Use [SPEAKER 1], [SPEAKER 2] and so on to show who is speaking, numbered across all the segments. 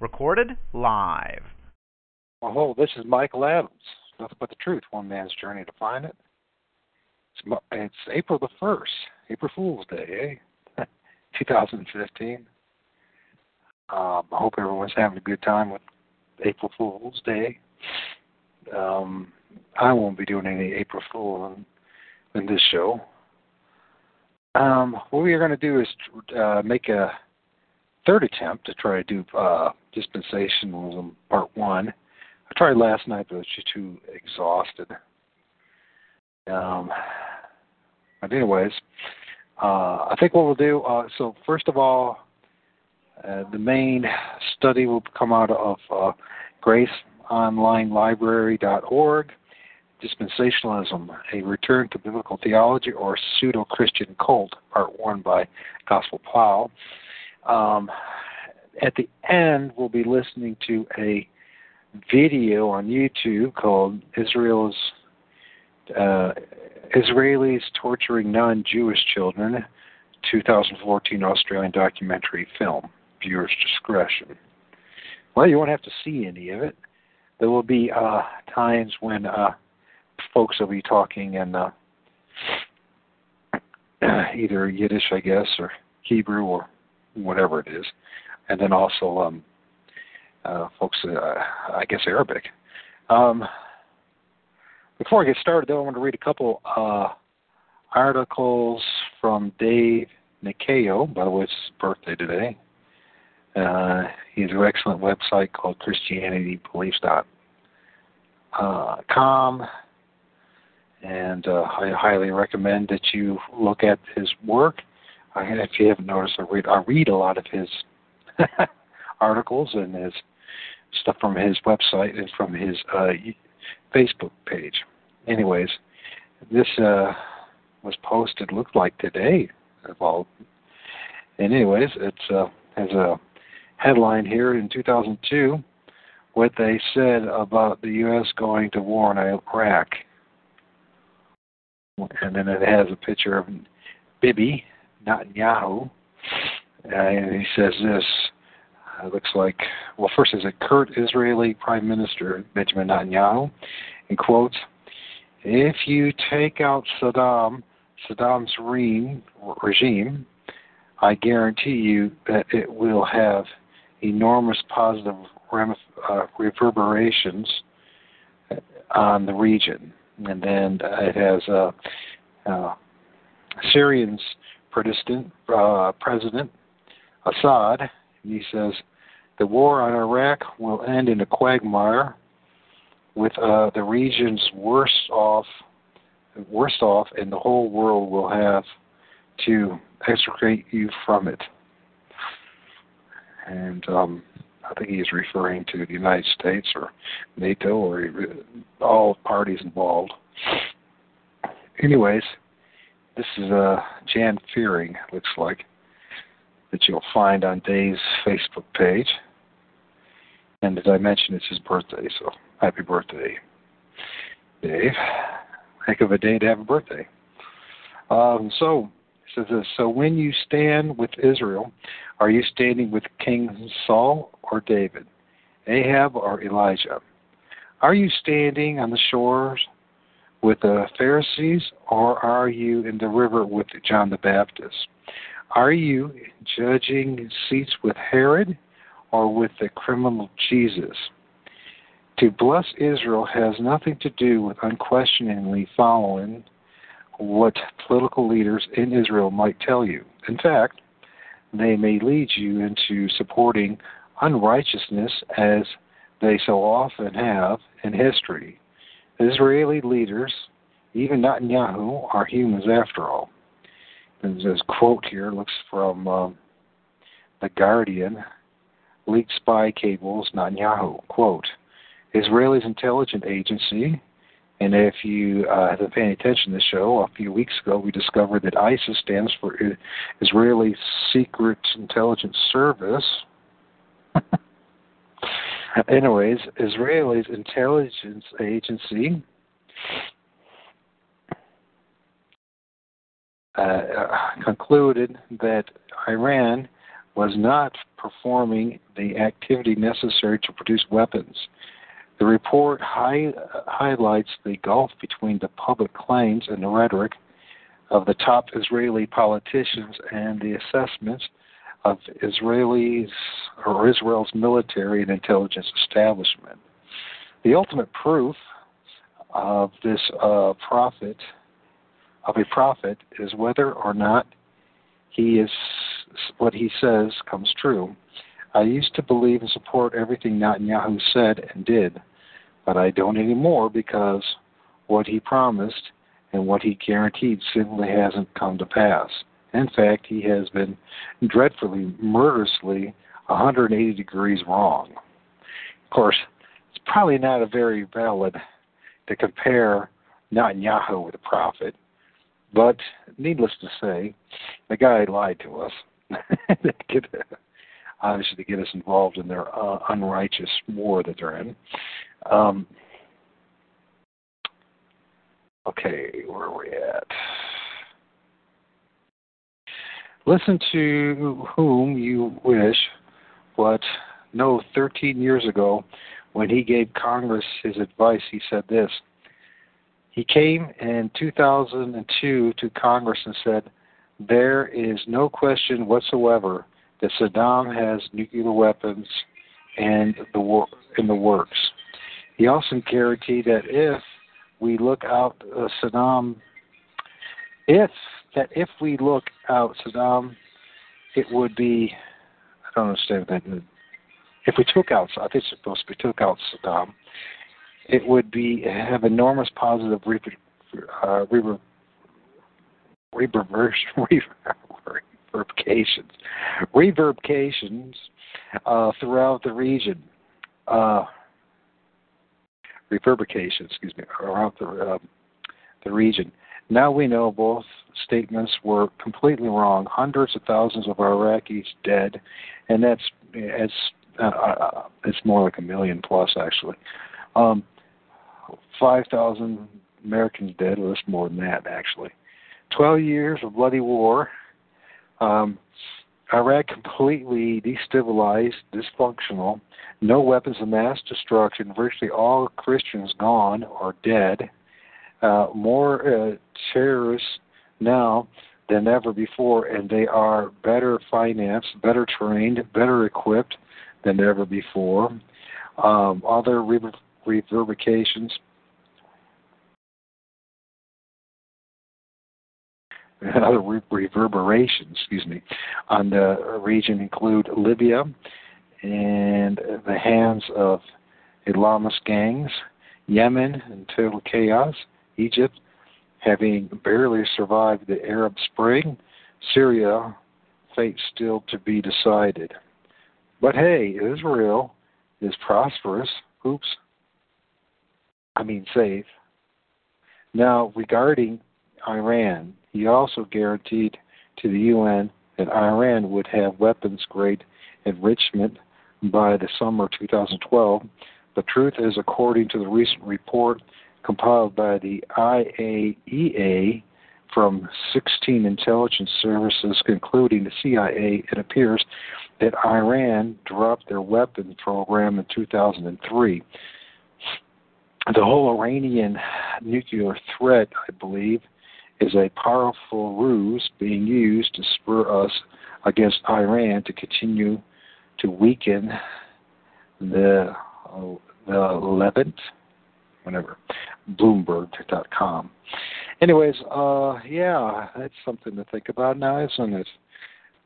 [SPEAKER 1] Recorded live.
[SPEAKER 2] Oh, this is Michael Adams. Nothing but the truth. One man's journey to find it. It's, it's April the first, April Fool's Day, eh? 2015. Um, I hope everyone's having a good time with April Fool's Day. Um, I won't be doing any April Fool in, in this show. Um, what we are going to do is uh, make a third attempt to try to do uh, dispensationalism part one. I tried last night, but I was just too exhausted. Um, but anyways, uh, I think what we'll do. Uh, so first of all, uh, the main study will come out of uh, GraceOnlineLibrary.org. Dispensationalism, a return to biblical theology or pseudo Christian cult, part one by Gospel Plow. Um, at the end, we'll be listening to a video on YouTube called Israel's uh, Israelis Torturing Non Jewish Children, 2014 Australian documentary film. Viewers' discretion. Well, you won't have to see any of it. There will be uh, times when uh, folks will be talking in uh, either Yiddish, I guess, or Hebrew, or whatever it is, and then also um, uh, folks, uh, I guess Arabic. Um, before I get started, though, I want to read a couple uh, articles from Dave Nikeo. By the way, it's his birthday today. Uh, he has an excellent website called ChristianityBeliefs.com, and uh, I highly recommend that you look at his work. If you haven't noticed, I read I read a lot of his articles and his stuff from his website and from his uh, Facebook page. Anyways, this uh, was posted looked like today all. And anyways, it uh, has a headline here in 2002 what they said about the U.S. going to war in Iraq. And then it has a picture of Bibi Netanyahu, and he says this. Uh, looks like, well, first is a curt Israeli Prime Minister Benjamin Netanyahu, in quotes, if you take out Saddam, Saddam's regime, I guarantee you that it will have enormous positive uh, reverberations on the region. And then it has uh, uh, Syrian's president, uh, President Assad, he says the war on Iraq will end in a quagmire with uh, the region's worst off, worst off, and the whole world will have to extricate you from it. And um, I think he's referring to the United States or NATO or all parties involved. Anyways, this is uh, Jan Fearing, looks like, that you'll find on Dave's Facebook page. And as I mentioned, it's his birthday, so happy birthday, Dave. Heck of a day to have a birthday. Um, so, says this So when you stand with Israel, are you standing with King Saul or David, Ahab or Elijah? Are you standing on the shores with the Pharisees, or are you in the river with John the Baptist? Are you judging seats with Herod or with the criminal Jesus? To bless Israel has nothing to do with unquestioningly following what political leaders in Israel might tell you. In fact, they may lead you into supporting unrighteousness as they so often have in history. Israeli leaders, even Netanyahu, are humans after all. And this quote here looks from uh, The Guardian. Leaked spy cables, Netanyahu. Quote, Israel's intelligence agency, and if you uh, have been paying attention to the show, a few weeks ago we discovered that ISIS stands for Israeli Secret Intelligence Service. Anyways, Israel's intelligence agency uh, concluded that Iran was not performing the activity necessary to produce weapons. The report high, highlights the gulf between the public claims and the rhetoric of the top Israeli politicians and the assessments of Israelis or Israel's military and intelligence establishment. The ultimate proof of this uh, prophet of a prophet is whether or not he is what he says comes true. I used to believe and support everything Netanyahu said and did, but I don't anymore because what he promised and what he guaranteed simply hasn't come to pass. In fact, he has been dreadfully, murderously 180 degrees wrong. Of course, it's probably not a very valid to compare Netanyahu with a prophet, but needless to say, the guy lied to us. obviously, to get us involved in their uh, unrighteous war that they're in. Um, okay, where are we at? Listen to whom you wish, but no, 13 years ago, when he gave Congress his advice, he said this. He came in 2002 to Congress and said, There is no question whatsoever that Saddam has nuclear weapons and the in the works. He also guaranteed that if we look out uh, Saddam, if that if we look out Saddam, it would be. I don't understand that. If we took out, I think it's supposed to be took out Saddam, it would be have enormous positive reper, uh, rever, reverberation, reverberations, reverberations uh, throughout the region. Uh, reverberation, excuse me, around the uh, the region. Now we know both statements were completely wrong. Hundreds of thousands of Iraqis dead, and that's it's uh, uh, it's more like a million plus actually. Um, Five thousand Americans dead. Well, that's more than that actually. Twelve years of bloody war. Um, Iraq completely destabilized, dysfunctional, no weapons of mass destruction, virtually all Christians gone or dead, uh, more uh, terrorists now than ever before, and they are better financed, better trained, better equipped than ever before. Um, other rever- reverberations. Other re- reverberations, excuse me, on the region include Libya and the hands of Islamist gangs, Yemen and total chaos, Egypt, having barely survived the Arab Spring, Syria, fate still to be decided. But hey, Israel is prosperous. Oops. I mean, safe. Now, regarding Iran, he also guaranteed to the UN that Iran would have weapons grade enrichment by the summer of 2012. The truth is, according to the recent report compiled by the IAEA from 16 intelligence services, concluding the CIA, it appears that Iran dropped their weapon program in 2003. The whole Iranian nuclear threat, I believe, is a powerful ruse being used to spur us against Iran to continue to weaken the, uh, the Levant, whatever, Bloomberg.com. Anyways, uh, yeah, that's something to think about now, isn't it?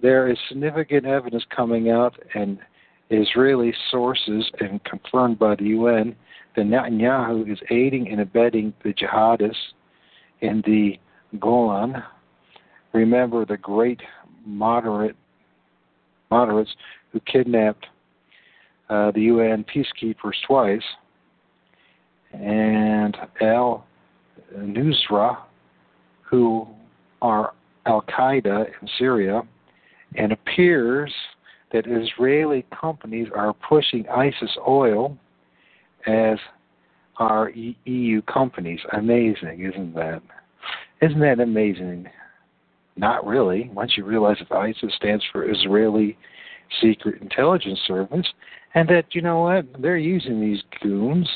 [SPEAKER 2] There is significant evidence coming out and Israeli sources and confirmed by the UN that Netanyahu is aiding and abetting the jihadists in the Golan. Remember the great moderate moderates who kidnapped uh, the UN peacekeepers twice, and Al Nusra, who are Al Qaeda in Syria, and appears that Israeli companies are pushing ISIS oil as are EU companies. Amazing, isn't that? Isn't that amazing? Not really. Once you realize that ISIS stands for Israeli secret intelligence service, and that, you know what, they're using these goons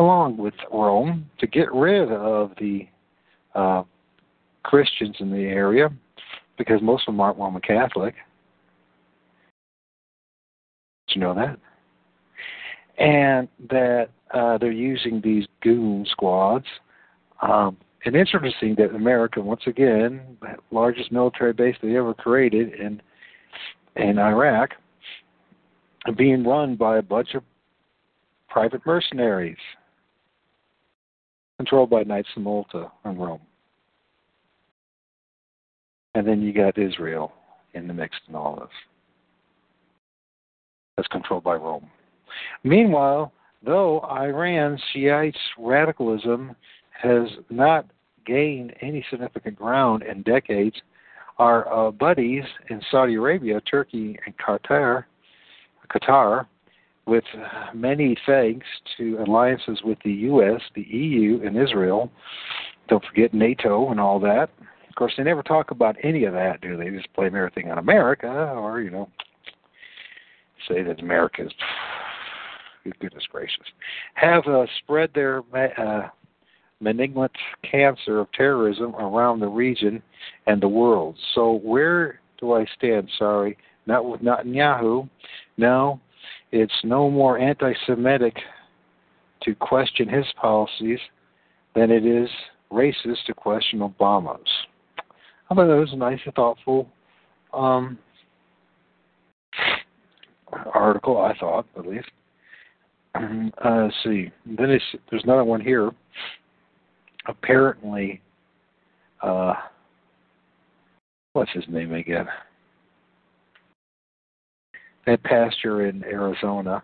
[SPEAKER 2] along with Rome to get rid of the uh, Christians in the area because most of them aren't Roman Catholic. Did you know that? And that uh, they're using these goon squads. Um, and interesting that America, once again, the largest military base they ever created in in Iraq, being run by a bunch of private mercenaries controlled by Knights of Malta and Rome. And then you got Israel in the mix in all this. That's controlled by Rome. Meanwhile, though Iran's Shiite radicalism has not gained any significant ground in decades, our uh, buddies in Saudi Arabia, Turkey, and Qatar, Qatar, with many thanks to alliances with the U.S., the EU, and Israel. Don't forget NATO and all that. Of course, they never talk about any of that, do they? they just blame everything on America, or you know, say that America is goodness gracious, have uh, spread their uh, malignant cancer of terrorism around the region and the world. So where do I stand? Sorry, not with Netanyahu. No, it's no more anti-Semitic to question his policies than it is racist to question Obama's. I thought that was a nice and thoughtful um, article. I thought, at least. Uh, let's see. Then there's another one here. Apparently, uh, what's his name again? That pastor in Arizona,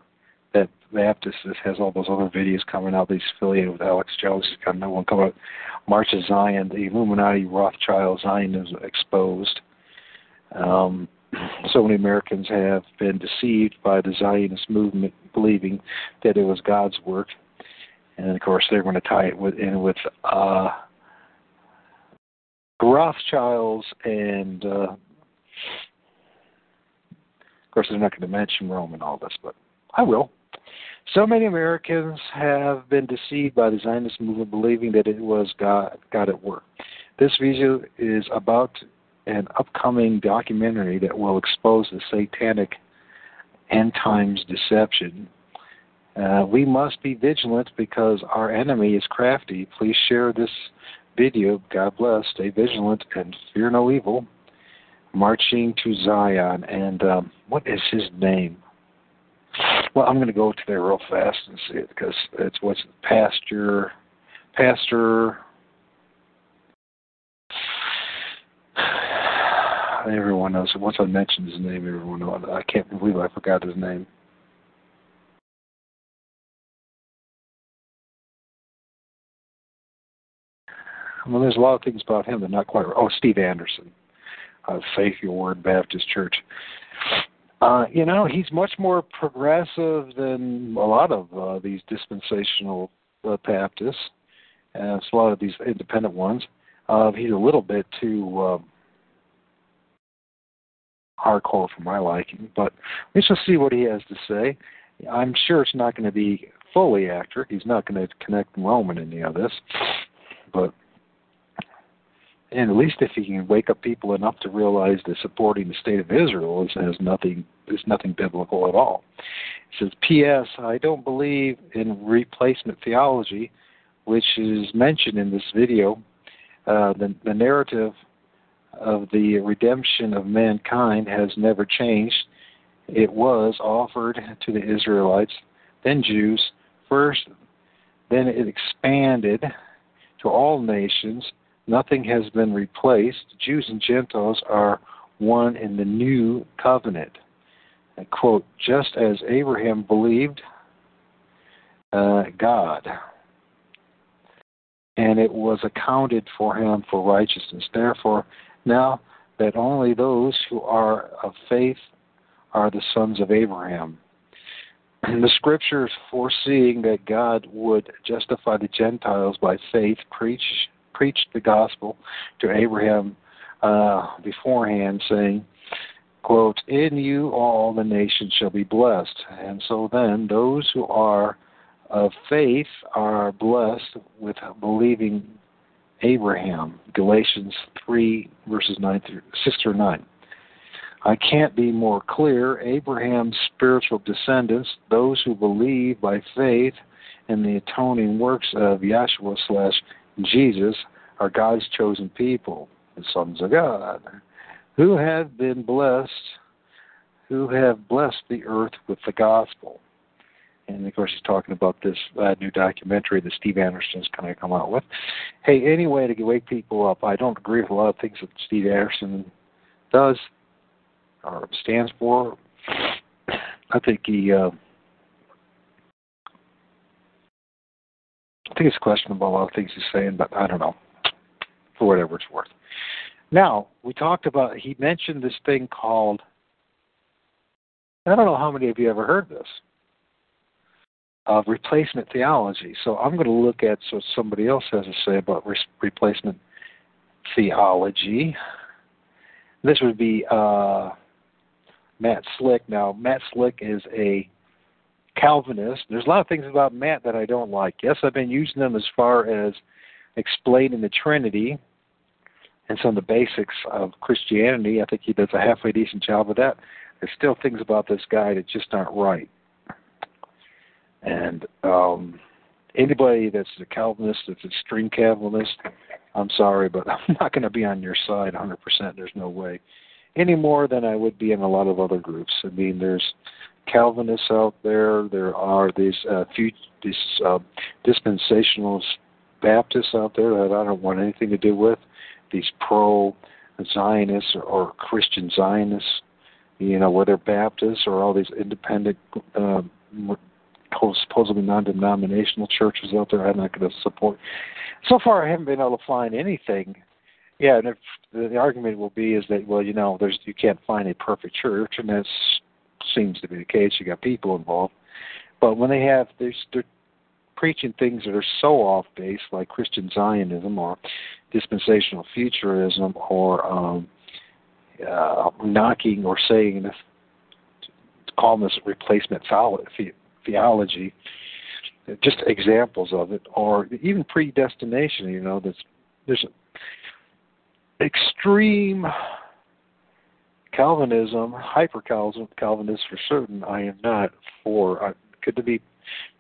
[SPEAKER 2] that Baptist has all those other videos coming out. He's affiliated with Alex Jones. He's got another one coming out. March of Zion, the Illuminati Rothschild Zionism exposed. Um, so many Americans have been deceived by the Zionist movement, believing that it was God's work, and of course they're going to tie it with, in with uh, Rothschilds, and uh, course they're not going to mention Rome and all this, but I will. So many Americans have been deceived by the Zionist movement, believing that it was God, God at work. This video is about an upcoming documentary that will expose the satanic end times deception. Uh, we must be vigilant because our enemy is crafty. Please share this video. God bless. Stay vigilant and fear no evil. Marching to Zion. And um, what is his name? Well, I'm going to go to there real fast and see it because it's what's Pastor, Pastor everyone knows. Once I mentioned his name, everyone knows. I can't believe I forgot his name. Well, there's a lot of things about him that are not quite. Oh, Steve Anderson, Faithful Word Baptist Church. Uh, you know, he's much more progressive than a lot of uh, these dispensational uh, Baptists, and a lot of these independent ones. Uh, he's a little bit too. Uh, hardcore for my liking. But we shall see what he has to say. I'm sure it's not going to be fully accurate. He's not going to connect Rome in any of this, but and at least if he can wake up people enough to realize that supporting the state of Israel is, has nothing is nothing biblical at all. It says, P.S. I don't believe in replacement theology, which is mentioned in this video. Uh, the, the narrative of the redemption of mankind has never changed. It was offered to the Israelites, then Jews, first, then it expanded to all nations. Nothing has been replaced. Jews and Gentiles are one in the new covenant. I quote, just as Abraham believed uh, God, and it was accounted for him for righteousness. Therefore, now that only those who are of faith are the sons of Abraham. And the scriptures foreseeing that God would justify the Gentiles by faith preach preached the gospel to Abraham uh, beforehand, saying, quote, In you all the nations shall be blessed. And so then, those who are of faith are blessed with believing Abraham. Galatians 3, verses 9 through 6 through 9. I can't be more clear. Abraham's spiritual descendants, those who believe by faith in the atoning works of Yahshua slash Jesus, are God's chosen people, the sons of God who have been blessed, who have blessed the earth with the gospel. And of course, he's talking about this uh, new documentary that Steve Anderson's kind of come out with. Hey, any way to wake people up. I don't agree with a lot of things that Steve Anderson does or stands for. I think he. Uh, I think it's questionable a lot of things he's saying, but I don't know. For whatever it's worth. Now, we talked about, he mentioned this thing called, I don't know how many of you ever heard this, of replacement theology. So I'm going to look at what somebody else has to say about re- replacement theology. This would be uh, Matt Slick. Now, Matt Slick is a Calvinist. There's a lot of things about Matt that I don't like. Yes, I've been using them as far as explaining the Trinity and some of the basics of Christianity. I think he does a halfway decent job of that. There's still things about this guy that just aren't right. And um, anybody that's a Calvinist, that's an extreme Calvinist, I'm sorry, but I'm not going to be on your side 100%. There's no way. Any more than I would be in a lot of other groups. I mean, there's Calvinists out there. There are these uh, few, these uh, dispensationalist Baptists out there that I don't want anything to do with these pro Zionists or, or Christian Zionists, you know, whether Baptists or all these independent, uh, supposedly non-denominational churches out there, I'm not going to support. So far, I haven't been able to find anything. Yeah, and if the argument will be is that well, you know, there's you can't find a perfect church, and that seems to be the case. You got people involved, but when they have they're, they're preaching things that are so off base, like Christian Zionism or dispensational futurism, or um, uh, knocking or saying this, calling this replacement theology, just examples of it, or even predestination. You know, there's there's extreme Calvinism, hyper Calvinist for certain. I am not for. Uh, could there be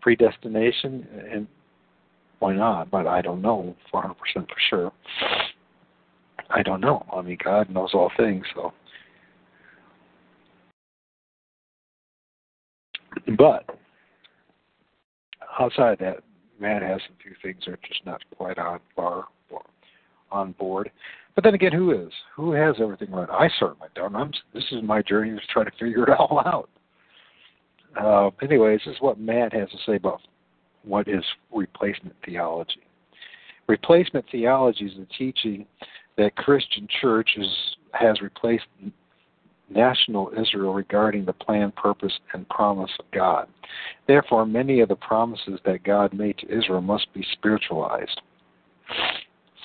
[SPEAKER 2] predestination, and why not? But I don't know 100% for sure. I don't know. I mean, God knows all things, so. But outside that, Matt has a few things that are just not quite on bar on board. But then again, who is? Who has everything right? I certainly don't. I'm, this is my journey to try to figure it all out. Uh, anyways, this is what Matt has to say about what is replacement theology. Replacement theology is the teaching that Christian churches has replaced national Israel regarding the plan, purpose, and promise of God. Therefore, many of the promises that God made to Israel must be spiritualized.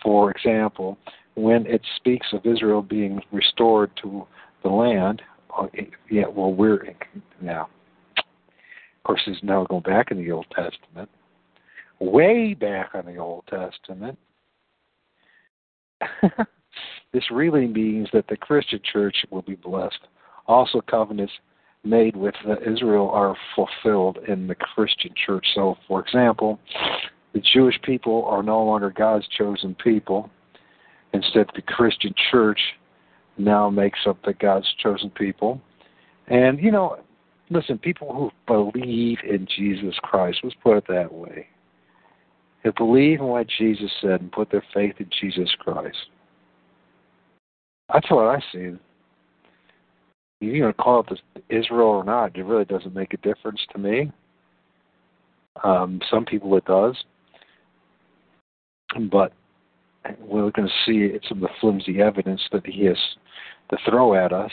[SPEAKER 2] For example, when it speaks of Israel being restored to the land, uh, yeah, well, we're now of course, he's now going back in the Old Testament, way back in the Old Testament. this really means that the Christian church will be blessed. Also, covenants made with Israel are fulfilled in the Christian church. So, for example, the Jewish people are no longer God's chosen people. Instead, the Christian church now makes up the God's chosen people. And, you know, listen, people who believe in Jesus Christ, let's put it that way, who believe in what Jesus said and put their faith in Jesus Christ. That's what I see. You're call it Israel or not, it really doesn't make a difference to me. Um, some people it does. But we're going to see some of the flimsy evidence that he has to throw at us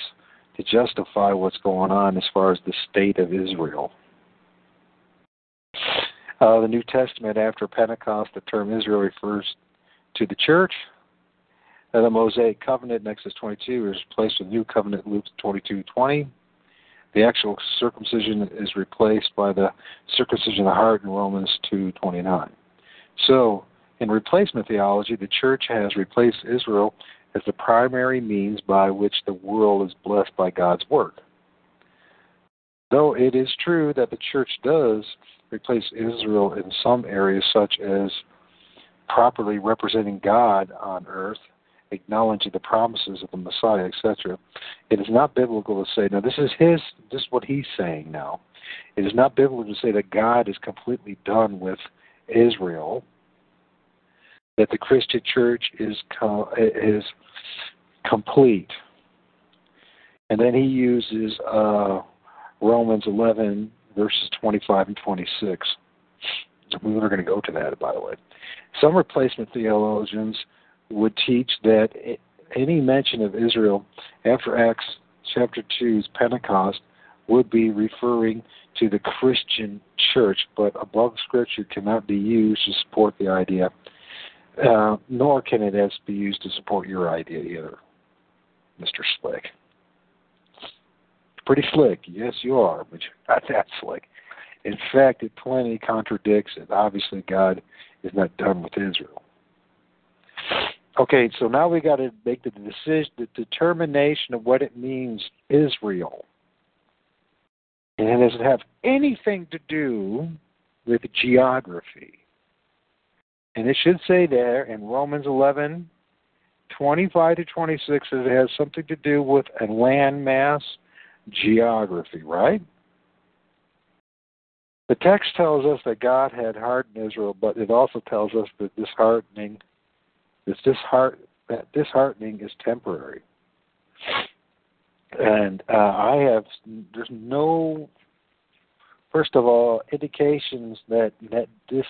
[SPEAKER 2] to justify what's going on as far as the state of Israel. Uh, the New Testament after Pentecost, the term Israel refers to the church. And the Mosaic covenant in Exodus 22 is replaced with new covenant Luke 22:20. The actual circumcision is replaced by the circumcision of the heart in Romans 2:29. So, in replacement theology, the church has replaced Israel as the primary means by which the world is blessed by God's work. Though it is true that the church does replace Israel in some areas, such as properly representing God on earth, acknowledging the promises of the Messiah, etc. It is not biblical to say, now this is his, this is what he's saying now. It is not biblical to say that God is completely done with Israel, that the Christian church is is complete. And then he uses uh, Romans 11 verses 25 and 26. We are going to go to that, by the way. Some replacement theologians would teach that any mention of Israel after Acts chapter 2's Pentecost would be referring to the Christian church, but above Scripture cannot be used to support the idea, uh, nor can it as be used to support your idea either, Mr. Slick. Pretty slick, yes, you are, but you're not that slick. In fact, it plainly contradicts it. Obviously, God is not done with Israel. Okay, so now we got to make the decision, the determination of what it means Israel. And it have anything to do with geography? And it should say there in Romans 11, 25 to 26, that it has something to do with a landmass geography, right? The text tells us that God had hardened Israel, but it also tells us that this hardening, this disheart, that disheartening is temporary. And uh, I have there's no, first of all, indications that that this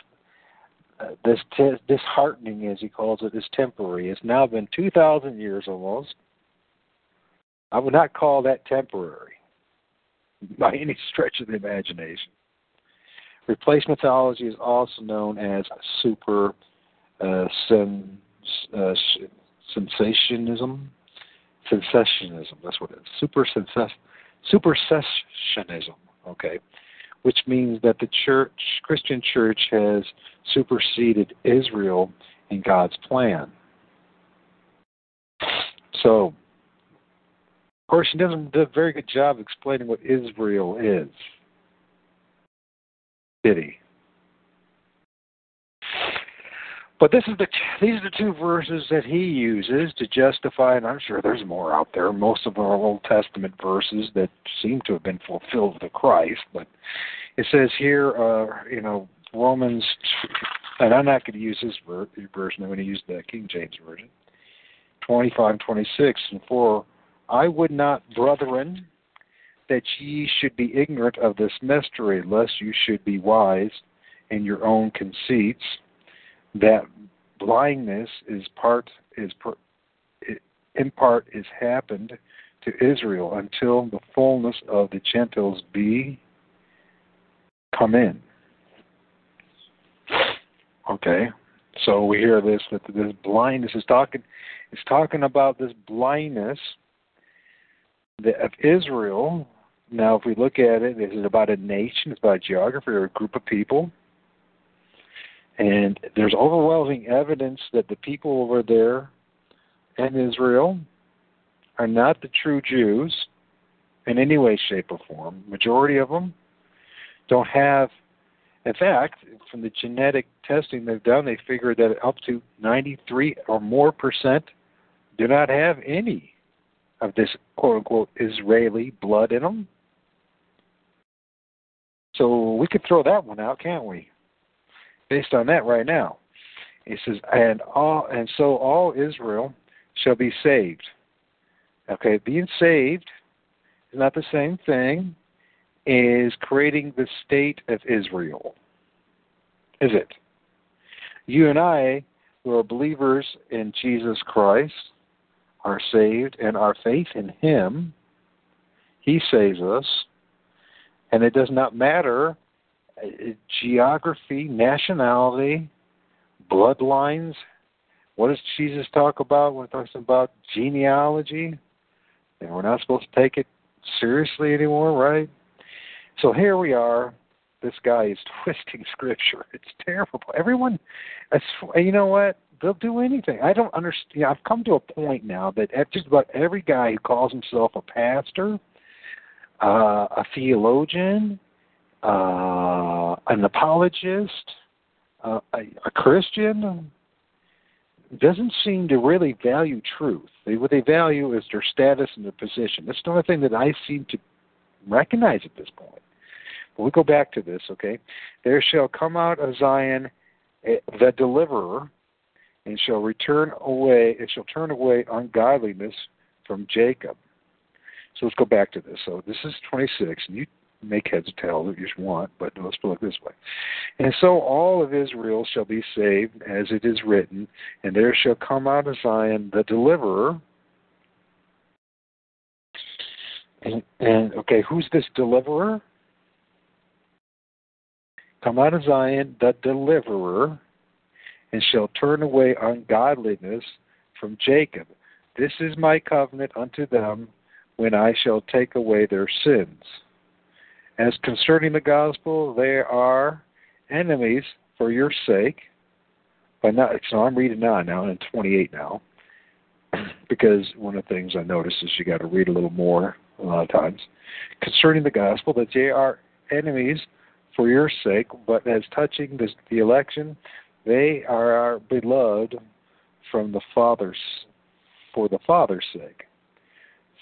[SPEAKER 2] this t- disheartening, as he calls it, is temporary. It's now been two thousand years almost. I would not call that temporary by any stretch of the imagination. Replacement theology is also known as super uh, sen, uh, sensationism. Sensationism, that's what it is. Super supersessionism, okay, which means that the church, Christian church, has superseded Israel in God's plan. So, of course, he doesn't do a very good job explaining what Israel is city. But this is the these are the two verses that he uses to justify, and I'm sure there's more out there. Most of our Old Testament verses that seem to have been fulfilled with Christ, but it says here, uh, you know, Romans, and I'm not going to use this version. I'm going to use the King James version, 25 and 26, and for I would not, brethren, that ye should be ignorant of this mystery, lest you should be wise in your own conceits, that blindness is part is in part is happened to Israel until the fullness of the Gentiles be come in. Okay, so we hear this that this blindness is talking is talking about this blindness of Israel now, if we look at it, is it about a nation? It's about geography or a group of people? And there's overwhelming evidence that the people over there in Israel are not the true Jews in any way, shape, or form. Majority of them don't have. In fact, from the genetic testing they've done, they figured that up to 93 or more percent do not have any of this quote unquote Israeli blood in them. So we could throw that one out, can't we? Based on that right now. He says, and all and so all Israel shall be saved. Okay, being saved is not the same thing as creating the state of Israel. Is it? You and I, who are believers in Jesus Christ, are saved, and our faith in Him, He saves us, and it does not matter geography, nationality, bloodlines, what does Jesus talk about when he talks about genealogy? And we're not supposed to take it seriously anymore, right? So here we are. This guy is twisting scripture. It's terrible. Everyone, you know what? They'll do anything. I don't understand. I've come to a point now that just about every guy who calls himself a pastor, uh, a theologian, uh, an apologist, uh, a, a Christian, doesn't seem to really value truth. They, what they value is their status and their position. That's the only thing that I seem to recognize at this point. But we go back to this, okay? There shall come out of Zion the deliverer, and shall return away, and shall turn away ungodliness from Jacob. So let's go back to this. So this is 26, and you make heads or tails if you want, but let's put it this way. And so all of Israel shall be saved, as it is written, and there shall come out of Zion the deliverer. And, and okay, who's this deliverer? Come out of Zion the deliverer, and shall turn away ungodliness from Jacob. This is my covenant unto them when I shall take away their sins. As concerning the gospel, they are enemies for your sake. But not, so I'm reading on now, in 28 now, because one of the things I notice is you got to read a little more a lot of times. Concerning the gospel, that they are enemies for your sake, but as touching this, the election, they are our beloved from the Father's for the Father's sake.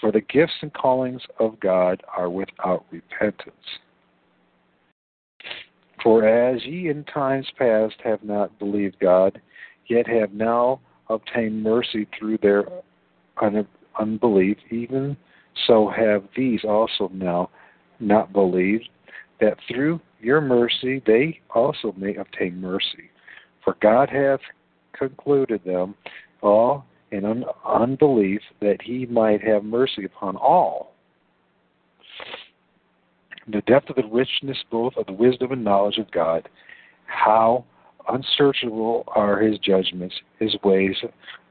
[SPEAKER 2] For the gifts and callings of God are without repentance. For as ye in times past have not believed God, yet have now obtained mercy through their un- unbelief, even so have these also now not believed, that through your mercy they also may obtain mercy. For God hath concluded them all in un- unbelief that he might have mercy upon all. The depth of the richness both of the wisdom and knowledge of God, how unsearchable are his judgments, his ways,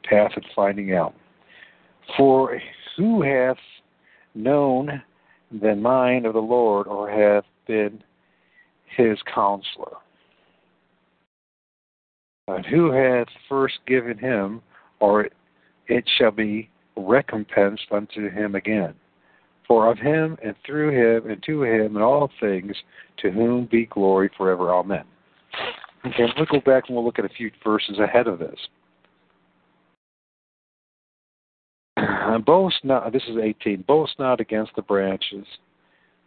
[SPEAKER 2] path of finding out. For who hath known the mind of the Lord, or hath been his counselor? And who hath first given him, or it shall be recompensed unto him again. For of him and through him and to him and all things to whom be glory forever. Amen. Okay, we'll go back and we'll look at a few verses ahead of this. boast not, this is 18, boast not against the branches,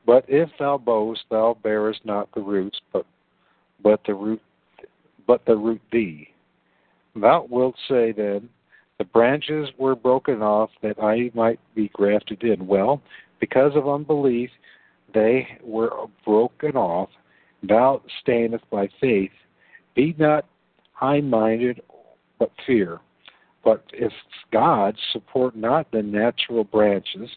[SPEAKER 2] but if thou boast, thou bearest not the roots, but, but the root, but the root thee. Thou wilt say then, the branches were broken off that I might be grafted in. Well, because of unbelief, they were broken off. Thou standest by faith. Be not high minded, but fear. But if God support not the natural branches,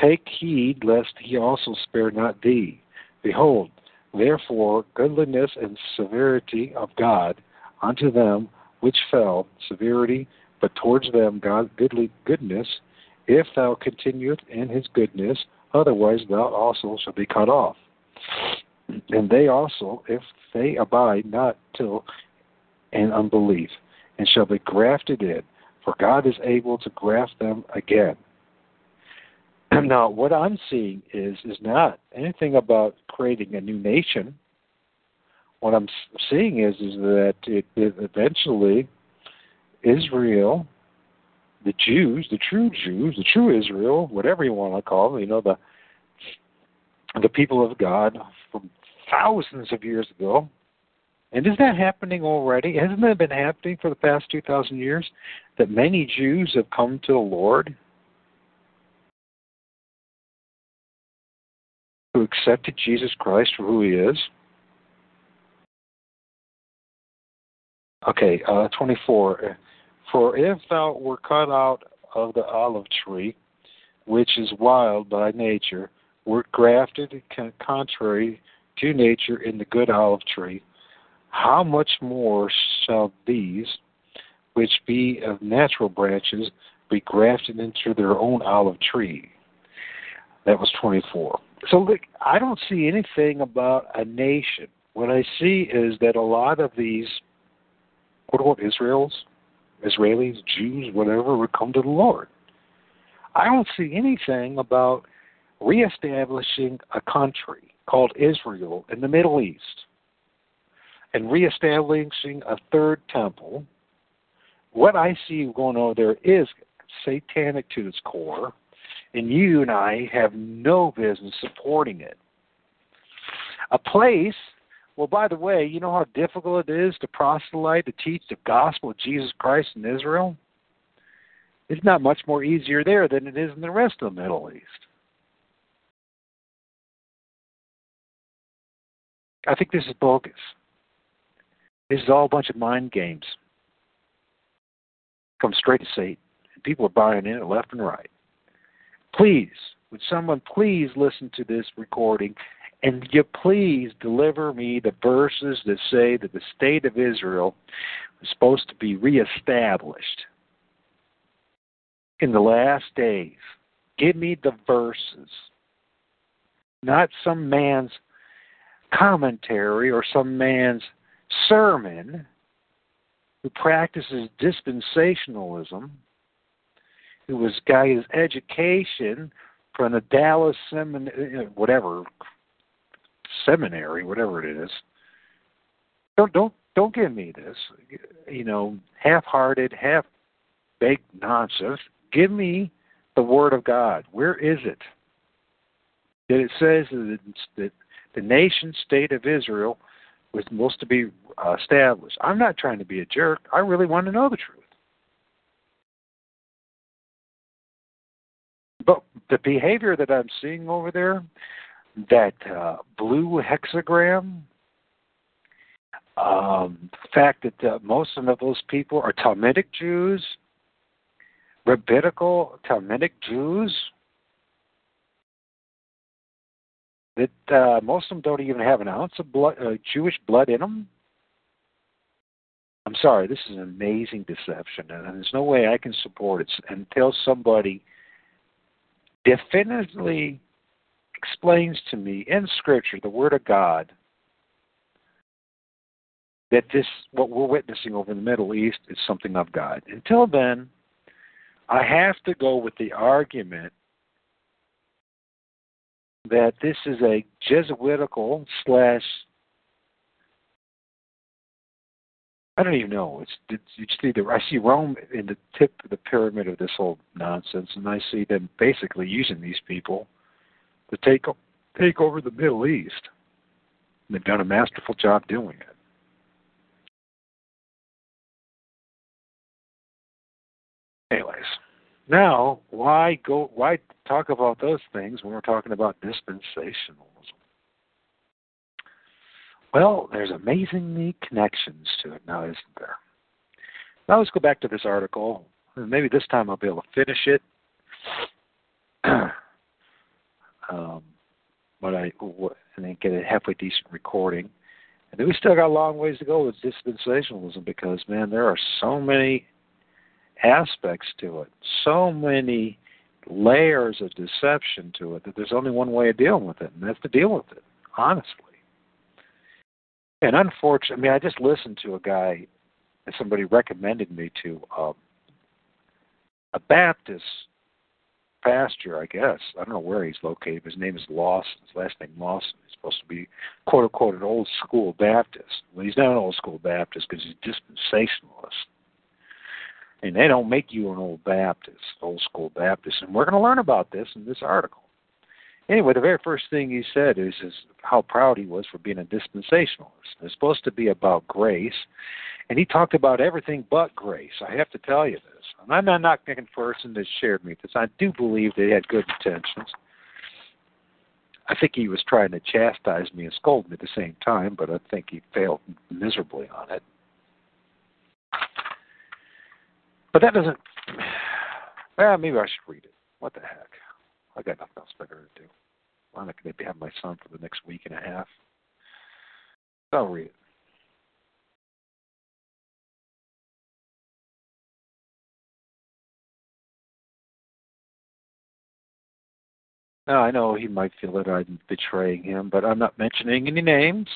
[SPEAKER 2] take heed lest he also spare not thee. Behold, therefore, goodliness and severity of God unto them which fell, severity but towards them God goodly goodness, if thou continueth in his goodness, otherwise thou also shalt be cut off. And they also, if they abide not till in unbelief, and shall be grafted in, for God is able to graft them again. Now, what I'm seeing is is not anything about creating a new nation. What I'm seeing is is that it, it eventually Israel, the Jews, the true Jews, the true Israel, whatever you want to call them, you know, the the people of God from thousands of years ago. And is that happening already? Hasn't that been happening for the past 2,000 years? That many Jews have come to the Lord? Who accepted Jesus Christ for who he is? Okay, uh, 24. For if thou were cut out of the olive tree, which is wild by nature, wert grafted contrary to nature in the good olive tree, how much more shall these, which be of natural branches, be grafted into their own olive tree. That was 24. So look, I don't see anything about a nation. What I see is that a lot of these, quote unquote, Israels, Israelis, Jews, whatever, would come to the Lord. I don't see anything about reestablishing a country called Israel in the Middle East and reestablishing a third temple. What I see going on there is satanic to its core, and you and I have no business supporting it. A place, well, by the way, you know how difficult it is to proselyte, to teach the gospel of Jesus Christ in Israel? It's not much more easier there than it is in the rest of the Middle East. I think this is bogus. This is all a bunch of mind games. Come straight to Satan. People are buying in it left and right. Please, would someone please listen to this recording and you please deliver me the verses that say that the state of Israel is supposed to be reestablished in the last days. Give me the verses, not some man's commentary or some man's sermon who practices dispensationalism, who was got his education from the Dallas seminary, uh, whatever seminary, whatever it is. Don't don't don't give me this, you know, half-hearted, half-baked nonsense. Give me the Word of God. Where is it? That it says that the nation state of Israel was supposed to be uh, established. I'm not trying to be a jerk. I really want to know the truth. But the behavior that I'm seeing over there, that uh, blue hexagram, um, the fact that uh, most of those people are Talmudic Jews, rabbinical Talmudic Jews, that uh, most of them don't even have an ounce of blood, uh, Jewish blood in them. I'm sorry, this is an amazing deception, and there's no way I can support it until somebody definitively explains to me in Scripture, the Word of God, that this, what we're witnessing over in the Middle East, is something of God. Until then, I have to go with the argument that this is a Jesuitical slash I don't even know. It's, it's the I see Rome in the tip of the pyramid of this whole nonsense, and I see them basically using these people to take take over the Middle East. And they've done a masterful job doing it. Anyways, now why go? Why talk about those things when we're talking about dispensationalism? Well, there's amazingly connections to it now, isn't there? Now let's go back to this article. Maybe this time I'll be able to finish it. um, but I and then get a halfway decent recording. And then we still got a long ways to go with dispensationalism because man, there are so many aspects to it, so many layers of deception to it that there's only one way of dealing with it, and that's to deal with it honestly. And unfortunately, I mean, I just listened to a guy, and somebody recommended me to um, a Baptist pastor, I guess. I don't know where he's located. His name is Lawson. His last name Lawson. He's supposed to be, quote unquote, an old school Baptist. Well, he's not an old school Baptist because he's dispensationalist. And they don't make you an old Baptist, old school Baptist. And we're going to learn about this in this article. Anyway, the very first thing he said is, is how proud he was for being a dispensationalist. It's supposed to be about grace, and he talked about everything but grace. I have to tell you this. And I'm not knocking the person that shared me this. I do believe they had good intentions. I think he was trying to chastise me and scold me at the same time, but I think he failed miserably on it. But that doesn't. Well, maybe I should read it. What the heck? I got nothing else better to do. Why not maybe have my son for the next week and a half? I'll read it. Now, I know he might feel that I'm betraying him, but I'm not mentioning any names.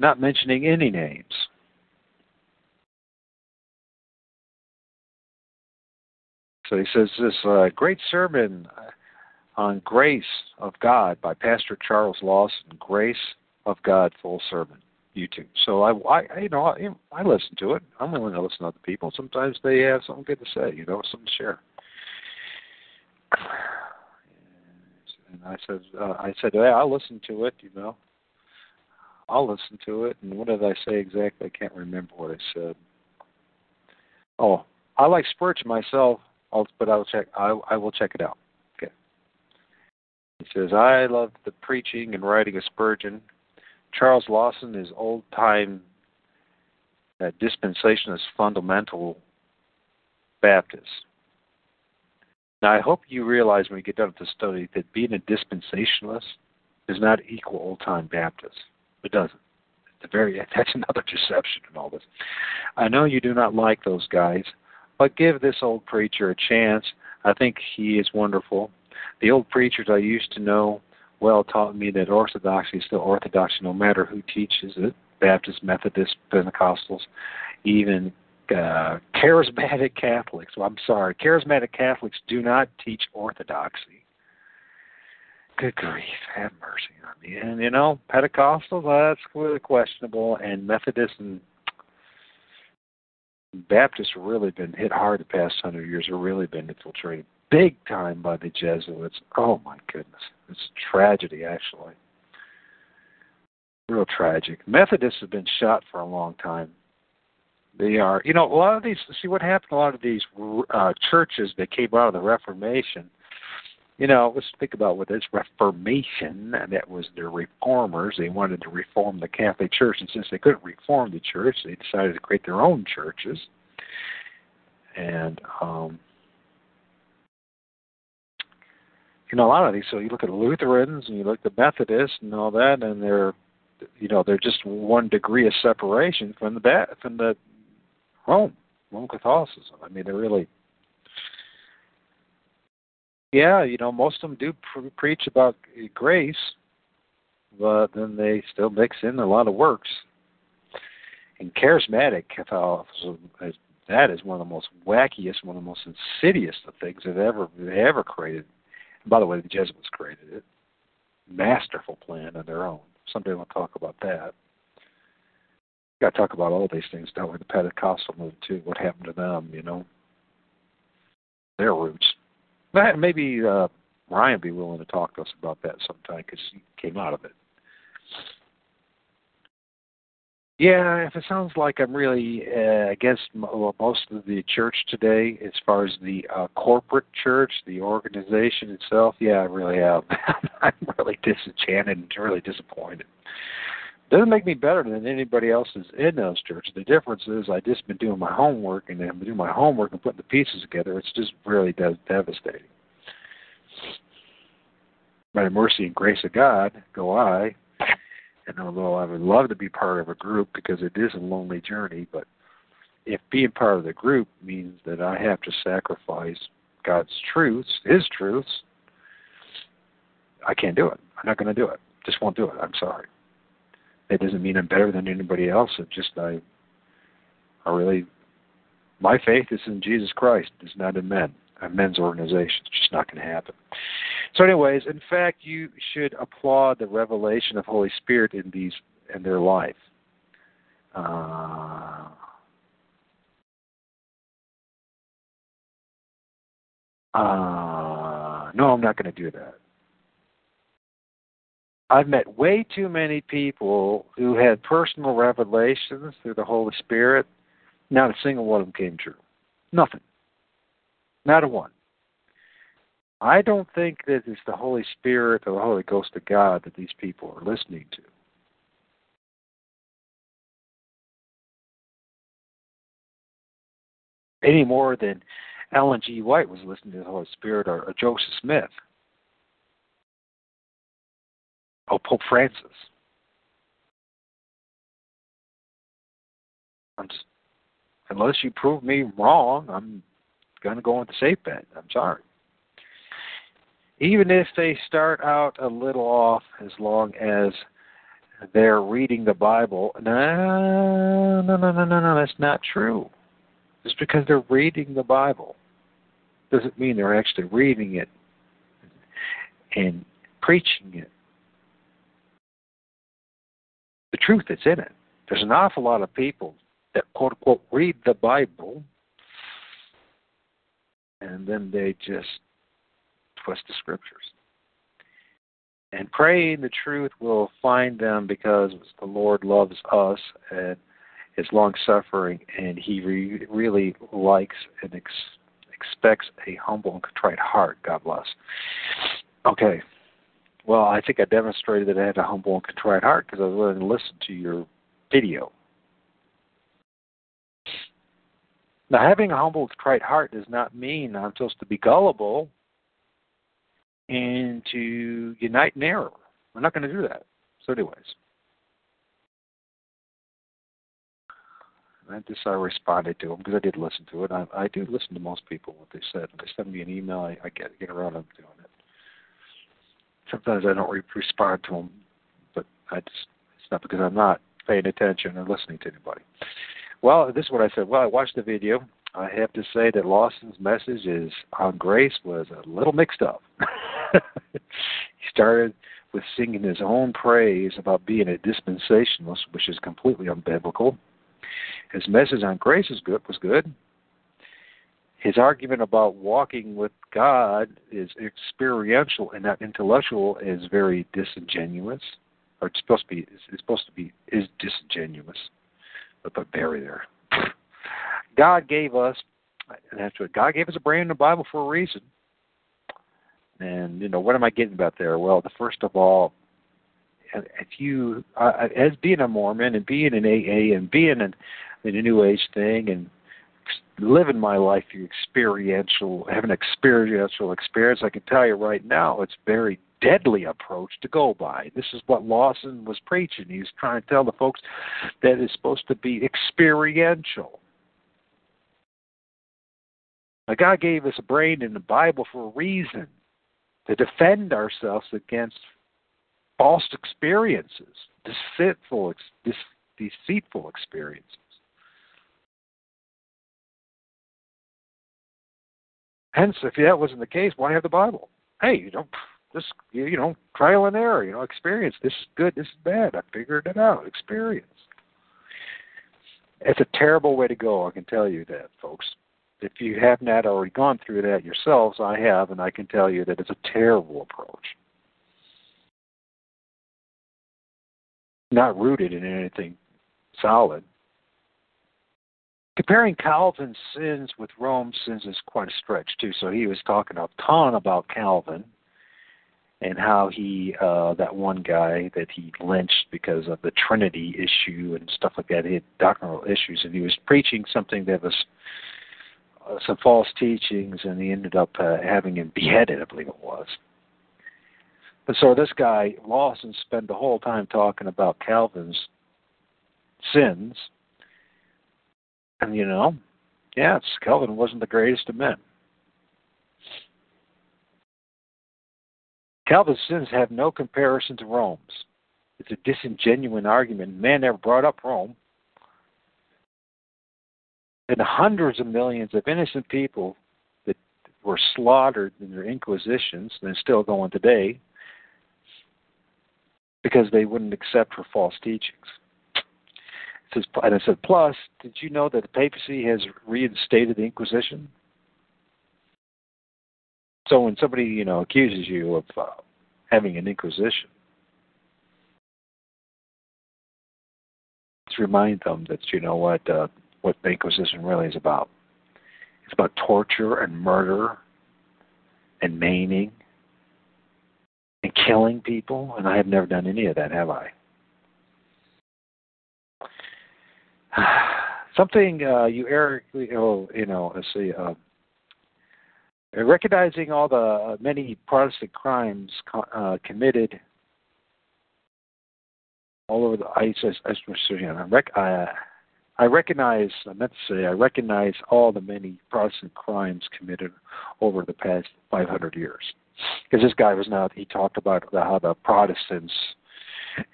[SPEAKER 2] Not mentioning any names. So he says this uh, great sermon on grace of God by Pastor Charles Lawson, Grace of God full sermon, YouTube. So I, I you know, I, I listen to it. I'm willing to listen to other people. Sometimes they have something good to say, you know, something to share. And I said, uh, I said, yeah, I'll listen to it. You know, I'll listen to it. And what did I say exactly? I can't remember what I said. Oh, I like Spurgeon myself, but I'll check. I, I will check it out. Okay. He says, I love the preaching and writing of Spurgeon. Charles Lawson is old time uh, dispensationalist fundamental Baptist. Now, I hope you realize when you get done with the study that being a dispensationalist does not equal old time Baptist. It doesn't. It's a very that's another deception in all this. I know you do not like those guys, but give this old preacher a chance. I think he is wonderful. The old preachers I used to know well taught me that orthodoxy is still orthodoxy no matter who teaches it Baptist, Methodist, Pentecostals, even uh, charismatic Catholics. Well, I'm sorry, charismatic Catholics do not teach orthodoxy. Good grief, have mercy on me. And you know, Pentecostals, that's really questionable, and Methodists and Baptists really been hit hard the past hundred years. Have really been infiltrated big time by the Jesuits. Oh my goodness, it's a tragedy actually. Real tragic. Methodists have been shot for a long time they are, you know, a lot of these. See what happened. A lot of these uh, churches that came out of the Reformation. You know, let's think about what this Reformation. That was the reformers. They wanted to reform the Catholic Church, and since they couldn't reform the church, they decided to create their own churches. And um, you know, a lot of these. So you look at the Lutherans and you look at the Methodists and all that, and they're you know they're just one degree of separation from the from the Rome, Rome Catholicism. I mean, they're really, yeah, you know, most of them do pre- preach about grace, but then they still mix in a lot of works. And charismatic Catholicism, is, that is one of the most wackiest, one of the most insidious of things they've ever they ever created. And by the way, the Jesuits created it. Masterful plan of their own. Someday we'll talk about that got to talk about all these things, don't we? The Pentecostal movement too. What happened to them? You know, their roots. Maybe uh, Ryan be willing to talk to us about that sometime because he came out of it. Yeah, if it sounds like I'm really uh, against most of the church today, as far as the uh, corporate church, the organization itself, yeah, I really am. I'm really disenchanted and really disappointed doesn't make me better than anybody else in those churches. The difference is I just been doing my homework and been doing my homework and putting the pieces together. It's just really de- devastating. By the mercy and grace of God, go I. And although I would love to be part of a group because it is a lonely journey, but if being part of the group means that I have to sacrifice God's truths, His truths, I can't do it. I'm not going to do it. Just won't do it. I'm sorry. It doesn't mean I'm better than anybody else. It just I, I really, my faith is in Jesus Christ. It's not in men, a men's organization. It's just not going to happen. So, anyways, in fact, you should applaud the revelation of Holy Spirit in these in their life. Uh, uh, no, I'm not going to do that. I've met way too many people who had personal revelations through the Holy Spirit. Not a single one of them came true. Nothing. Not a one. I don't think that it's the Holy Spirit or the Holy Ghost of God that these people are listening to. Any more than Ellen G. White was listening to the Holy Spirit or, or Joseph Smith. Oh, Pope Francis. Unless you prove me wrong, I'm going to go on the safe bet. I'm sorry. even if they start out a little off, as long as they're reading the Bible. No, no, no, no, no, no. That's not true. Just because they're reading the Bible doesn't mean they're actually reading it and preaching it. Truth that's in it. There's an awful lot of people that quote unquote read the Bible and then they just twist the scriptures. And praying the truth will find them because the Lord loves us and is long suffering, and He re- really likes and ex- expects a humble and contrite heart. God bless. Okay. Well, I think I demonstrated that I had a humble and contrite heart because I was willing to listen to your video. Now, having a humble, contrite heart does not mean I'm supposed to be gullible and to unite in error. We're not going to do that. So, anyways, I just I responded to them because I did listen to it. I, I do listen to most people what they said. When they send me an email, I, I get get around to doing it. Sometimes I don't re- respond to them, but I just it's not because I'm not paying attention or listening to anybody. Well, this is what I said. Well, I watched the video. I have to say that Lawson's message is on grace was a little mixed up. he started with singing his own praise about being a dispensationalist, which is completely unbiblical. His message on grace is good was good. His argument about walking with God is experiential and not intellectual is very disingenuous. Or it's supposed to be it's supposed to be is disingenuous. But put Barry there. God gave us and that's what God gave us a brain in the Bible for a reason. And you know what am I getting about there? Well, the first of all, if you uh, as being a Mormon and being an AA and being an, in a New Age thing and living my life through experiential, having an experiential experience, I can tell you right now, it's very deadly approach to go by. This is what Lawson was preaching. He's trying to tell the folks that it's supposed to be experiential. Now, God gave us a brain in the Bible for a reason to defend ourselves against false experiences, deceitful, deceitful experiences. Hence, if that wasn't the case, why have the Bible? Hey, you know, just you know, trial and error, you know, experience. This is good, this is bad. I figured it out. Experience. It's a terrible way to go. I can tell you that, folks. If you have not already gone through that yourselves, I have, and I can tell you that it's a terrible approach. Not rooted in anything solid. Comparing Calvin's sins with Rome's sins is quite a stretch too. So he was talking a ton about Calvin and how he uh that one guy that he lynched because of the Trinity issue and stuff like that. He had doctrinal issues and he was preaching something that was uh, some false teachings and he ended up uh, having him beheaded, I believe it was. And so this guy Lawson spent the whole time talking about Calvin's sins you know, it's, Calvin wasn't the greatest of men. Calvin's sins have no comparison to Rome's. It's a disingenuous argument. Man never brought up Rome. And hundreds of millions of innocent people that were slaughtered in their inquisitions and still going today because they wouldn't accept her false teachings says, and I said, plus, did you know that the papacy has reinstated the Inquisition? So when somebody, you know, accuses you of uh, having an Inquisition, let's remind them that you know what uh, what the Inquisition really is about. It's about torture and murder and maiming and killing people, and I have never done any of that, have I? something uh, you Eric, oh, you know, let's see, uh, recognizing all the uh, many Protestant crimes uh, committed all over the I, I, I, I, I recognize, I meant to say, I recognize all the many Protestant crimes committed over the past 500 years. Because this guy was now, he talked about how the Protestants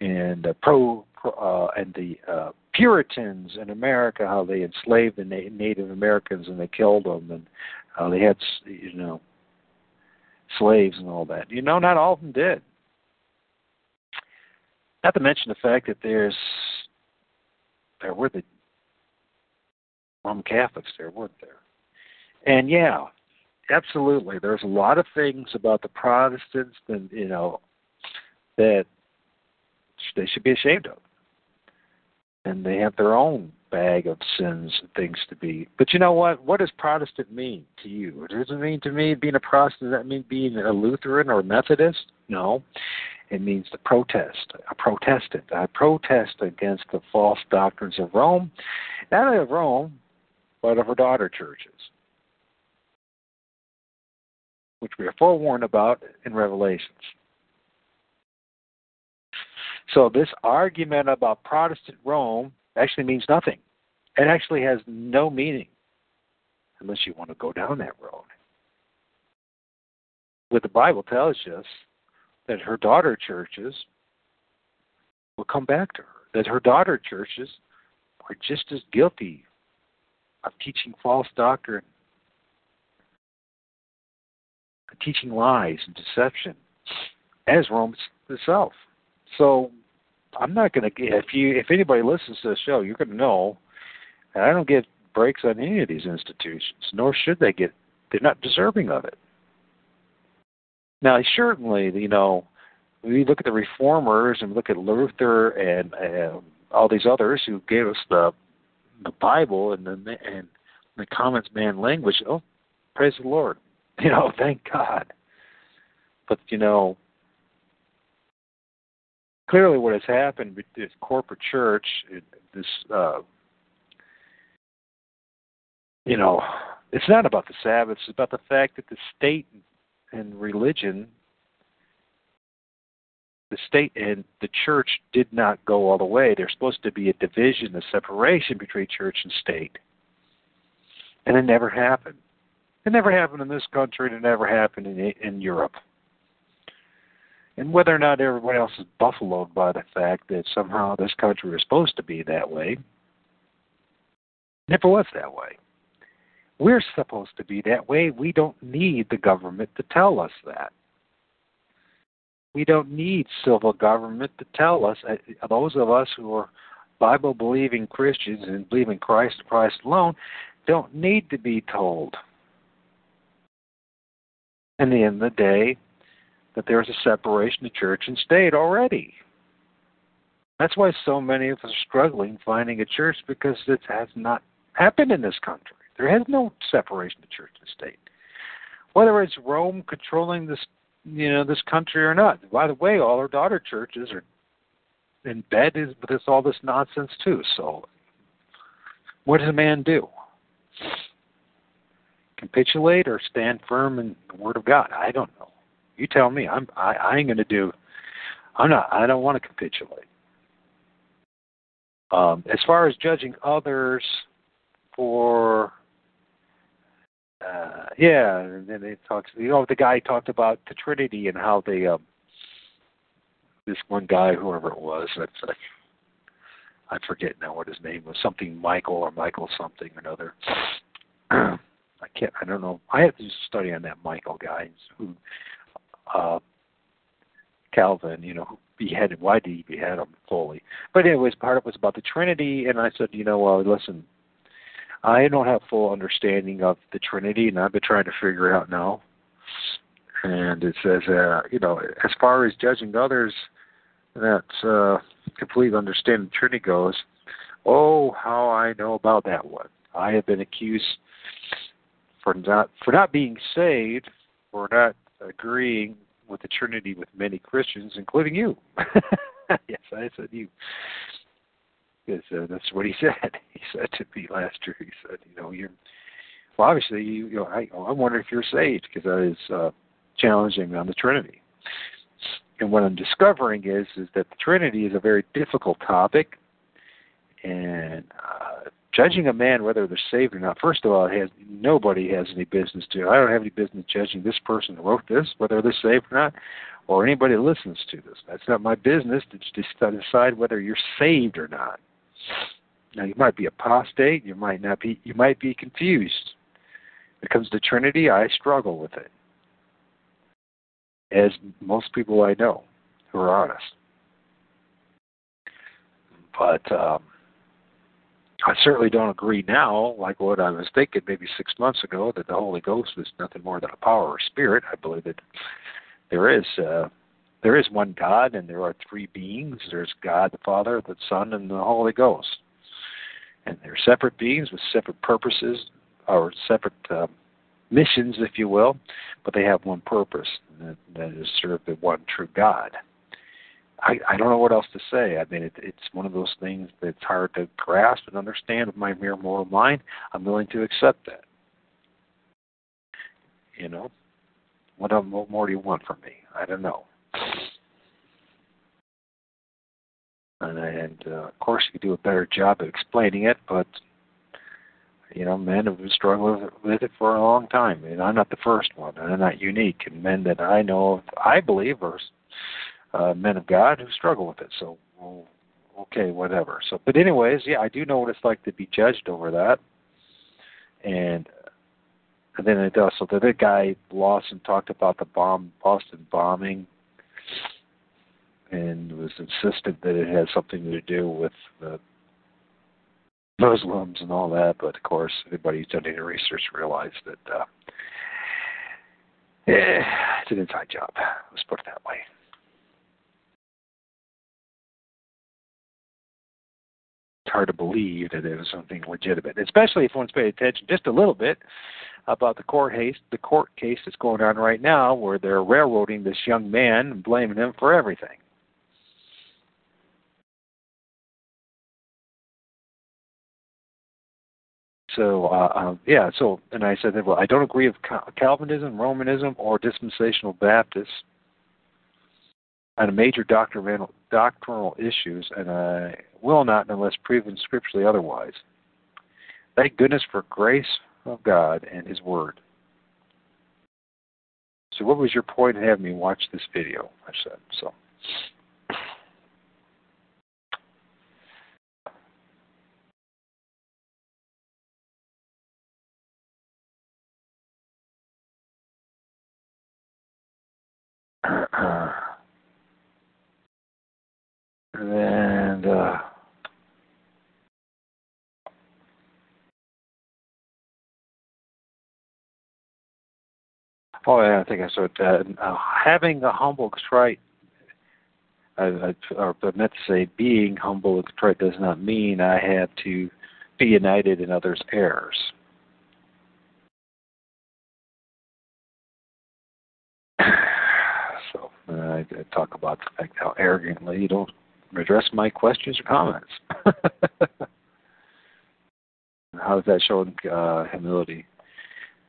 [SPEAKER 2] and the pro, uh, and the uh, Puritans in America, how they enslaved the Na- Native Americans and they killed them, and how they had, you know, slaves and all that. You know, not all of them did. Not to mention the fact that there's there were the Roman Catholics there, weren't there? And yeah, absolutely. There's a lot of things about the Protestants that you know that they should be ashamed of, and they have their own bag of sins and things to be. But you know what? What does Protestant mean to you? It Does it mean to me being a Protestant? Does that mean being a Lutheran or a Methodist? No. It means to protest, a protestant. I protest against the false doctrines of Rome, not only of Rome, but of her daughter churches, which we are forewarned about in Revelations. So this argument about Protestant Rome actually means nothing. It actually has no meaning unless you want to go down that road. What the Bible tells us that her daughter churches will come back to her, that her daughter churches are just as guilty of teaching false doctrine, teaching lies and deception as Rome itself. So I'm not going to if you if anybody listens to the show, you're going to know that I don't get breaks on any of these institutions, nor should they get. They're not deserving of it. Now, certainly, you know, we look at the reformers and look at Luther and uh, all these others who gave us the the Bible and the and the common man language. Oh, praise the Lord! You know, thank God. But you know, clearly, what has happened with this corporate church, this uh, you know, it's not about the Sabbath. It's about the fact that the state and religion, the state and the church did not go all the way. There's supposed to be a division, a separation between church and state. And it never happened. It never happened in this country, and it never happened in, in Europe. And whether or not everyone else is buffaloed by the fact that somehow this country was supposed to be that way, never was that way. We're supposed to be that way. We don't need the government to tell us that. We don't need civil government to tell us. Uh, those of us who are Bible believing Christians and believe in Christ Christ alone don't need to be told. And in the end of the day, that there's a separation of church and state already. That's why so many of us are struggling finding a church because it has not happened in this country. There has no separation of church and state. Whether it's Rome controlling this, you know, this country or not. By the way, all our daughter churches are in bed with all this nonsense too. So, what does a man do? Capitulate or stand firm in the Word of God? I don't know. You tell me. I'm. I, I ain't to do. I'm not. I don't want to capitulate. Um, as far as judging others for uh, yeah, and then it talks. You know, the guy talked about the Trinity and how they, um, this one guy, whoever it was, that's like, I forget now what his name was, something Michael or Michael something or another. I can't. I don't know. I have to study on that Michael guy who, uh, Calvin. You know, who beheaded. Why did he behead him fully? But anyways, part of it was about the Trinity, and I said, you know, well, listen I don't have full understanding of the Trinity, and I've been trying to figure it out now. And it says, uh, you know, as far as judging others, that uh, complete understanding the Trinity goes, oh, how I know about that one. I have been accused for not for not being saved, for not agreeing with the Trinity with many Christians, including you. yes, I said you because uh, that's what he said. He said to me last year. He said, you know, you're well, obviously, you, you know, I, I wonder if you're saved because I was uh, challenging on the Trinity. And what I'm discovering is is that the Trinity is a very difficult topic, and uh, judging a man whether they're saved or not. First of all, has nobody has any business to. I don't have any business judging this person who wrote this whether they're saved or not, or anybody that listens to this. That's not my business to decide whether you're saved or not. Now you might be apostate, you might not be, you might be confused. It comes to Trinity, I struggle with it, as most people I know who are honest. But um, I certainly don't agree now, like what I was thinking maybe six months ago, that the Holy Ghost is nothing more than a power or spirit. I believe that there is uh, there is one God, and there are three beings. There's God the Father, the Son, and the Holy Ghost, and they're separate beings with separate purposes or separate uh, missions, if you will, but they have one purpose, and that, that is serve the one true God. I, I don't know what else to say. I mean, it, it's one of those things that's hard to grasp and understand with my mere mortal mind. I'm willing to accept that. You know, what, what more do you want from me? I don't know. And, and uh, of course, you could do a better job of explaining it, but you know, men have been struggling with it for a long time, and I'm not the first one, and I'm not unique. And men that I know of, I believe, are uh, men of God who struggle with it. So, okay, whatever. So, but anyways, yeah, I do know what it's like to be judged over that. And, and then it also the other guy Lawson talked about the bomb Boston bombing, and was insistent that it had something to do with the Muslims and all that. But of course, anybody who's done any research realized that. Uh, yeah, it's an inside job. Let's put it that way. It's hard to believe that it was something legitimate, especially if one's paid attention just a little bit about the court case, the court case that's going on right now, where they're railroading this young man and blaming him for everything. So uh, um, yeah, so and I said, well, I don't agree with Calvinism, Romanism, or dispensational Baptists on major doctrinal doctrinal issues, and I will not unless proven scripturally otherwise. Thank goodness for grace of God and His Word. So, what was your point in having me watch this video? I said so. and uh, oh yeah, I think I said that. Uh, having a humble, contrite, or I meant to say being humble and contrite does not mean I have to be united in others' errors. so uh, I, I talk about the fact how arrogantly you don't address my questions or comments. How does that show uh, humility?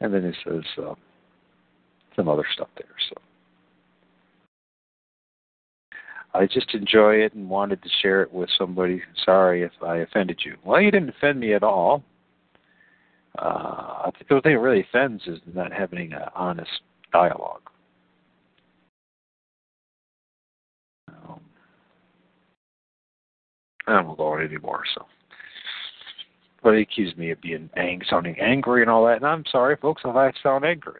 [SPEAKER 2] And then he says uh, some other stuff there. So I just enjoy it and wanted to share it with somebody. Sorry if I offended you. Well, you didn't offend me at all. Uh, I think the thing that really offends is not having an honest dialogue. I won't go on anymore. So, but he accused me of being ang- sounding angry and all that, and I'm sorry, folks, if I sound angry.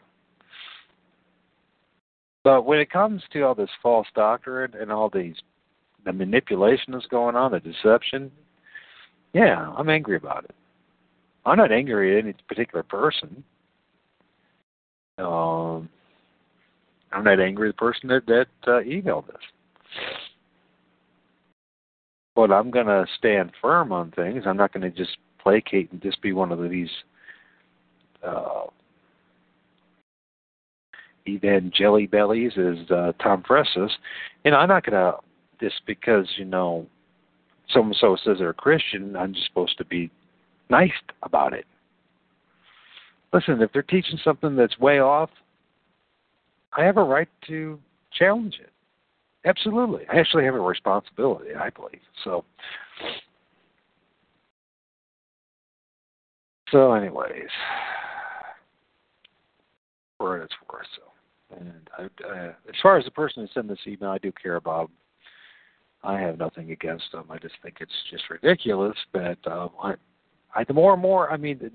[SPEAKER 2] But when it comes to all this false doctrine and all these the manipulation that's going on, the deception, yeah, I'm angry about it. I'm not angry at any particular person. Um, I'm not angry at the person that that uh, emailed us but I'm going to stand firm on things. I'm not going to just placate and just be one of these uh, jelly bellies, as uh, Tom. You know, I'm not going to just because you know someone so says they're a Christian, I'm just supposed to be nice about it. Listen, if they're teaching something that's way off, I have a right to challenge it. Absolutely. I actually have a responsibility, I believe. So So, anyways, for what it's worth. So, and I, uh, as far as the person who sent this email, I do care about. Them. I have nothing against them. I just think it's just ridiculous. But um, I, I, the more and more, I mean,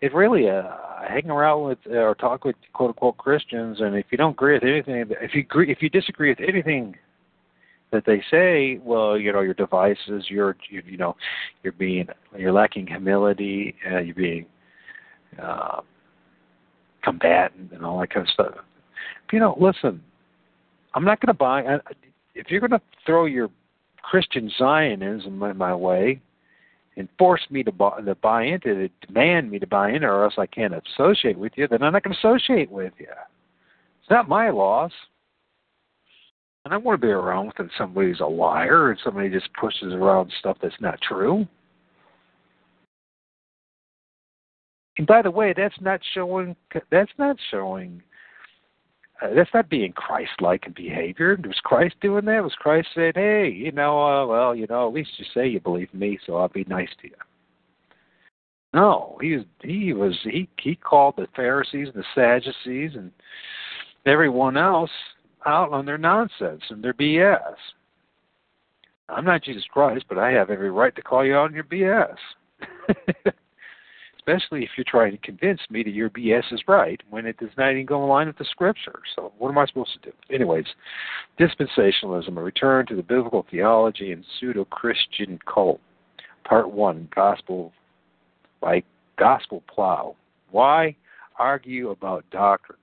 [SPEAKER 2] it, really uh, hanging around with uh, or talk with quote unquote Christians, and if you don't agree with anything, if you agree, if you disagree with anything that they say, well, you know, your devices, you're, you, you know, you're being, you're lacking humility, uh, you're being uh, combatant, and all that kind of stuff. But, you know, listen, I'm not going to buy. I, If you're going to throw your Christian Zionism in my way and force me to buy, to buy into it, demand me to buy in, or else I can't associate with you, then I'm not going to associate with you. It's not my loss. And I want to be around with somebody who's a liar and somebody just pushes around stuff that's not true. And by the way, that's not showing. That's not showing. Uh, that's not being Christ-like in behavior. Was Christ doing that? Was Christ saying, "Hey, you know, uh, well, you know, at least you say you believe me, so I'll be nice to you." No, he was. He was. He he called the Pharisees and the Sadducees and everyone else out on their nonsense and their BS. I'm not Jesus Christ, but I have every right to call you out on your BS. Especially if you're trying to convince me that your BS is right when it does not even go in line with the scripture. So what am I supposed to do? Anyways, dispensationalism, a return to the biblical theology and pseudo-Christian cult. Part one, gospel by gospel plow. Why argue about doctrine?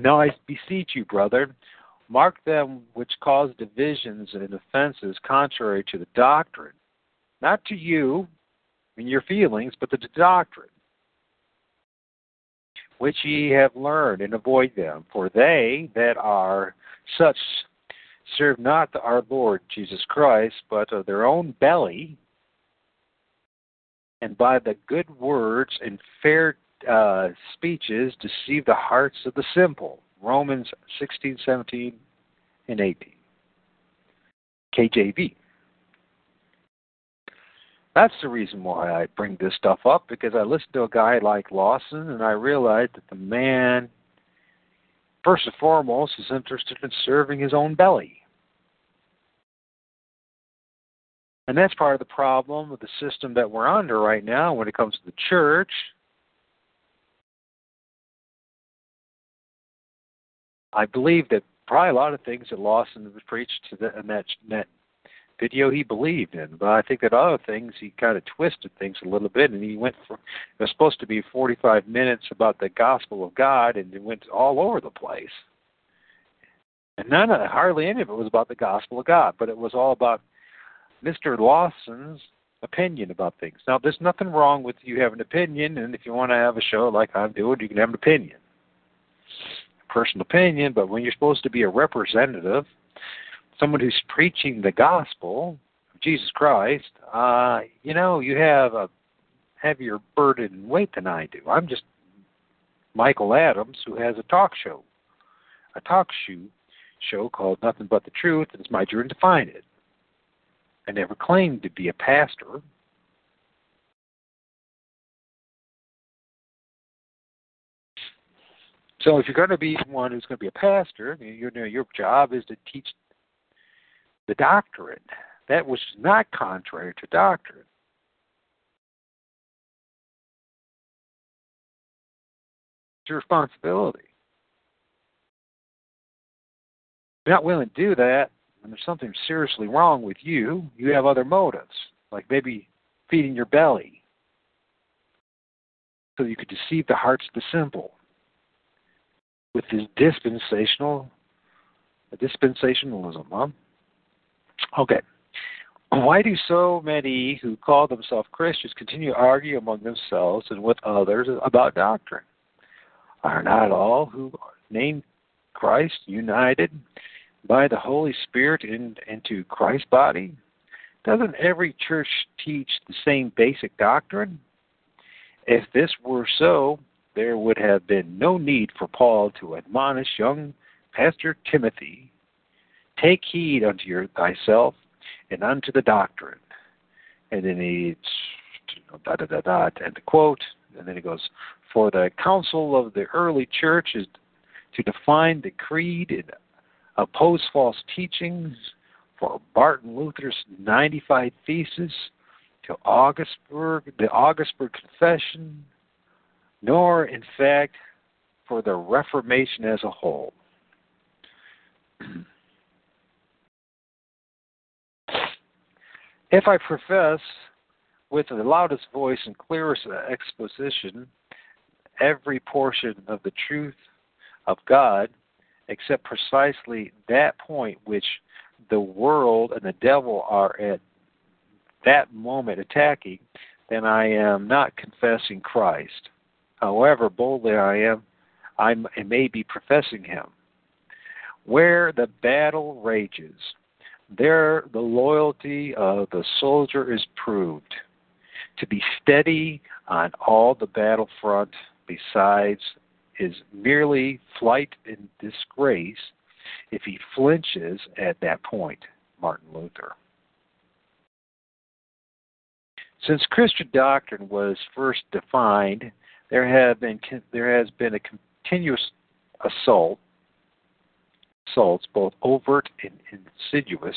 [SPEAKER 2] Now I beseech you, brother, mark them which cause divisions and offenses contrary to the doctrine, not to you in your feelings, but the doctrine, which ye have learned, and avoid them. For they that are such serve not our Lord Jesus Christ, but of their own belly, and by the good words and fair uh, speeches deceive the hearts of the simple. Romans 16, 17, and 18. KJV. That's the reason why I bring this stuff up because I listened to a guy like Lawson and I realized that the man, first and foremost, is interested in serving his own belly. And that's part of the problem with the system that we're under right now when it comes to the church I believe that probably a lot of things that Lawson preached to the, in that, that video he believed in, but I think that other things he kind of twisted things a little bit, and he went for it was supposed to be 45 minutes about the gospel of God, and it went all over the place. And none of hardly any of it was about the gospel of God, but it was all about Mr. Lawson's opinion about things. Now, there's nothing wrong with you having an opinion, and if you want to have a show like I'm doing, you can have an opinion personal opinion, but when you're supposed to be a representative, someone who's preaching the gospel of Jesus Christ, uh, you know, you have a heavier burden and weight than I do. I'm just Michael Adams who has a talk show, a talk show show called Nothing But the Truth, and it's my journey to find it. I never claimed to be a pastor. So if you're going to be one who's going to be a pastor, you know, your job is to teach the doctrine. That was not contrary to doctrine. It's your responsibility. If you're not willing to do that, and there's something seriously wrong with you, you have other motives, like maybe feeding your belly, so you could deceive the hearts of the simple with this dispensational dispensationalism, huh? Okay. Why do so many who call themselves Christians continue to argue among themselves and with others about doctrine? Are not all who name Christ united by the Holy Spirit in, into Christ's body? Doesn't every church teach the same basic doctrine? If this were so, there would have been no need for Paul to admonish young Pastor Timothy, Take heed unto your, thyself and unto the doctrine. And then he da da da da, and quote, and then he goes, for the council of the early church is to define the creed and oppose false teachings. For Martin Luther's 95 Theses, to Augsburg, the Augsburg Confession, nor, in fact, for the Reformation as a whole. if I profess with the loudest voice and clearest exposition every portion of the truth of God, except precisely that point which the world and the devil are at that moment attacking, then I am not confessing Christ. However boldly I am, I may be professing Him. Where the battle rages, there the loyalty of the soldier is proved. To be steady on all the battlefront, besides, is merely flight and disgrace if he flinches at that point. Martin Luther. Since Christian doctrine was first defined, there have been there has been a continuous assault assaults, both overt and insidious,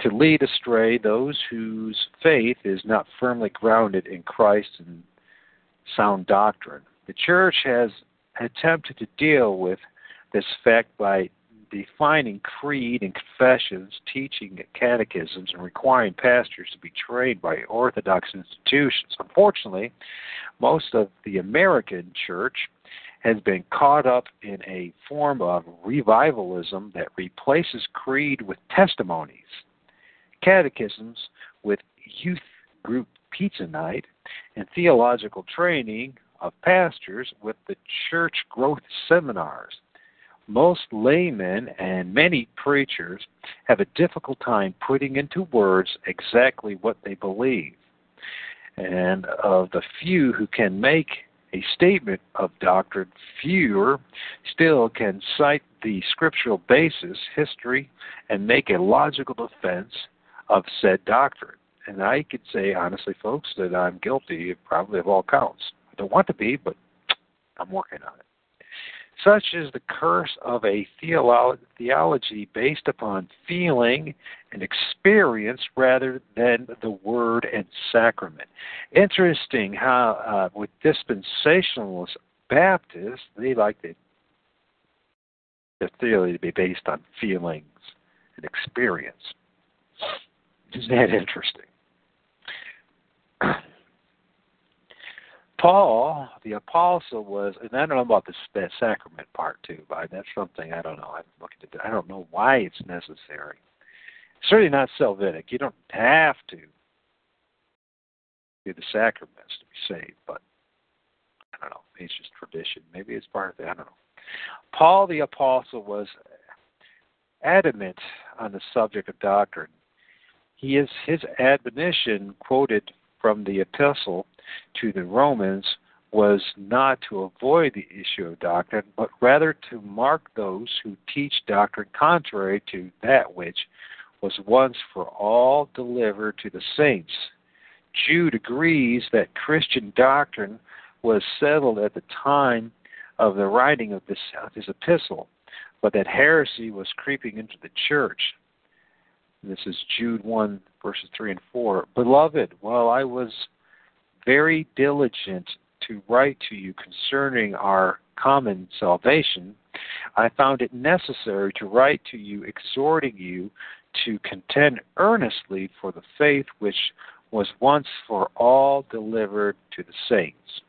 [SPEAKER 2] to lead astray those whose faith is not firmly grounded in Christ and sound doctrine. The church has attempted to deal with this fact by defining creed and confessions, teaching catechisms, and requiring pastors to be trained by orthodox institutions. Unfortunately, most of the American church has been caught up in a form of revivalism that replaces creed with testimonies, catechisms with youth group pizza night, and theological training of pastors with the church growth seminars. Most laymen and many preachers have a difficult time putting into words exactly what they believe. And of the few who can make a statement of doctrine, fewer still can cite the scriptural basis, history, and make a logical defense of said doctrine. And I could say, honestly, folks, that I'm guilty probably of all counts. I don't want to be, but I'm working on it. Such is the curse of a theolo- theology based upon feeling and experience rather than the word and sacrament. Interesting how, uh, with dispensationalist Baptists, they like the, the theology to be based on feelings and experience. Isn't that interesting? Paul, the apostle, was, and I don't know about that sacrament part too, but that's something I don't know. I'm looking at. I don't know why it's necessary. It's certainly not Salvific. You don't have to do the sacraments to be saved, but I don't know. It's just tradition. Maybe it's part of it. I don't know. Paul the apostle was adamant on the subject of doctrine. He is his admonition quoted from the epistle to the Romans was not to avoid the issue of doctrine, but rather to mark those who teach doctrine contrary to that which was once for all delivered to the saints. Jude agrees that Christian doctrine was settled at the time of the writing of this of his epistle, but that heresy was creeping into the church. This is Jude 1, verses 3 and 4. Beloved, while I was very diligent to write to you concerning our common salvation, I found it necessary to write to you, exhorting you to contend earnestly for the faith which was once for all delivered to the saints.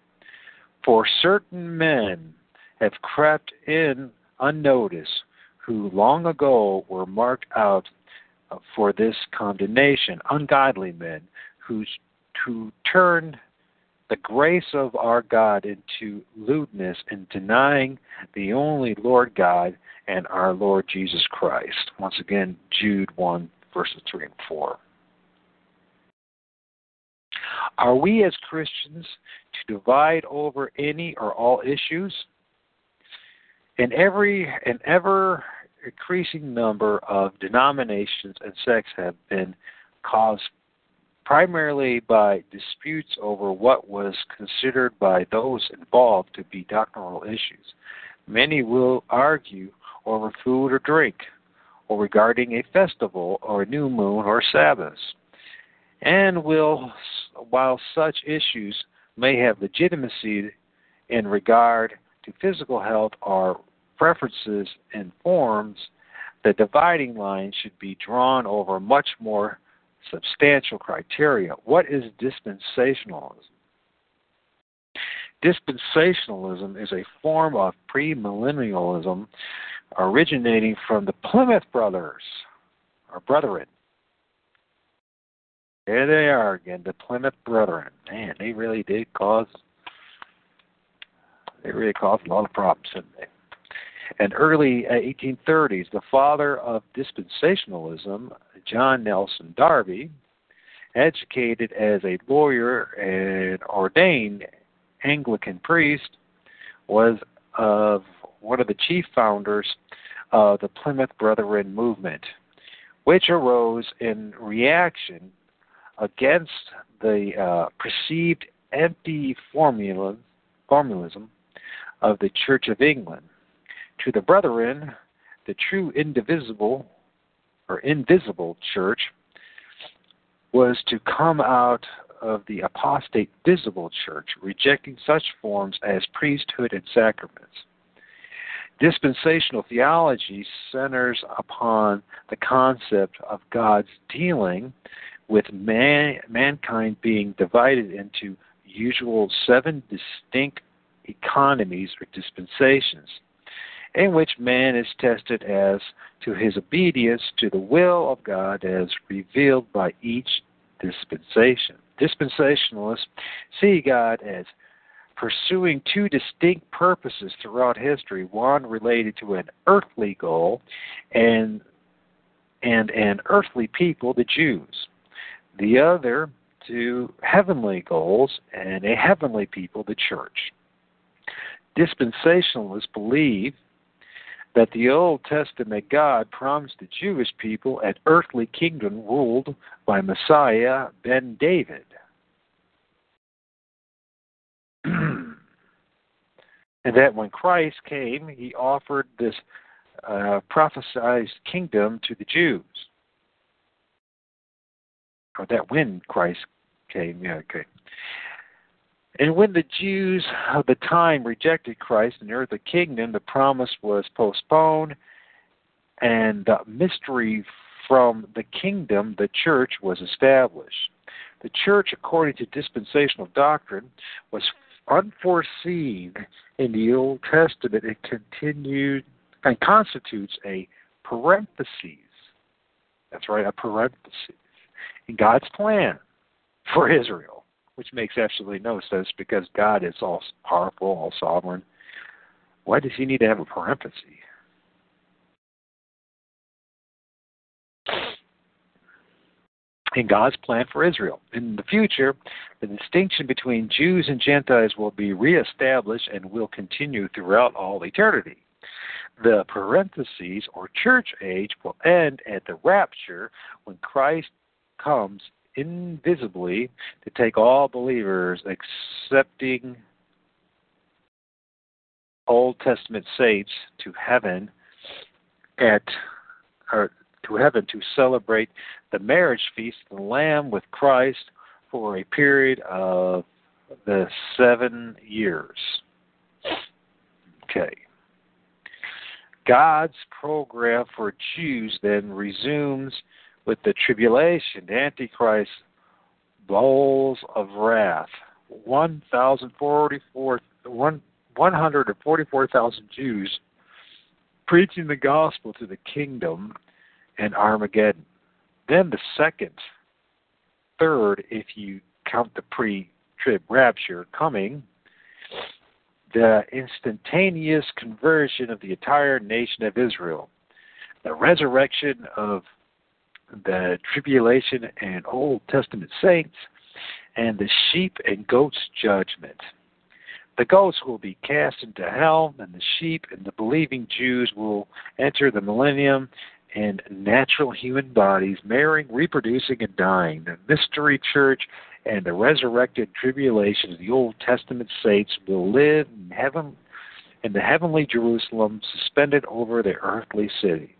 [SPEAKER 2] For certain men have crept in unnoticed, who long ago were marked out for this condemnation, ungodly men who, who turn the grace of our God into lewdness and denying the only Lord God and our Lord Jesus Christ. Once again, Jude 1, verses 3 and 4. Are we as Christians to divide over any or all issues? In every an ever increasing number of denominations and sects have been caused primarily by disputes over what was considered by those involved to be doctrinal issues. Many will argue over food or drink, or regarding a festival or a new moon or Sabbath. And will, while such issues may have legitimacy in regard to physical health or preferences and forms, the dividing line should be drawn over much more substantial criteria. What is dispensationalism? Dispensationalism is a form of premillennialism originating from the Plymouth Brothers, or Brethren. There they are again, the Plymouth Brethren. Man, they really did cause they really caused a lot of problems, didn't they? In early 1830s, the father of dispensationalism, John Nelson Darby, educated as a lawyer and ordained Anglican priest, was of one of the chief founders of the Plymouth Brethren movement, which arose in reaction against the uh, perceived empty formula, formalism of the Church of England. To the brethren, the true indivisible or invisible church was to come out of the apostate visible church, rejecting such forms as priesthood and sacraments. Dispensational theology centers upon the concept of God's dealing with man, mankind being divided into usual seven distinct economies or dispensations, in which man is tested as to his obedience to the will of God as revealed by each dispensation. Dispensationalists see God as pursuing two distinct purposes throughout history one related to an earthly goal and and an earthly people the Jews the other to heavenly goals and a heavenly people the church dispensationalists believe that the Old Testament God promised the Jewish people an earthly kingdom ruled by Messiah ben David and that when Christ came, he offered this uh, prophesied kingdom to the Jews. Or that when Christ came, yeah, okay. And when the Jews of the time rejected Christ and the kingdom, the promise was postponed, and the mystery from the kingdom, the church, was established. The church, according to dispensational doctrine, was unforeseen in the Old Testament, and continued and constitutes a parenthesis. That's right, a parenthesis in God's plan for Israel, which makes absolutely no sense because God is all powerful, all sovereign. Why does He need to have a parenthesis? in God's plan for Israel. In the future, the distinction between Jews and Gentiles will be reestablished and will continue throughout all eternity. The parentheses or church age will end at the rapture when Christ comes invisibly to take all believers, accepting Old Testament saints, to heaven at or to heaven to celebrate the marriage feast of the Lamb with Christ for a period of the seven years. Okay. God's program for Jews then resumes with the tribulation, Antichrist, bowls of wrath. 1,044, 144,000 Jews preaching the gospel to the kingdom and Armageddon. Then the second, third, if you count the pre trib rapture coming, the instantaneous conversion of the entire nation of Israel, the resurrection of the tribulation and Old Testament saints, and the sheep and goats judgment. The goats will be cast into hell, and the sheep and the believing Jews will enter the millennium in natural human bodies, marrying, reproducing, and dying. The mystery church and the resurrected tribulation of the Old Testament saints will live in heaven in the heavenly Jerusalem suspended over the earthly city.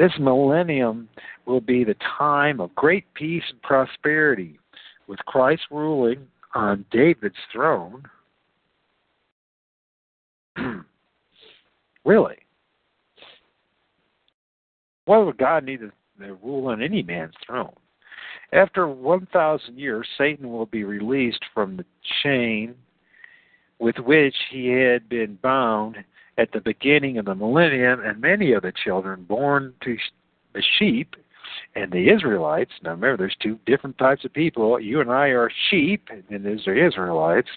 [SPEAKER 2] This millennium will be the time of great peace and prosperity, with Christ ruling on David's throne. really? Why would God need to rule on any man's throne? After 1,000 years, Satan will be released from the chain with which he had been bound at the beginning of the millennium, and many of the children born to the sheep and the Israelites. Now remember, there's two different types of people. You and I are sheep, and there's the Israelites.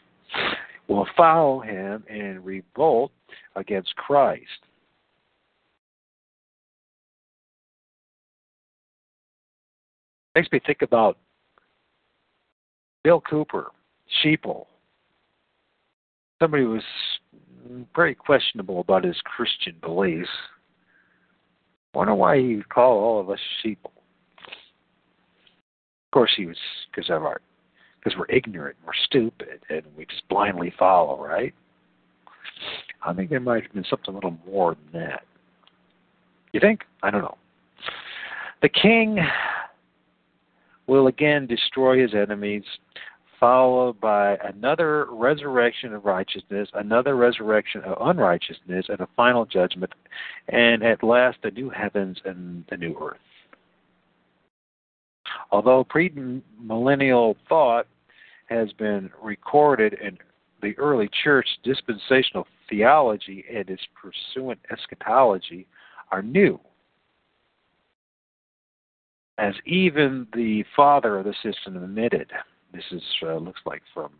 [SPEAKER 2] Will follow him and revolt against Christ. Makes me think about Bill Cooper, Sheeple. Somebody was very questionable about his Christian beliefs. Wonder why he would call all of us sheep. Of course, he was because of our because we're ignorant, we're stupid, and we just blindly follow, right? I think there might have been something a little more than that. You think? I don't know. The king will again destroy his enemies, followed by another resurrection of righteousness, another resurrection of unrighteousness, and a final judgment, and at last the new heavens and the new earth. Although premillennial thought has been recorded in the early church, dispensational theology and its pursuant eschatology are new as even the father of the system admitted. This is uh, looks like from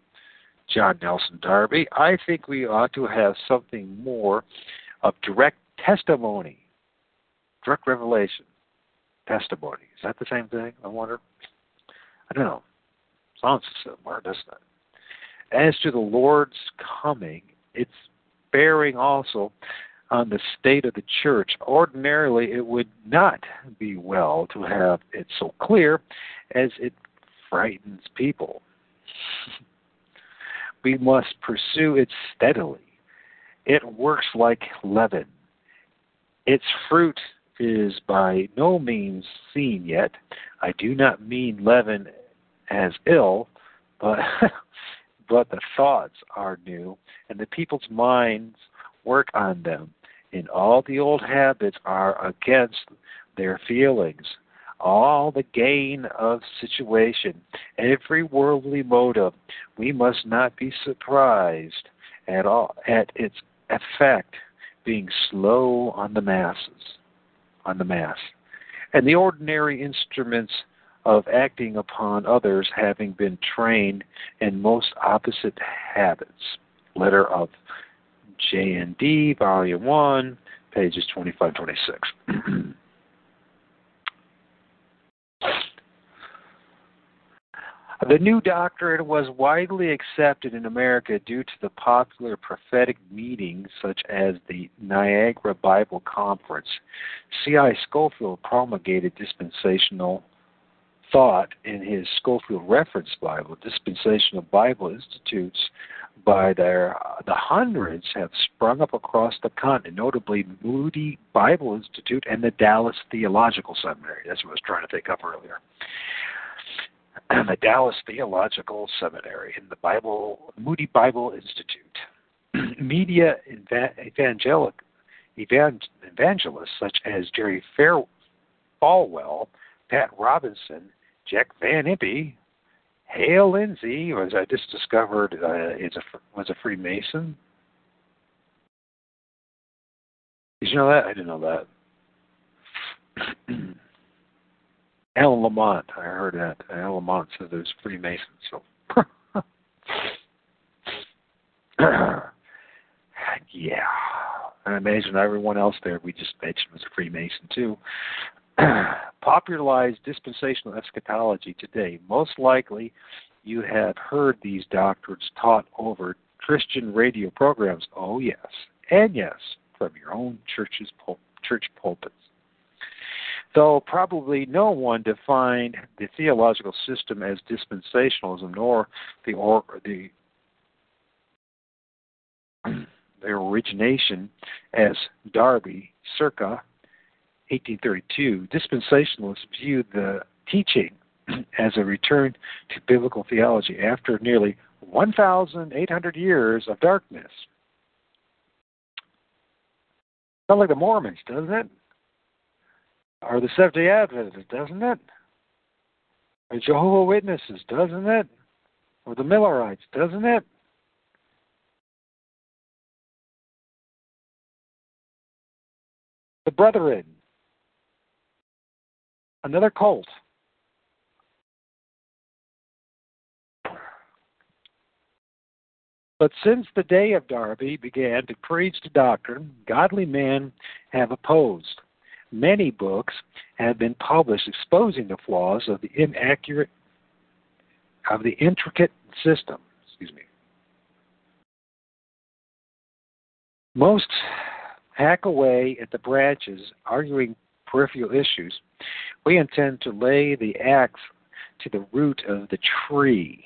[SPEAKER 2] John Nelson Darby. I think we ought to have something more of direct testimony, direct revelation, testimony. Is that the same thing? I wonder. I don't know. Sounds similar, doesn't it? As to the Lord's coming, it's bearing also on the state of the church. Ordinarily, it would not be well to have it so clear as it frightens people. we must pursue it steadily. It works like leaven. Its fruit is by no means seen yet. I do not mean leaven as ill, but but the thoughts are new, and the people's minds work on them and all the old habits are against their feelings. All the gain of situation, every worldly motive, we must not be surprised at all at its effect being slow on the masses, on the mass, and the ordinary instruments of acting upon others having been trained in most opposite habits. Letter of J.N.D., Volume 1, pages 25 26. The new doctrine was widely accepted in America due to the popular prophetic meetings such as the Niagara Bible Conference. C.I. Scofield promulgated dispensational thought in his Scofield Reference Bible. Dispensational Bible Institutes by their the hundreds have sprung up across the continent, notably Moody Bible Institute and the Dallas Theological Seminary. That's what I was trying to think of earlier. The Dallas Theological Seminary and the Bible Moody Bible Institute. Media evangelic evangelists such as Jerry Fair, Falwell, Pat Robertson, Jack Van Impe, Hal Lindsey, was I just discovered uh, is a was a Freemason. Did you know that? I didn't know that. Alan Lamont, I heard that. Alan Lamont said there's Freemasons. So, yeah, I imagine everyone else there we just mentioned was a Freemason too. popularized dispensational eschatology today. Most likely, you have heard these doctrines taught over Christian radio programs. Oh, yes, and yes, from your own church's pul- church pulpits. Though probably no one defined the theological system as dispensationalism, nor the or, the their origination as Darby circa 1832, dispensationalists viewed the teaching as a return to biblical theology after nearly 1,800 years of darkness. Sounds like the Mormons, doesn't it? Or the Seventh day Adventists, doesn't it? Or Jehovah Witnesses, doesn't it? Or the Millerites, doesn't it? The Brethren, another cult. But since the day of Darby began to preach the doctrine, godly men have opposed. Many books have been published exposing the flaws of the inaccurate of the intricate system. Excuse me. Most hack away at the branches, arguing peripheral issues. We intend to lay the axe to the root of the tree.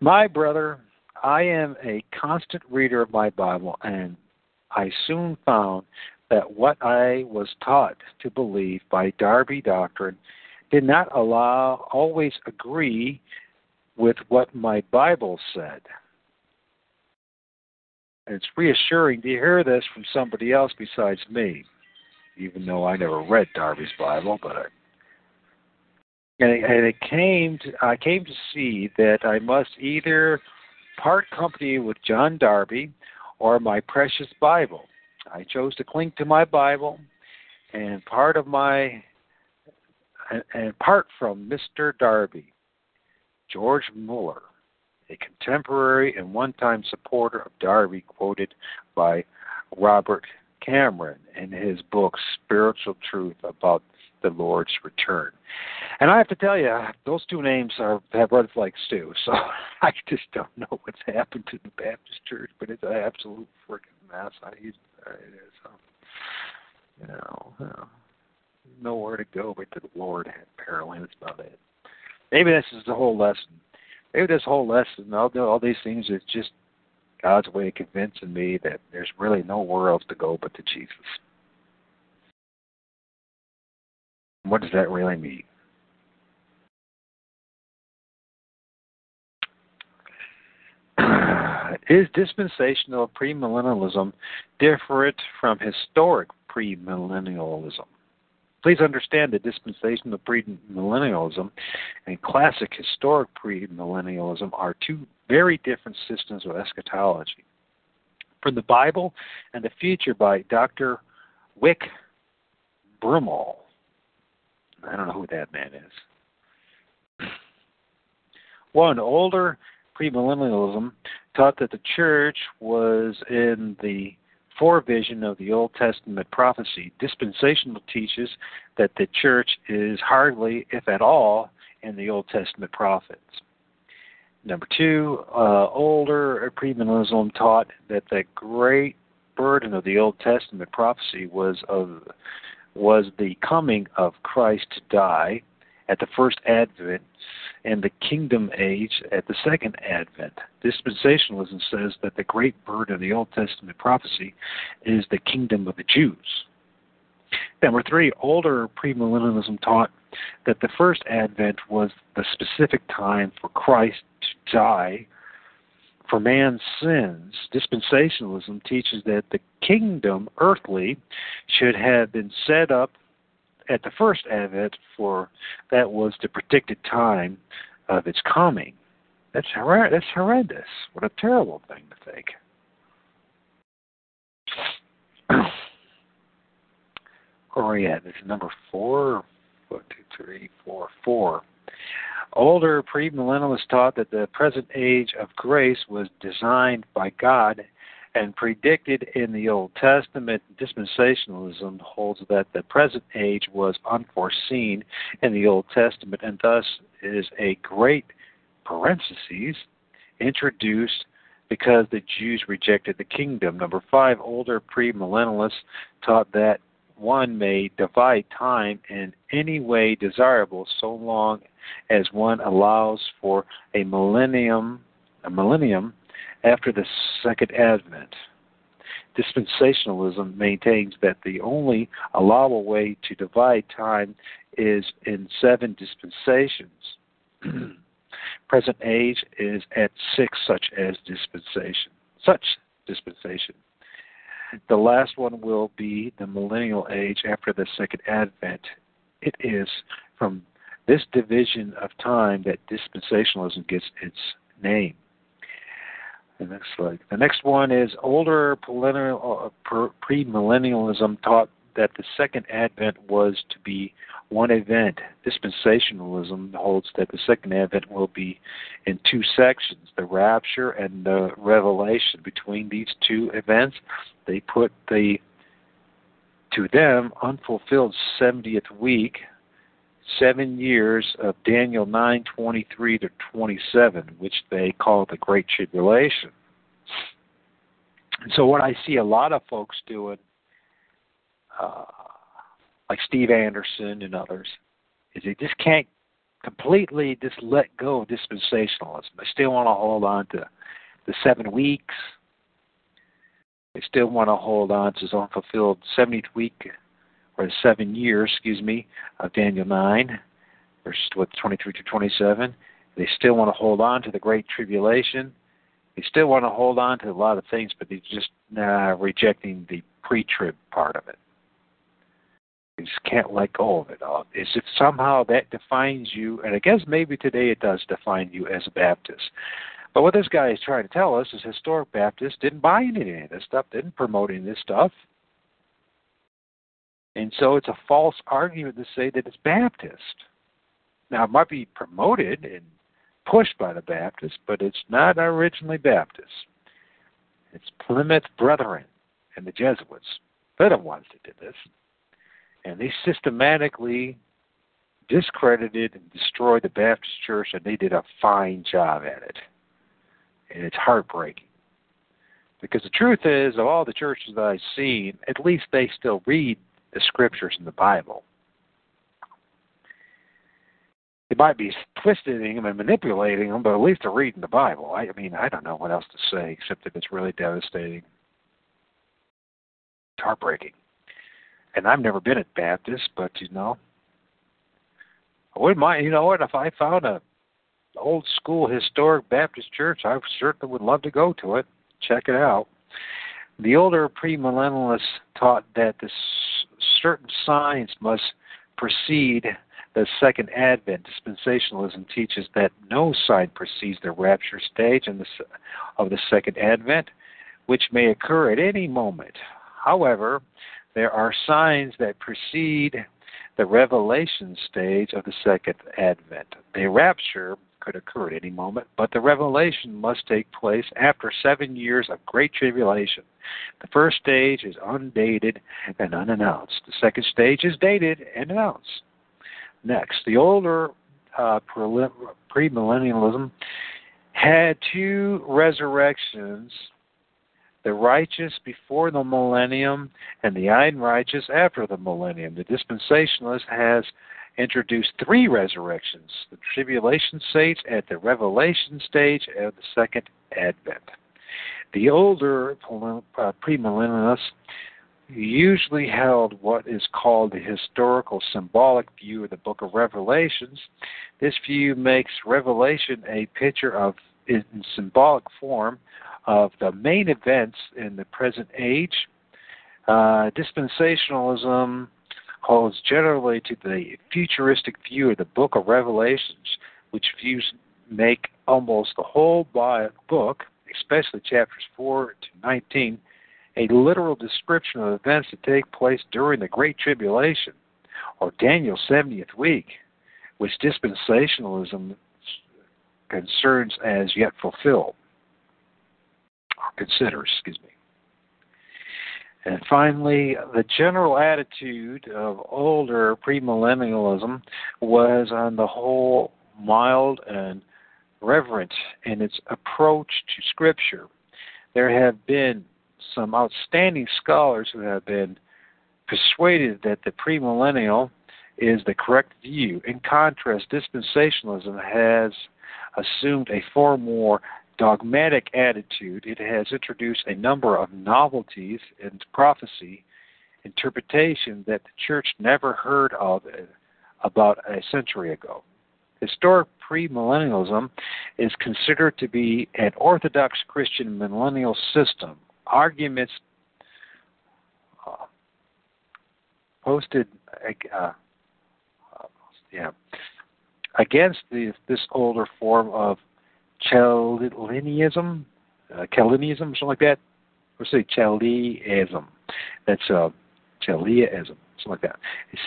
[SPEAKER 2] My brother, I am a constant reader of my Bible, and I soon found that what I was taught to believe by Darby doctrine did not allow always agree with what my Bible said. And it's reassuring to hear this from somebody else besides me, even though I never read Darby's Bible, but I and it, and it came to, I came to see that I must either part company with John Darby or my precious Bible. I chose to cling to my Bible, and part of my and part from Mr. Darby, George Mueller, a contemporary and one-time supporter of Darby, quoted by Robert Cameron in his book Spiritual Truth about the Lord's return. And I have to tell you, those two names are have red flags too. So I just don't know what's happened to the Baptist Church, but it's an absolute freaking mess. I it is. Um, you know, uh, nowhere to go but to the Lord. Apparently, that's about it. Maybe this is the whole lesson. Maybe this whole lesson, all all these things, is just God's way of convincing me that there's really nowhere else to go but to Jesus. What does that really mean? Is dispensational premillennialism different from historic premillennialism? Please understand that dispensational premillennialism and classic historic premillennialism are two very different systems of eschatology. From the Bible and the Future by Dr. Wick Broomall. I don't know who that man is. One, older premillennialism taught that the church was in the forevision of the Old Testament prophecy. Dispensational teaches that the church is hardly, if at all, in the Old Testament prophets. Number two, uh, older premillennialism taught that the great burden of the Old Testament prophecy was of was the coming of Christ to die at the first advent and the kingdom age at the second advent. Dispensationalism says that the great bird of the Old Testament prophecy is the kingdom of the Jews. Number three, older premillennialism taught that the first advent was the specific time for Christ to die for man's sins, dispensationalism teaches that the kingdom, earthly, should have been set up at the first advent, for that was the predicted time of its coming. That's hor- that's horrendous. What a terrible thing to think. We at? This is number four. One, two, three, four, four. Older premillennialists taught that the present age of grace was designed by God and predicted in the Old Testament. Dispensationalism holds that the present age was unforeseen in the Old Testament and thus is a great parentheses introduced because the Jews rejected the kingdom. Number five, older premillennialists taught that one may divide time in any way desirable so long as one allows for a millennium a millennium after the second advent. Dispensationalism maintains that the only allowable way to divide time is in seven dispensations. Present age is at six such as dispensation. Such dispensation. The last one will be the millennial age after the second advent. It is from this division of time that dispensationalism gets its name. The next slide. The next one is older uh, premillennialism taught that the second advent was to be one event. Dispensationalism holds that the second advent will be in two sections the rapture and the revelation. Between these two events, they put the, to them, unfulfilled 70th week, seven years of Daniel 9:23 to 27, which they call the Great Tribulation. And so, what I see a lot of folks doing uh, like Steve Anderson and others, is they just can't completely just let go of dispensationalism. They still want to hold on to the seven weeks. They still want to hold on to the unfulfilled 70th week, or the seven years, excuse me, of Daniel 9, verses what, 23 to 27. They still want to hold on to the Great Tribulation. They still want to hold on to a lot of things, but they're just uh, rejecting the pre-trib part of it. You just can't let go of it all. As if somehow that defines you, and I guess maybe today it does define you as a Baptist. But what this guy is trying to tell us is historic Baptists didn't buy any of this stuff, didn't promote any of this stuff. And so it's a false argument to say that it's Baptist. Now, it might be promoted and pushed by the Baptists, but it's not originally Baptist. It's Plymouth Brethren and the Jesuits. They're the ones that did this and they systematically discredited and destroyed the Baptist church, and they did a fine job at it. And it's heartbreaking. Because the truth is, of all the churches that I've seen, at least they still read the scriptures in the Bible. They might be twisting them and manipulating them, but at least they're reading the Bible. I, mean, I don't know what else to say except that it's really devastating. It's heartbreaking and I've never been at Baptist, but you know, I wouldn't mind. You know what? If I found a old school historic Baptist church, I certainly would love to go to it, check it out. The older premillennialists taught that certain signs must precede the second advent. Dispensationalism teaches that no sign precedes the rapture stage the, of the second advent, which may occur at any moment. However, there are signs that precede the revelation stage of the second advent. A rapture could occur at any moment, but the revelation must take place after seven years of great tribulation. The first stage is undated and unannounced. The second stage is dated and announced. Next, the older uh, premillennialism had two resurrections the righteous before the millennium and the unrighteous after the millennium. The dispensationalist has introduced three resurrections the tribulation stage at the revelation stage and the second advent. The older uh, premillennialists usually held what is called the historical symbolic view of the book of Revelations. This view makes Revelation a picture of in symbolic form of the main events in the present age. Uh, dispensationalism holds generally to the futuristic view of the book of Revelations, which views make almost the whole book, especially chapters 4 to 19, a literal description of events that take place during the Great Tribulation or Daniel's 70th week, which dispensationalism concerns as yet fulfilled or considers, excuse me. And finally, the general attitude of older premillennialism was, on the whole, mild and reverent in its approach to Scripture. there have been some outstanding scholars who have been persuaded that the premillennial is the correct view. In contrast, dispensationalism has assumed a far more dogmatic attitude. It has introduced a number of novelties in prophecy interpretation that the church never heard of about a century ago. Historic premillennialism is considered to be an orthodox Christian millennial system. Arguments uh, posted uh, yeah, against the, this older form of Chaldeanism, uh, Chaldeanism, something like that. Let's say Chaldeanism. That's uh, Chaldeaism, something like that.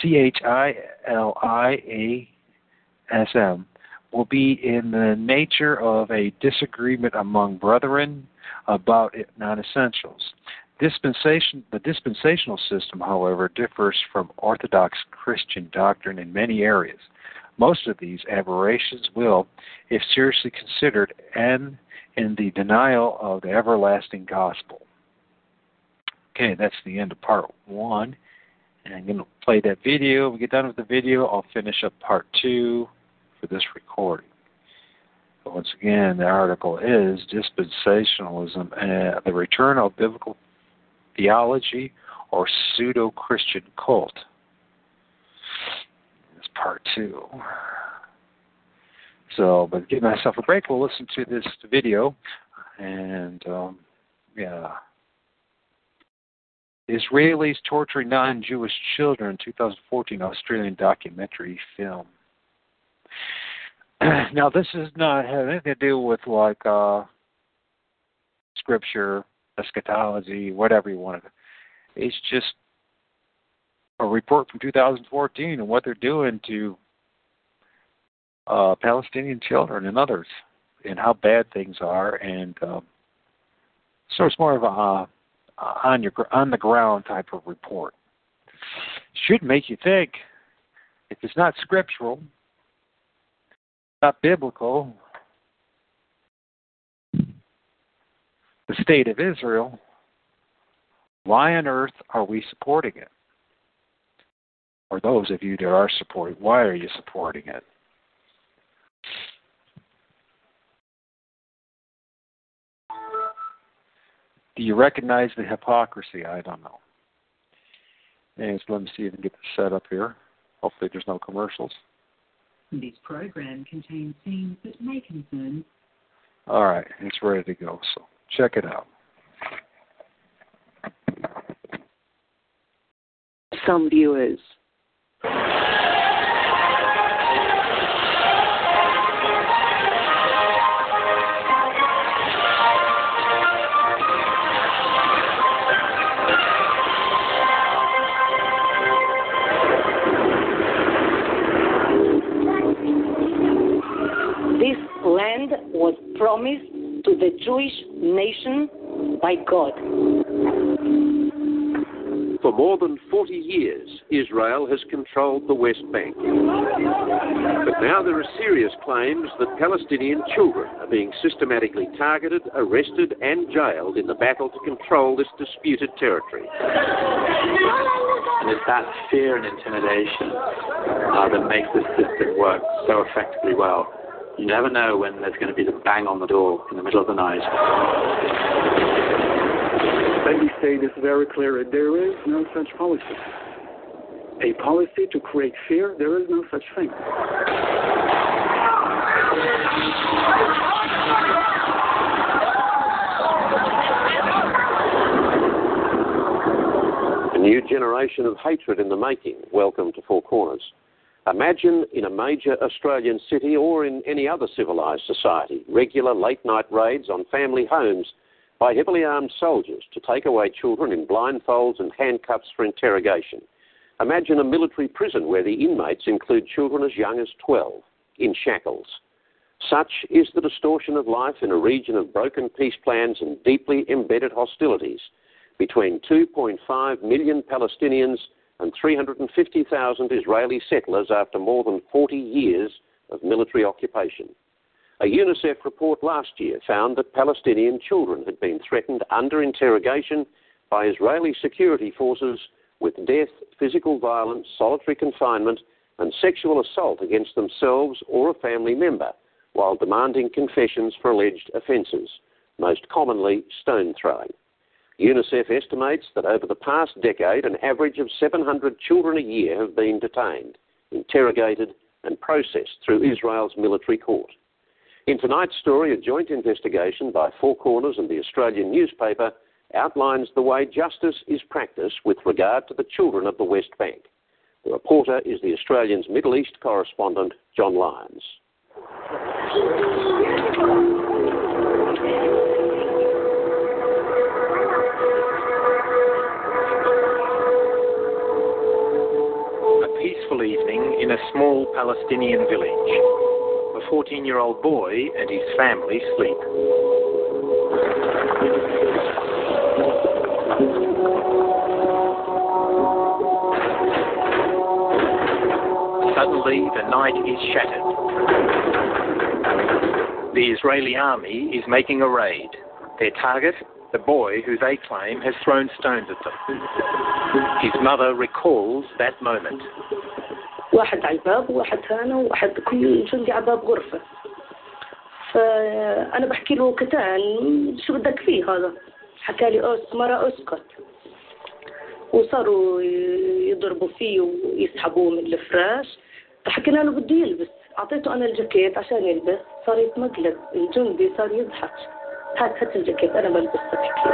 [SPEAKER 2] C H I L I A S M will be in the nature of a disagreement among brethren about non essentials. Dispensation, the dispensational system, however, differs from Orthodox Christian doctrine in many areas. Most of these aberrations will, if seriously considered, end in the denial of the everlasting gospel. Okay, that's the end of part one. And I'm going to play that video. When we get done with the video, I'll finish up part two for this recording. But once again, the article is Dispensationalism and the Return of Biblical theology or pseudo Christian cult. Part two. So, but give myself a break. We'll listen to this video, and um, yeah. Israelis torturing non-Jewish children, 2014 Australian documentary film. now, this is not have anything to do with like uh, scripture eschatology, whatever you want to. It's just a report from 2014 and what they're doing to uh, Palestinian children and others, and how bad things are, and um, so it's more of a uh, on your on the ground type of report. Should make you think. If it's not scriptural, not biblical, the state of Israel, why on earth are we supporting it? Or those of you that are supporting, why are you supporting it? Do you recognize the hypocrisy? I don't know. Anyways, let me see if I can get this set up here. Hopefully, there's no commercials.
[SPEAKER 3] This program contains scenes that may concern.
[SPEAKER 2] All right, it's ready to go. So Check it out.
[SPEAKER 4] Some viewers This land was promised to the Jewish nation by God.
[SPEAKER 5] For more than 40 years, Israel has controlled the West Bank. But now there are serious claims that Palestinian children are being systematically targeted, arrested, and jailed in the battle to control this disputed territory.
[SPEAKER 6] And it's that fear and intimidation uh, that makes this system work so effectively well. You never know when there's going to be the bang on the door in the middle of the night.
[SPEAKER 7] Let me say this very clearly. There is no such policy. A policy to create fear, there is no such thing.
[SPEAKER 5] A new generation of hatred in the making. Welcome to Four Corners. Imagine in a major Australian city or in any other civilised society regular late night raids on family homes by heavily armed soldiers to take away children in blindfolds and handcuffs for interrogation. Imagine a military prison where the inmates include children as young as 12 in shackles. Such is the distortion of life in a region of broken peace plans and deeply embedded hostilities between 2.5 million Palestinians and 350,000 Israeli settlers after more than 40 years of military occupation. A UNICEF report last year found that Palestinian children had been threatened under interrogation by Israeli security forces with death, physical violence, solitary confinement, and sexual assault against themselves or a family member while demanding confessions for alleged offences, most commonly stone throwing. UNICEF estimates that over the past decade, an average of 700 children a year have been detained, interrogated, and processed through Israel's military court. In tonight's story, a joint investigation by Four Corners and the Australian newspaper outlines the way justice is practiced with regard to the children of the West Bank. The reporter is the Australian's Middle East correspondent, John Lyons.
[SPEAKER 8] A peaceful evening in a small Palestinian village. 14 year old boy and his family sleep. Suddenly, the night is shattered. The Israeli army is making a raid. Their target, the boy who they claim has thrown stones at them. His mother recalls that moment.
[SPEAKER 9] واحد على الباب وواحد هنا وواحد كل جندي على باب غرفة. فأنا بحكي له كتان شو بدك فيه هذا؟ حكى لي أس مرة أسكت. وصاروا يضربوا فيه ويسحبوه من الفراش. فحكينا له بده يلبس. أعطيته أنا الجاكيت عشان يلبس. صار يتمقلب. الجندي صار يضحك. هات هات الجاكيت أنا بلبسها بحكي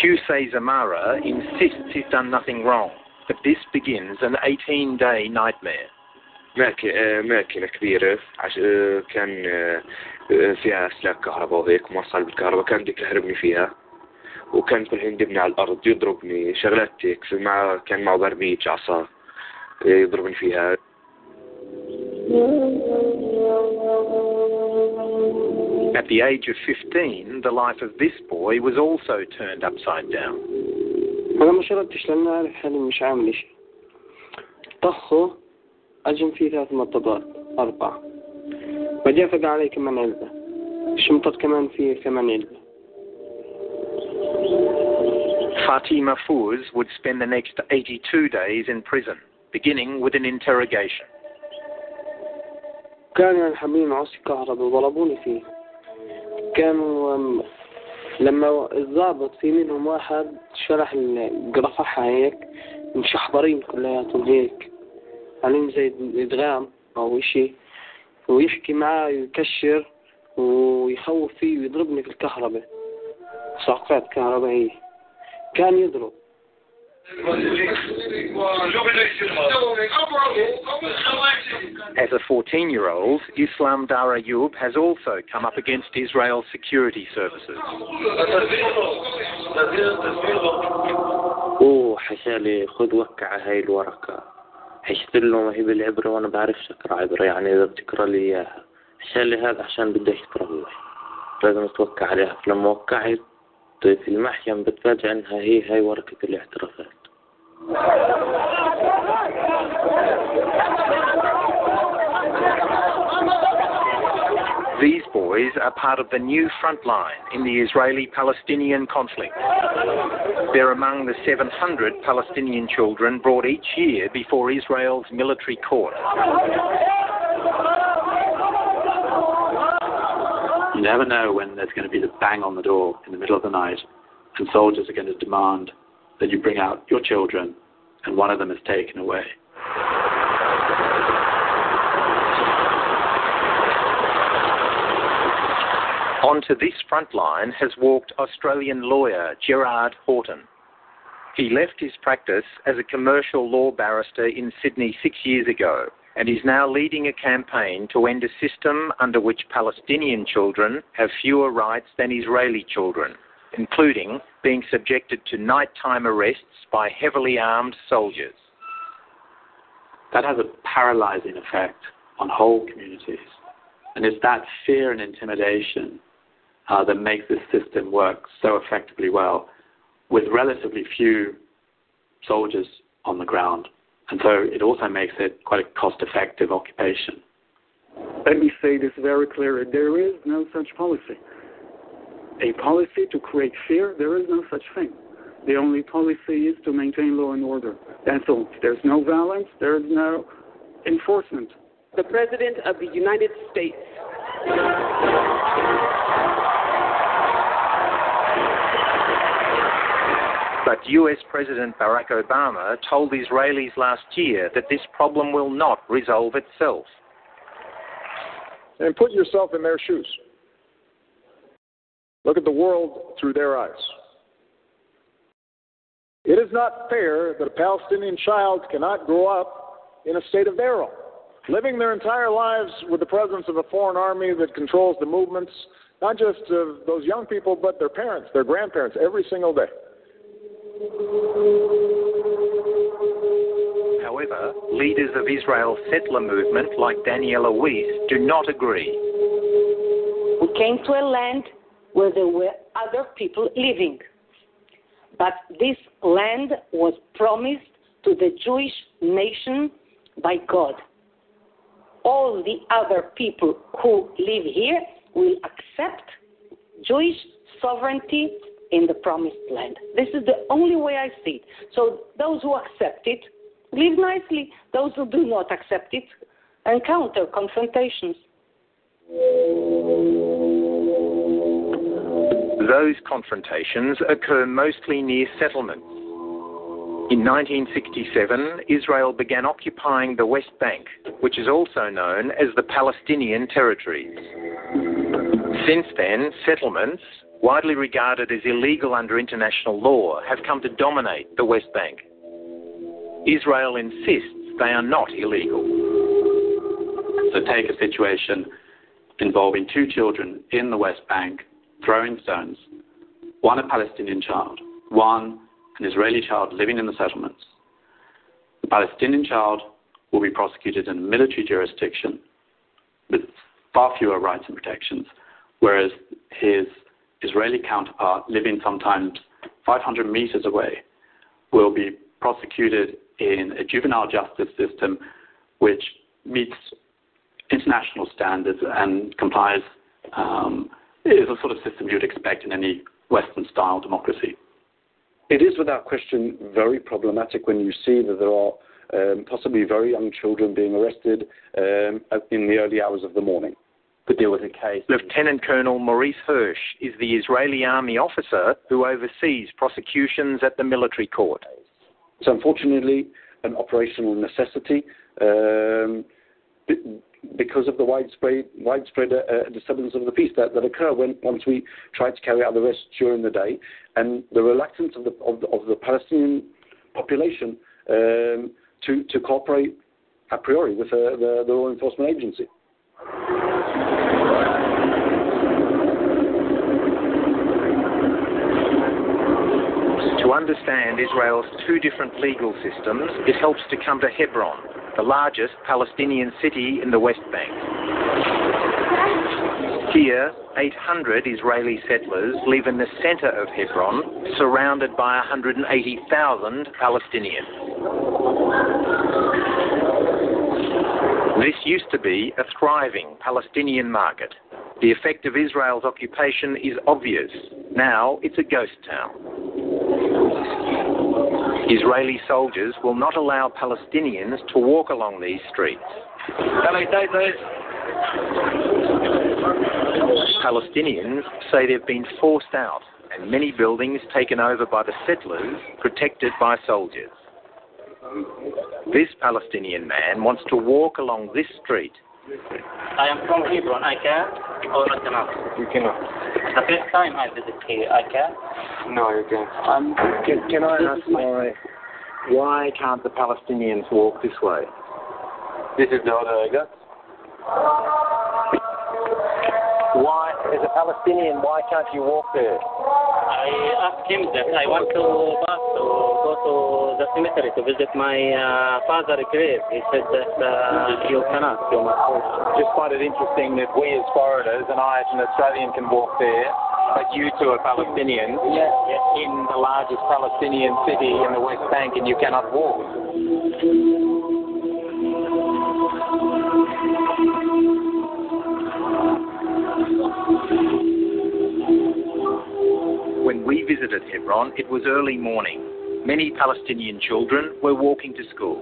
[SPEAKER 8] Qusay Zamara insists he's done nothing wrong. But this begins an 18-day nightmare.
[SPEAKER 10] ماكينة كبيرة كان فيها أسلاك كهرباء وهيك موصل بالكهرباء كان بدك يهربني فيها وكان كل حين يدبني على الأرض يضربني شغلات هيك مع كان معه برميج عصا يضربني فيها
[SPEAKER 8] At the age of 15, the life of this boy was also turned upside down.
[SPEAKER 11] أنا ما شربتش لأن أعرف حالي مش عامل شيء طخه أجم فيه ثلاث مطبات أربعة. بعدين فقع علي كمان علبة. شمطت كمان فيه كمان علبة.
[SPEAKER 8] Fatima Fouz would spend the next 82 days in prison, beginning with an interrogation.
[SPEAKER 11] كانوا ينحبين عصي كهرباء وضربوني فيه. كانوا لما الضابط في منهم واحد شرح القرفحة هيك مش حضرين كلياتهم هيك. عليهم زي ادغام أو إشي ويحكي معاه ويكشر ويخوف فيه ويضربني في الكهرباء. صعقات كهربائية. كان يضرب.
[SPEAKER 8] As a 14 year old, Islam Dar Ayub has also come up against Israel's security services.
[SPEAKER 12] أوه حشالي خذ وكع هاي الورقة. حشت له ما هي بالعبرة وأنا بعرفش اقرا عبرة يعني إذا بتقرأ لي إياها. حشالي هذا عشان بده يقرا هو لازم توكع عليها. فلما وقعت في المحكمة بتفاجئ إنها هي هاي ورقة الاعترافات
[SPEAKER 8] These boys are part of the new front line in the Israeli-Palestinian conflict. They're among the 700 Palestinian children brought each year before Israel's military court.
[SPEAKER 6] You never know when there's going to be the bang on the door in the middle of the night and soldiers are going to demand that you bring out your children and one of them is taken away.
[SPEAKER 8] Onto this front line has walked Australian lawyer Gerard Horton. He left his practice as a commercial law barrister in Sydney six years ago and is now leading a campaign to end a system under which Palestinian children have fewer rights than Israeli children, including being subjected to nighttime arrests by heavily armed soldiers.
[SPEAKER 6] That has a paralyzing effect on whole communities. And it's that fear and intimidation uh, that makes this system work so effectively well with relatively few soldiers on the ground. And so it also makes it quite a cost effective occupation.
[SPEAKER 7] Let me say this very clearly. There is no such policy. A policy to create fear, there is no such thing. The only policy is to maintain law and order. That's all. There's no violence, there's no enforcement.
[SPEAKER 13] The President of the United States.
[SPEAKER 8] But US President Barack Obama told Israelis last year that this problem will not resolve itself.
[SPEAKER 14] And put yourself in their shoes. Look at the world through their eyes. It is not fair that a Palestinian child cannot grow up in a state of their own, living their entire lives with the presence of a foreign army that controls the movements, not just of those young people, but their parents, their grandparents, every single day.
[SPEAKER 8] However, leaders of Israel's settler movement like Daniela Weiss do not agree.
[SPEAKER 4] We came to a land where there were other people living. But this land was promised to the Jewish nation by God. All the other people who live here will accept Jewish sovereignty in the promised land. This is the only way I see it. So those who accept it live nicely. Those who do not accept it encounter confrontations.
[SPEAKER 8] Those confrontations occur mostly near settlements. In 1967, Israel began occupying the West Bank, which is also known as the Palestinian territories. Since then, settlements, widely regarded as illegal under international law, have come to dominate the West Bank. Israel insists they are not illegal.
[SPEAKER 6] So take a situation involving two children in the West Bank throwing stones, one a Palestinian child, one an Israeli child living in the settlements. The Palestinian child will be prosecuted in a military jurisdiction with far fewer rights and protections, whereas his Israeli counterpart, living sometimes 500 meters away, will be prosecuted in a juvenile justice system which meets international standards and complies um, is the sort of system you'd expect in any Western style democracy.
[SPEAKER 15] It is without question very problematic when you see that there are um, possibly very young children being arrested um, in the early hours of the morning.
[SPEAKER 8] But there was a case. Lieutenant Colonel Maurice Hirsch is the Israeli army officer who oversees prosecutions at the military court.
[SPEAKER 15] It's unfortunately an operational necessity. Um, because of the widespread widespread uh, disturbance of the peace that, that occur when once we try to carry out the rest during the day, and the reluctance of the of the, of the Palestinian population um, to to cooperate a priori with uh, the, the law enforcement agency.
[SPEAKER 8] To understand Israel's two different legal systems, it helps to come to Hebron, the largest Palestinian city in the West Bank. Here, 800 Israeli settlers live in the center of Hebron, surrounded by 180,000 Palestinians. This used to be a thriving Palestinian market. The effect of Israel's occupation is obvious. Now it's a ghost town. Israeli soldiers will not allow Palestinians to walk along these streets. Palestinians say they've been forced out and many buildings taken over by the settlers, protected by soldiers. This Palestinian man wants to walk along this street.
[SPEAKER 16] I am from Hebron. I can or I cannot?
[SPEAKER 14] You cannot.
[SPEAKER 16] The first time I visit here, I can?
[SPEAKER 14] No, you can't.
[SPEAKER 16] Um,
[SPEAKER 8] can, can I ask why, why can't the Palestinians walk this way?
[SPEAKER 14] This is the order I got.
[SPEAKER 8] Why, as a Palestinian, why can't you walk there?
[SPEAKER 16] I asked him that I want to back to also, to the cemetery to visit my uh, father's grave. He said that uh, you cannot, you go.
[SPEAKER 8] Just find it interesting that we as foreigners, and I as an Australian can walk there, but you two are Palestinians
[SPEAKER 16] yes.
[SPEAKER 8] in the largest Palestinian city in the West Bank and you cannot walk. When we visited Hebron, it was early morning. Many Palestinian children were walking to school.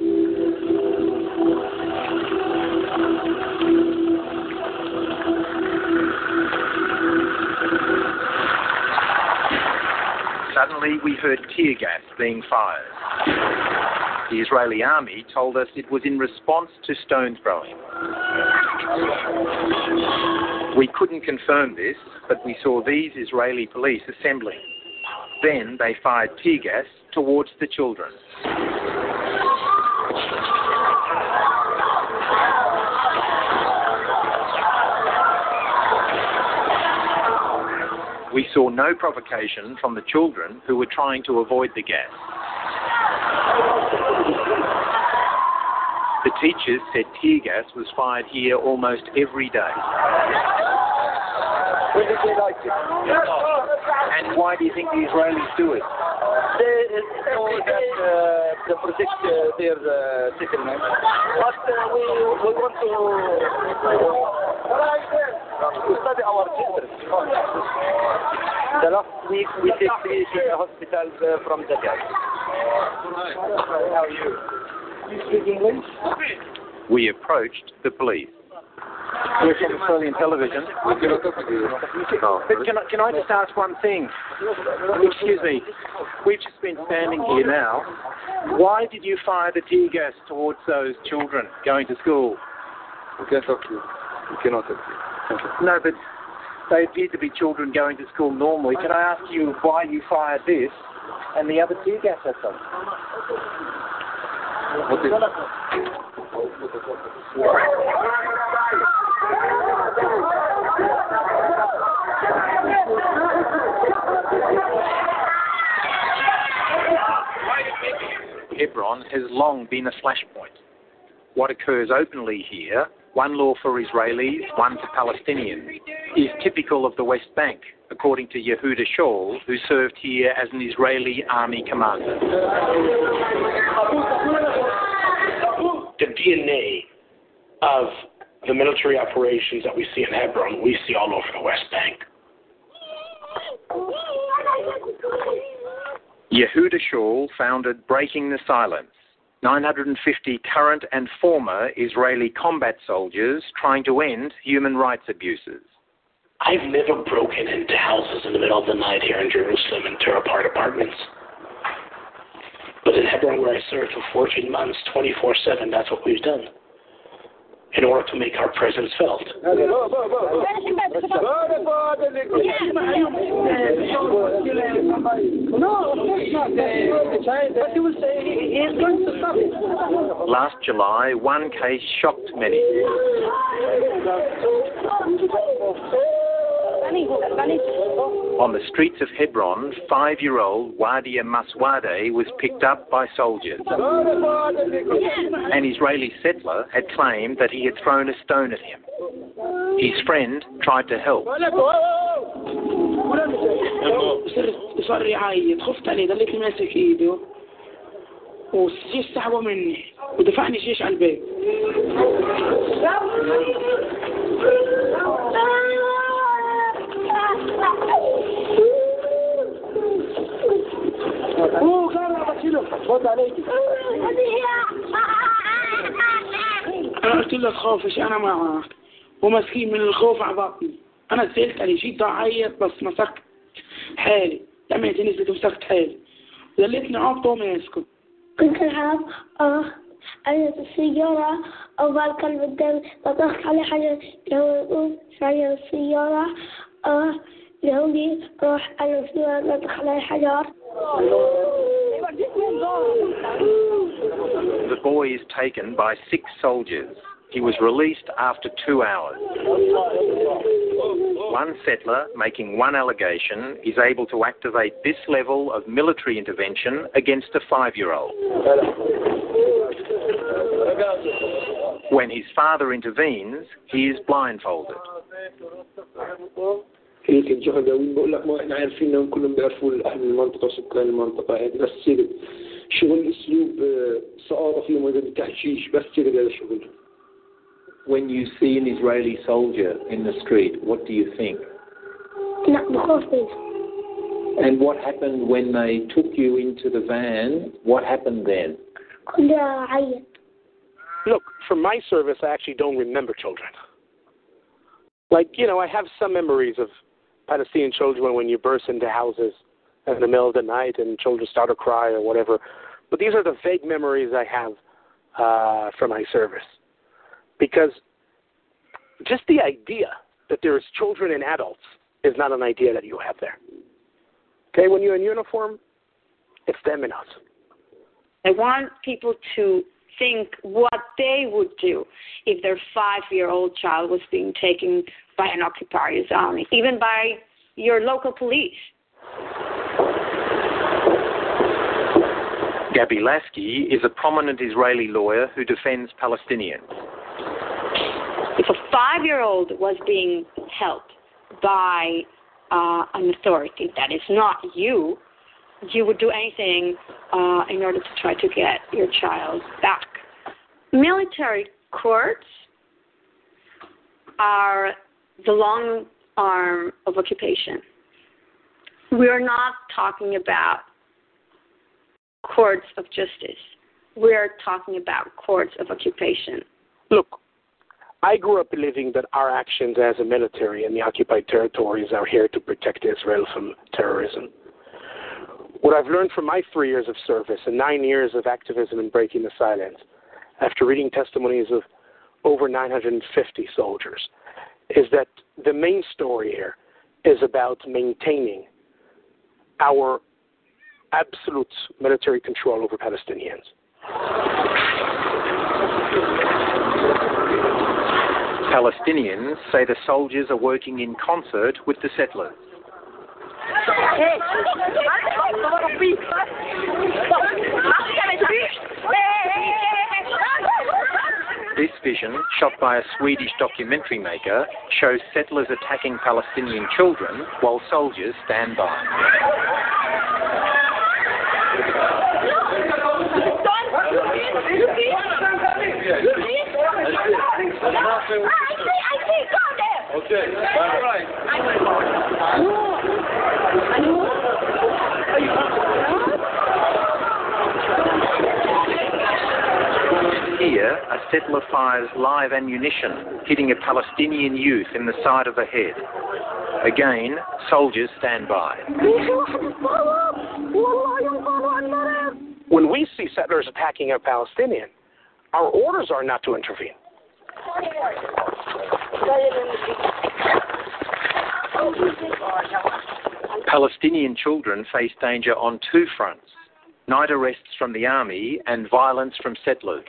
[SPEAKER 8] Suddenly, we heard tear gas being fired. The Israeli army told us it was in response to stone throwing. We couldn't confirm this, but we saw these Israeli police assembling. Then they fired tear gas towards the children. We saw no provocation from the children who were trying to avoid the gas. The teachers said tear gas was fired here almost every day.
[SPEAKER 17] When did they like it?
[SPEAKER 8] And why do you think the Israelis do it?
[SPEAKER 17] They know that uh, to protect uh, their uh, settlement. But uh, we, we want to, to study our children. The last week we take three to the hospital uh, from the guy. How are you? You speak English?
[SPEAKER 8] We approached the police.
[SPEAKER 17] We're from Australian television. Oh.
[SPEAKER 8] But can I, can I just ask one thing? Excuse me. We've just been standing here now. Why did you fire the tear gas towards those children going to school?
[SPEAKER 2] We can't talk to you. We cannot talk to you.
[SPEAKER 8] No, but they appear to be children going to school normally. Can I ask you why you fired this and the other tear gas at them?
[SPEAKER 2] What is
[SPEAKER 8] Hebron has long been a flashpoint. What occurs openly here, one law for Israelis, one for Palestinians, is typical of the West Bank, according to Yehuda Shaul, who served here as an Israeli army commander.
[SPEAKER 18] the DNA of the military operations that we see in Hebron, we see all over the West Bank.
[SPEAKER 8] Yehuda Shaul founded Breaking the Silence, 950 current and former Israeli combat soldiers trying to end human rights abuses.
[SPEAKER 18] I've never broken into houses in the middle of the night here in Jerusalem and tore apart apartments. But in Hebron, where I served for 14 months, 24 7, that's what we've done in order to make our presence felt.
[SPEAKER 8] Last July, one case shocked many. On the streets of Hebron, five-year-old Wadia Maswade was picked up by soldiers. An Israeli settler had claimed that he had thrown a stone at him. His friend tried to help.
[SPEAKER 19] صار يعيط خفت عليه ضليتني ماسك ايده والجيش سحبه مني ودفعني الجيش على البيت أنا قلت لك خافش أنا ما ومسكين من الخوف على بطني أنا سألت عليه شيء تعيط بس مسكت حالي. لمعت نزلت ومسكت حالي دلتني عبطه وما يسكت
[SPEAKER 20] كنت العب أه أيوة، أنا السيارة أو بالكلب الدم بطخت على حاجة لو يقول سعي السيارة آه اللي هو دي أروح أنا السيارة بضغط عليه حجر
[SPEAKER 8] The boy is taken by six soldiers. He was released after two hours. One settler making one allegation is able to activate this level of military intervention against a five-year-old. When his father intervenes, he is blindfolded.
[SPEAKER 21] هيك الجهداويين بقول لك ما احنا عارفين انهم كلهم بيعرفوا اهل المنطقه وسكان المنطقه هذه بس تصير شغل اسلوب آه، سقاطه فيهم وإذا بتحشيش بس تصير هذا الشغل
[SPEAKER 22] When you see an Israeli soldier in the street, what do you think?
[SPEAKER 20] لا بخاف منه
[SPEAKER 22] And what happened when they took you into the van? What happened then?
[SPEAKER 20] كنت أعيط
[SPEAKER 17] Look, from my service, I actually don't remember children. Like, you know, I have some memories of Palestinian children when you burst into houses in the middle of the night and children start to cry or whatever. But these are the vague memories I have uh, from my service. Because just the idea that there's children and adults is not an idea that you have there. Okay, when you're in uniform, it's them and us.
[SPEAKER 23] I want people to think what they would do if their five year old child was being taken by an occupier's army, even by your local police.
[SPEAKER 8] Gabi Lasky is a prominent Israeli lawyer who defends Palestinians.
[SPEAKER 23] If a five year old was being held by uh, an authority that is not you, you would do anything uh, in order to try to get your child back. Military courts are the long arm of occupation. We are not talking about courts of justice. We are talking about courts of occupation.
[SPEAKER 17] Look, I grew up believing that our actions as a military in the occupied territories are here to protect Israel from terrorism. What I've learned from my three years of service and nine years of activism in breaking the silence, after reading testimonies of over 950 soldiers, is that the main story here is about maintaining our absolute military control over Palestinians.
[SPEAKER 8] Palestinians say the soldiers are working in concert with the settlers. This vision, shot by a Swedish documentary maker, shows settlers attacking Palestinian children while soldiers stand by.
[SPEAKER 24] Okay, all right.
[SPEAKER 8] Here, a settler fires live ammunition, hitting a Palestinian youth in the side of the head. Again, soldiers stand by.
[SPEAKER 17] When we see settlers attacking a Palestinian, our orders are not to intervene.
[SPEAKER 8] Palestinian children face danger on two fronts night arrests from the army and violence from settlers.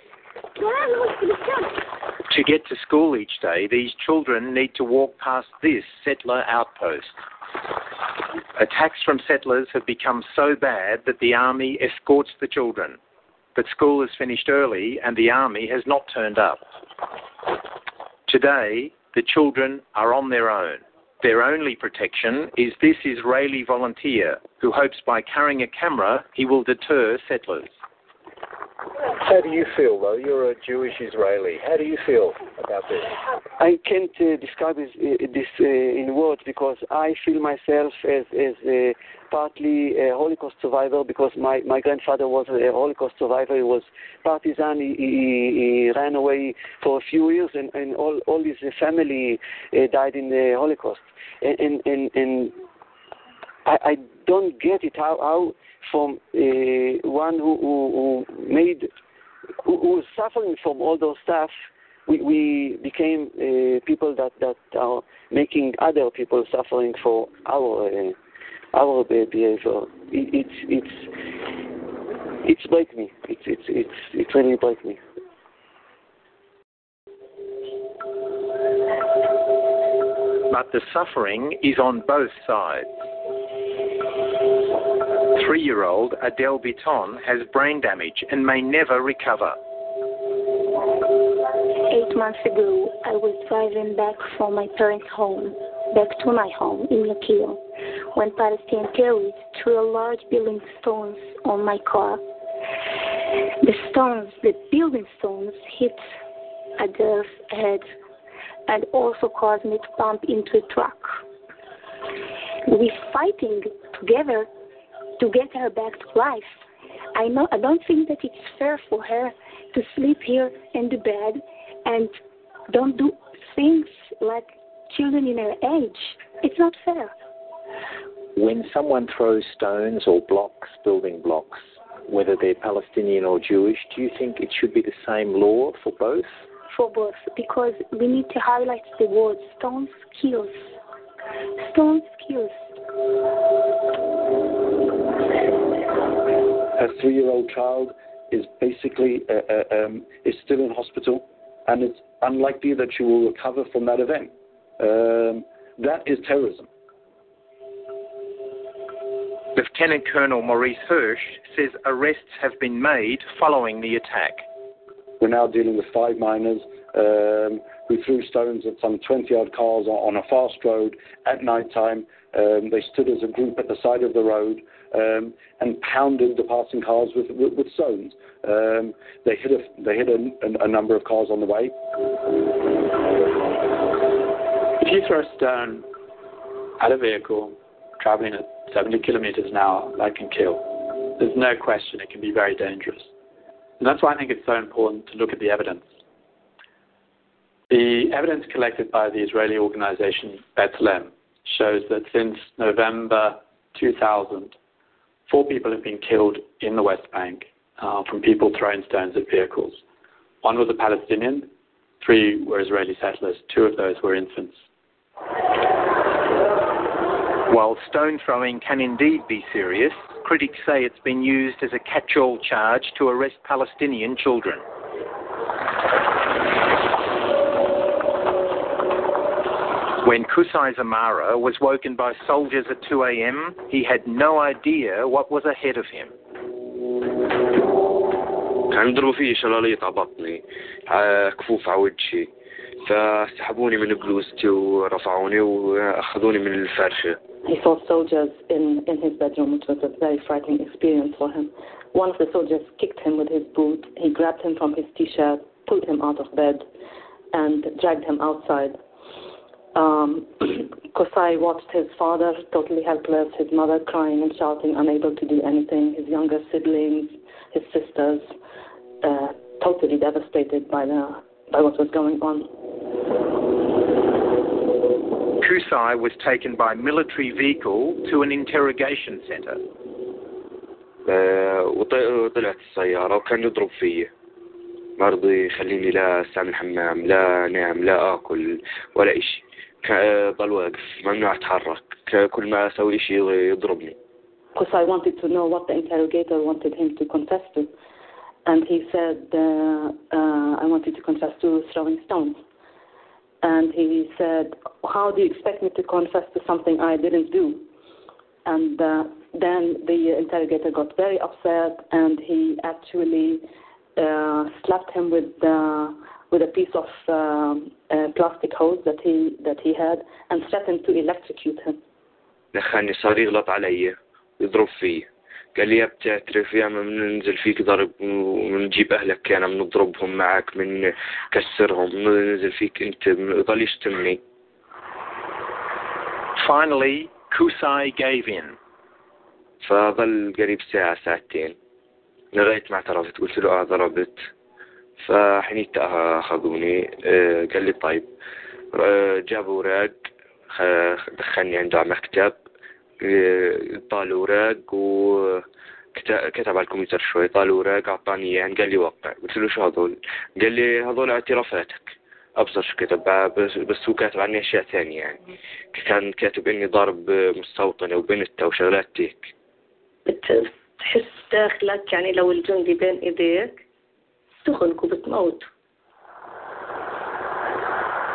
[SPEAKER 8] To get to school each day, these children need to walk past this settler outpost. Attacks from settlers have become so bad that the army escorts the children. But school is finished early and the army has not turned up. Today, the children are on their own. Their only protection is this Israeli volunteer who hopes by carrying a camera he will deter settlers.
[SPEAKER 22] How do you feel, though? You're a Jewish Israeli. How do you feel about this?
[SPEAKER 25] I can't uh, describe this, uh, this uh, in words because I feel myself as, as uh, partly a Holocaust survivor because my, my grandfather was a Holocaust survivor. He was partisan. He, he, he ran away for a few years, and, and all, all his family uh, died in the Holocaust. And, and, and, and I, I don't get it how, how from uh, one who, who, who made who, who was suffering from all those stuff we, we became uh, people that, that are making other people suffering for our uh, our behavior. It, it's it's it's break me. It's it's it's it really break me.
[SPEAKER 8] But the suffering is on both sides. Three year old Adele Biton has brain damage and may never recover.
[SPEAKER 20] Eight months ago, I was driving back from my parents' home, back to my home in Yakir, when Palestinian terrorists threw a large building stones on my car. The stones, the building stones, hit Adele's head and also caused me to bump into a truck. We fighting together to get her back to life. I know I don't think that it's fair for her to sleep here in the bed and don't do things like children in her age. It's not fair.
[SPEAKER 2] When someone throws stones or blocks, building blocks, whether they're Palestinian or Jewish, do you think it should be the same law for both?
[SPEAKER 20] For both, because we need to highlight the word stones kills. Stones kills.
[SPEAKER 15] Her three-year-old child is basically uh, uh, um, is still in hospital, and it's unlikely that she will recover from that event. Um, that is terrorism.
[SPEAKER 8] Lieutenant Colonel Maurice Hirsch says arrests have been made following the attack.
[SPEAKER 15] We're now dealing with five minors um, who threw stones at some 20 odd cars on, a fast road at night time. Um, they stood as a group at the side of the road um, and pounded the passing cars with, with, with stones. Um, they hit, a, they hit a, a, number of cars on the way.
[SPEAKER 6] If you throw a stone at a vehicle traveling at 70 kilometers an hour, that can kill. There's no question it can be very dangerous. And that's why I think it's so important to look at the evidence. The evidence collected by the Israeli organization B'Tselem shows that since November 2000, four people have been killed in the West Bank uh, from people throwing stones at vehicles. One was a Palestinian, three were Israeli settlers, two of those were infants.
[SPEAKER 8] While stone throwing can indeed be serious, critics say it's been used as a catch all charge to arrest Palestinian children. When Kusai Zamara was woken by soldiers at 2 a.m., he had no idea what was ahead of him.
[SPEAKER 10] كان يضربوا في شلالية على بطني كفوف على وجهي فسحبوني من بلوزتي ورفعوني واخذوني من الفرشه
[SPEAKER 26] He saw soldiers in, in his bedroom, which was a very frightening experience for him. One of the soldiers kicked him with his boot. He grabbed him from his t-shirt, pulled him out of bed, and dragged him outside. Um, Kosai watched his father totally helpless, his mother crying and shouting, unable to do anything, his younger siblings, his sisters, uh, totally devastated by the by what was going on.
[SPEAKER 8] Kusai was taken by military vehicle to an interrogation center.
[SPEAKER 10] وطلعت السيارة وكان يضرب فيي ما رضي يخليني لا استعمل حمام لا نام لا آكل ولا إشي ضل واقف ممنوع أتحرك كل ما أسوي إشي يضربني
[SPEAKER 26] Because I wanted to know what the interrogator wanted him to confess to. And he said, uh, uh, I wanted to confess to throwing stones. And he said, How do you expect me to confess to something I didn't do? And uh, then the interrogator got very upset and he actually uh, slapped him with uh, with a piece of um, uh, plastic hose that he that he had and threatened to electrocute him.
[SPEAKER 10] دخلني صار يغلط علي يضرب فيه قال لي يا بتعترف يا ما بننزل فيك ضرب ونجيب أهلك كان بنضربهم معك من كسرهم ننزل فيك أنت ضل يشتمني
[SPEAKER 8] Finally, Kusai gave in.
[SPEAKER 10] فظل قريب ساعة ساعتين لغاية ما اعترفت قلت له آه ضربت فحنيت اخذوني قال لي طيب جابوا اوراق دخلني عنده على مكتب طال اوراق و كتب على الكمبيوتر شوي طال اوراق اعطاني اياه قال لي وقع قلت له شو هذول؟ قال لي هذول اعترافاتك. أبصر شو كتب بس, هو كاتب عني أشياء ثانية يعني. كان كاتب إني ضارب مستوطنة وبنتها وشغلات هيك
[SPEAKER 26] بتحس داخلك يعني لو الجندي بين إيديك تخنق وبتموت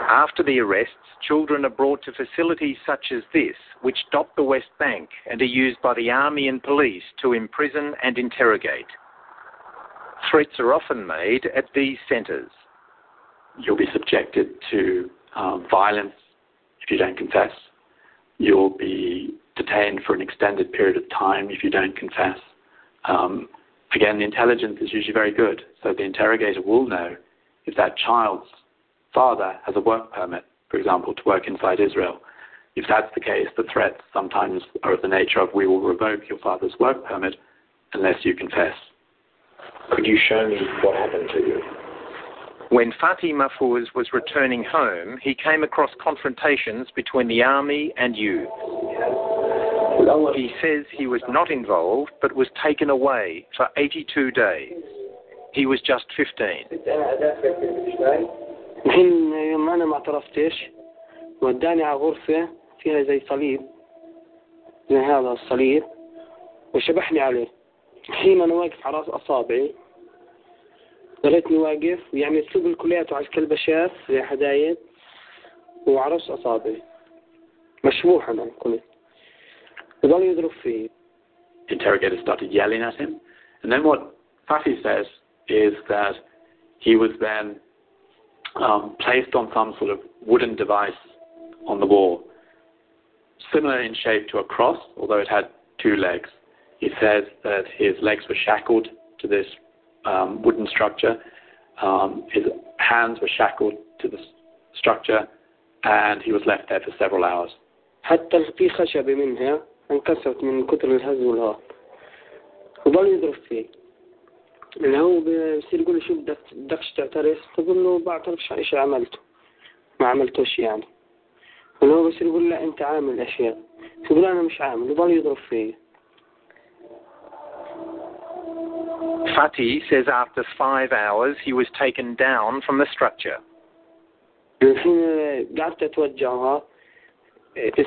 [SPEAKER 8] After the arrests, children are brought to facilities such as this, which dot the West Bank and are used by the army and police to imprison and interrogate. Threats are often made at these centres.
[SPEAKER 6] You'll be subjected to um, violence if you don't confess. You'll be detained for an extended period of time if you don't confess. Um, again, the intelligence is usually very good, so the interrogator will know if that child's father has a work permit, for example, to work inside Israel. if that's the case, the threats sometimes are of the nature of we will revoke your father's work permit unless you confess.
[SPEAKER 22] Could you show me what happened to you?
[SPEAKER 8] When Fatih Mahfouz was returning home, he came across confrontations between the army and youth. He says he was not involved but was taken away for 82 days. He was just 15.
[SPEAKER 11] الحين يوم انا ما اعترفتش وداني على غرفة فيها زي صليب زي هذا الصليب وشبحني عليه الحين انا واقف على راس اصابعي ظليتني واقف يعني اسلوب الكليات على الكلب شاف زي حدايد وعلى راس اصابعي مشبوح انا كنت the value fee.
[SPEAKER 6] Interrogators started yelling at him. And then what Fatih says is that he was then um, placed on some sort of wooden device on the wall, similar in shape to a cross, although it had two legs. He says that his legs were shackled to this um, wooden structure, um, his hands were shackled to the structure, and he was left there for several hours.
[SPEAKER 11] حتى القي خشب منها انكسرت من كتر الهز والهار وظل يضرب فيه. اللي هو بصير يقول لي شو بدك بدكش تعترف تقول له بعترفش على شيء عملته؟ ما عملتوش يعني. اللي هو بصير يقول لا أنت عامل أشياء. يقول أنا مش عامل. وظل يضرب فيه.
[SPEAKER 8] Fatih says after five hours he was taken down from the structure.
[SPEAKER 11] قعدت اتوجعها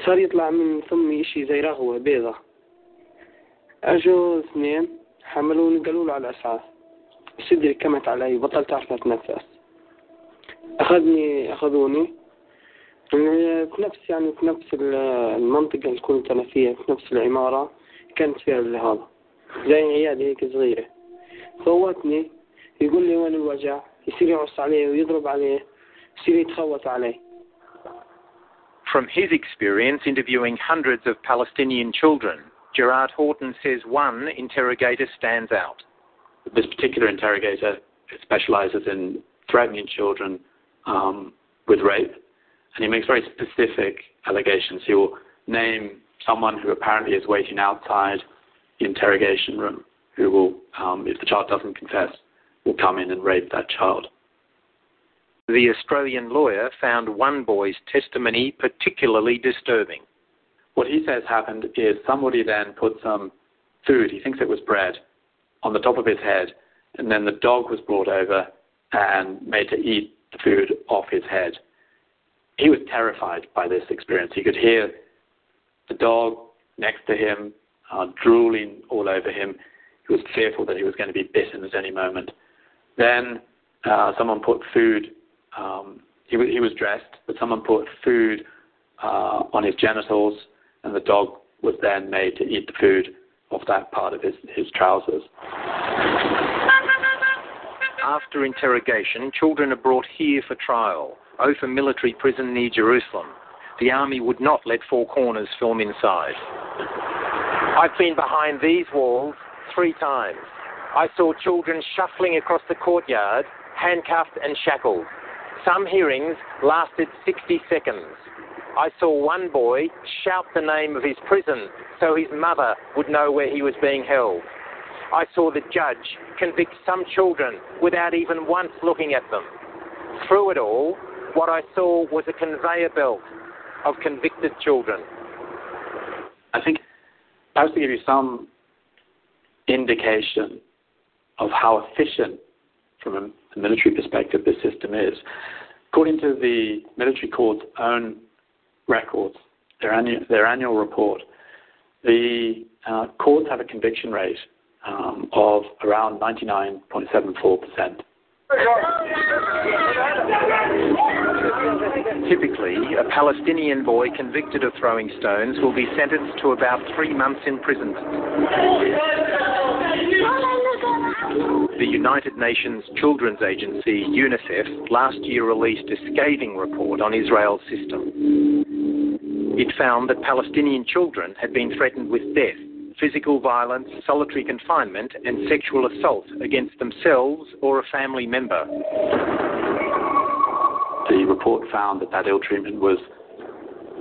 [SPEAKER 11] صار يطلع من فمي إشي زي رغوة بيضة. اجوا اثنين حملوني قالوا له على الاسعاف صدري كمت علي بطلت أعرف أتنفس. أخذني أخذوني. يعني في نفس يعني في نفس ال- المنطقة اللي كنت أنا فيها في نفس العمارة كانت فيها هذا. زي عيادة هيك صغيرة. فوتني يقول لي وين الوجع؟ يصير يعص عليه ويضرب عليه يصير يتخوت عليه.
[SPEAKER 8] From his experience interviewing hundreds of Palestinian children, Gerard Horton says one interrogator stands out.
[SPEAKER 6] This particular interrogator specializes in threatening children um, with rape, and he makes very specific allegations. He will name someone who apparently is waiting outside the interrogation room, who will, um, if the child doesn't confess, will come in and rape that child.
[SPEAKER 8] The Australian lawyer found one boy's testimony particularly disturbing.
[SPEAKER 6] What he says happened is somebody then put some food, he thinks it was bread, on the top of his head, and then the dog was brought over and made to eat the food off his head. He was terrified by this experience. He could hear the dog next to him uh, drooling all over him. He was fearful that he was going to be bitten at any moment. Then uh, someone put food. Um, he, was, he was dressed, but someone put food uh, on his genitals, and the dog was then made to eat the food off that part of his, his trousers.
[SPEAKER 8] After interrogation, children are brought here for trial, Ofer military prison near Jerusalem. The army would not let Four Corners film inside. I've been behind these walls three times. I saw children shuffling across the courtyard, handcuffed and shackled. Some hearings lasted 60 seconds. I saw one boy shout the name of his prison so his mother would know where he was being held. I saw the judge convict some children without even once looking at them. Through it all, what I saw was a conveyor belt of convicted children.
[SPEAKER 6] I think perhaps to give you some indication of how efficient, from a military perspective, this system is. According to the military court's own records, their annual, their annual report, the uh, courts have a conviction rate um, of around 99.74%.
[SPEAKER 8] Typically, a Palestinian boy convicted of throwing stones will be sentenced to about three months in imprisonment. The United Nations Children's Agency, UNICEF, last year released a scathing report on Israel's system. It found that Palestinian children had been threatened with death, physical violence, solitary confinement, and sexual assault against themselves or a family member.
[SPEAKER 6] The report found that that ill treatment was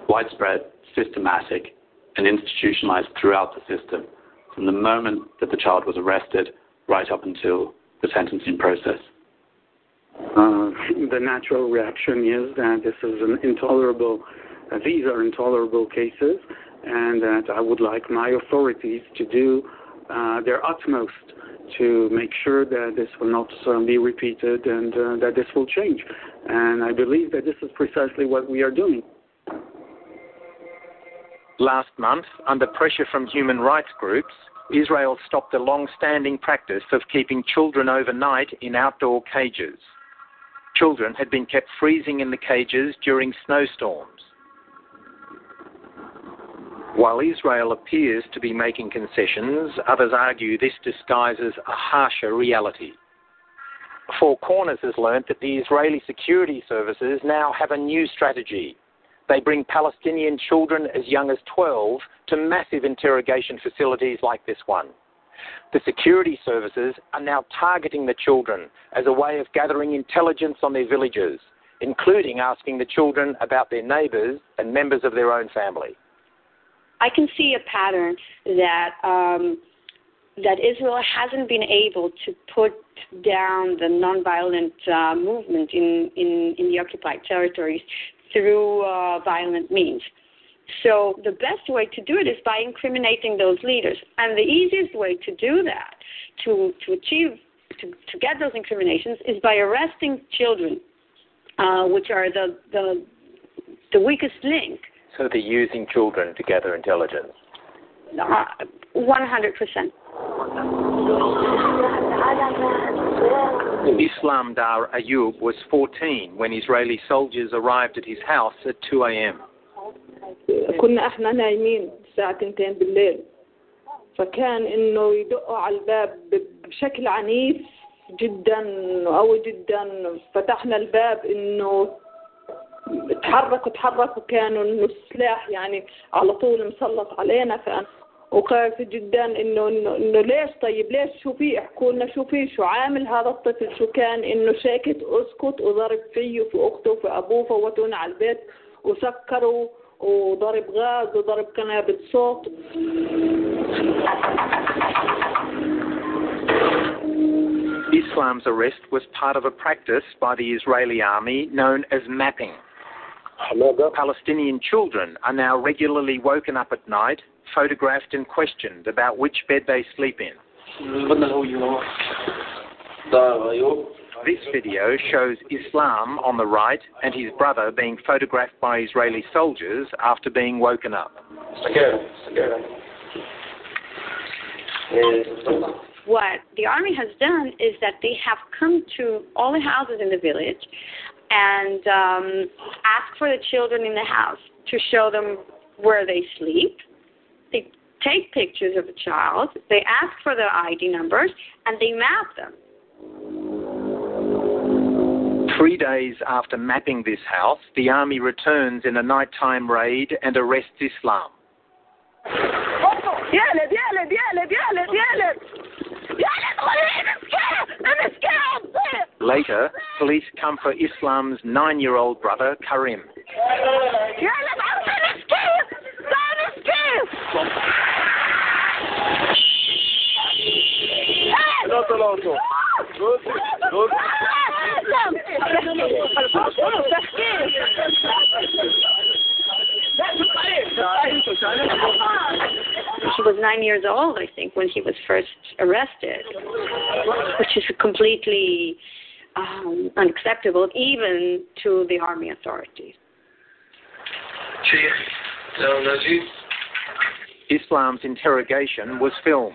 [SPEAKER 6] widespread, systematic, and institutionalized throughout the system from the moment that the child was arrested right up until the sentencing process.
[SPEAKER 27] Uh, the natural reaction is that this is an intolerable, uh, these are intolerable cases, and that I would like my authorities to do uh, their utmost to make sure that this will not uh, be repeated and uh, that this will change. And I believe that this is precisely what we are doing.
[SPEAKER 8] Last month, under pressure from human rights groups, Israel stopped a long standing practice of keeping children overnight in outdoor cages. Children had been kept freezing in the cages during snowstorms. While Israel appears to be making concessions, others argue this disguises a harsher reality. Four Corners has learnt that the Israeli security services now have a new strategy. They bring Palestinian children as young as 12 to massive interrogation facilities like this one. The security services are now targeting the children as a way of gathering intelligence on their villages, including asking the children about their neighbours and members of their own family.
[SPEAKER 23] I can see a pattern that um, that Israel hasn't been able to put down the nonviolent uh, movement in, in, in the occupied territories through uh, violent means. So the best way to do it is by incriminating those leaders. And the easiest way to do that, to, to achieve, to, to get those incriminations, is by arresting children, uh, which are the, the, the weakest link.
[SPEAKER 8] So they're using children to gather intelligence?
[SPEAKER 23] Uh, 100%.
[SPEAKER 8] Islam Dar Ayub was 14 when Israeli soldiers arrived at his house at 2 a.m.
[SPEAKER 28] كنا احنا نايمين الساعة 2 بالليل فكان انه يدقوا على الباب بشكل عنيف جدا قوي جدا فتحنا الباب انه تحركوا تحركوا كانوا انه السلاح يعني على طول مسلط علينا فانا وخايفة جدا إنه إنه إنه ليش طيب؟ ليش شو في احكوا لنا شو في؟ شو عامل هذا الطفل؟ شو كان؟ إنه ساكت اسكت وضرب فيه وفي أخته وفي أبوه فوتونا على البيت وسكروا وضرب غاز وضرب قنابل صوت.
[SPEAKER 8] Islam's arrest was part of a practice by the Israeli army known as mapping. Palestinian children are now regularly woken up at night, photographed and questioned about which bed they sleep in. This video shows Islam on the right and his brother being photographed by Israeli soldiers after being woken up.
[SPEAKER 23] What the army has done is that they have come to all the houses in the village and um, ask for the children in the house to show them where they sleep. They take pictures of the child, they ask for their ID numbers, and they map them.
[SPEAKER 8] Three days after mapping this house, the army returns in a nighttime raid and arrests Islam.
[SPEAKER 24] يقلب يقلب يقلب يقلب يقلب يقلب
[SPEAKER 8] Later, police come for Islam's nine year old brother, Karim.
[SPEAKER 23] She was nine years old, I think, when he was first arrested, which is completely um, unacceptable even to the army authorities.
[SPEAKER 8] Islam's interrogation was filmed.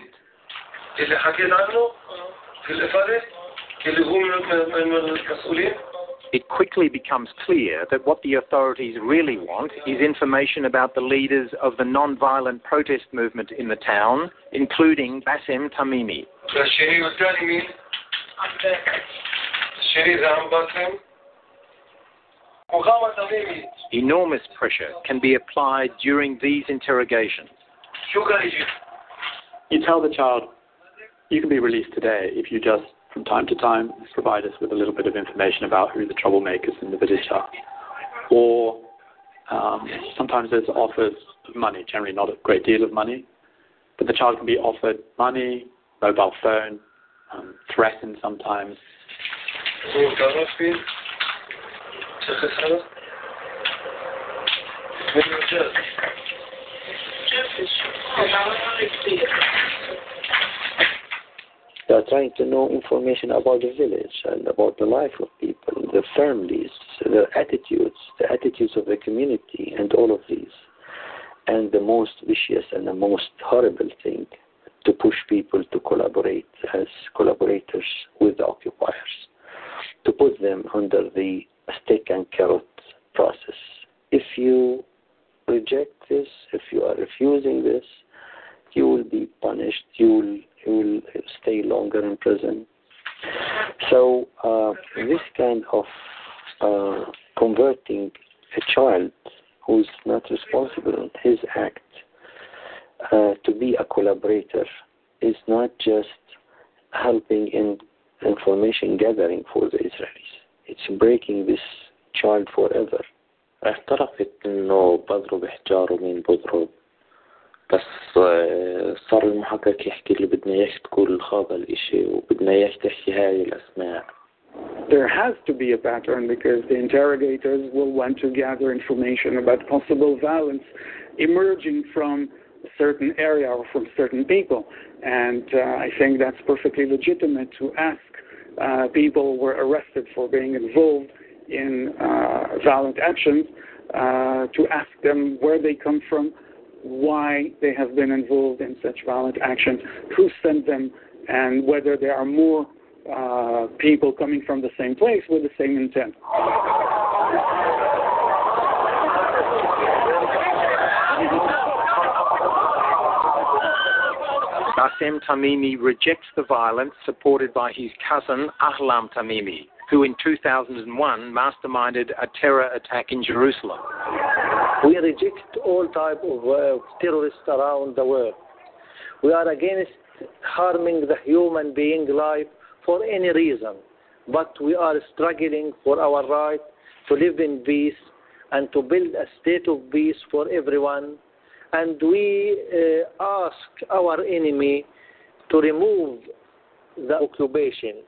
[SPEAKER 8] It quickly becomes clear that what the authorities really want is information about the leaders of the non-violent protest movement in the town, including Bassem Tamimi. Enormous pressure can be applied during these interrogations.
[SPEAKER 6] You. Tell the child, you can be released today if you just, from time to time, provide us with a little bit of information about who the troublemakers in the village are. Or um, sometimes there's offers of money, generally not a great deal of money, but the child can be offered money, mobile phone, um, threatened sometimes.
[SPEAKER 29] They are trying to know information about the village and about the life of people, the families, the attitudes, the attitudes of the community, and all of these. And the most vicious and the most horrible thing to push people to collaborate as collaborators with the occupiers, to put them under the stick and carrot process. If you reject this, if you are refusing this, you will be punished. You will, you will stay longer in prison. So uh, this kind of uh, converting a child who is not responsible in his act uh, to be a collaborator is not just helping in information gathering for the Israelis. It's breaking this child forever.
[SPEAKER 22] اعترفت انه بضرب حجار ومين بضرب بس صار المحقق يحكي لي بدنا اياك تقول هذا الاشي وبدنا اياك تحكي هاي الاسماء
[SPEAKER 27] There has to be a pattern because the interrogators will want to gather information about possible violence emerging from a certain area or from certain people. And uh, I think that's perfectly legitimate to ask uh, people who were arrested for being involved in uh, violent actions uh, to ask them where they come from, why they have been involved in such violent actions, who sent them, and whether there are more uh, people coming from the same place with the same intent.
[SPEAKER 8] Bassem Tamimi rejects the violence supported by his cousin Ahlam Tamimi, who in 2001 masterminded a terror attack in Jerusalem.
[SPEAKER 29] We reject all type of uh, terrorists around the world. We are against harming the human being life for any reason, but we are struggling for our right to live in peace and to build a state of peace for everyone. And we uh, ask our enemy to remove the occupation.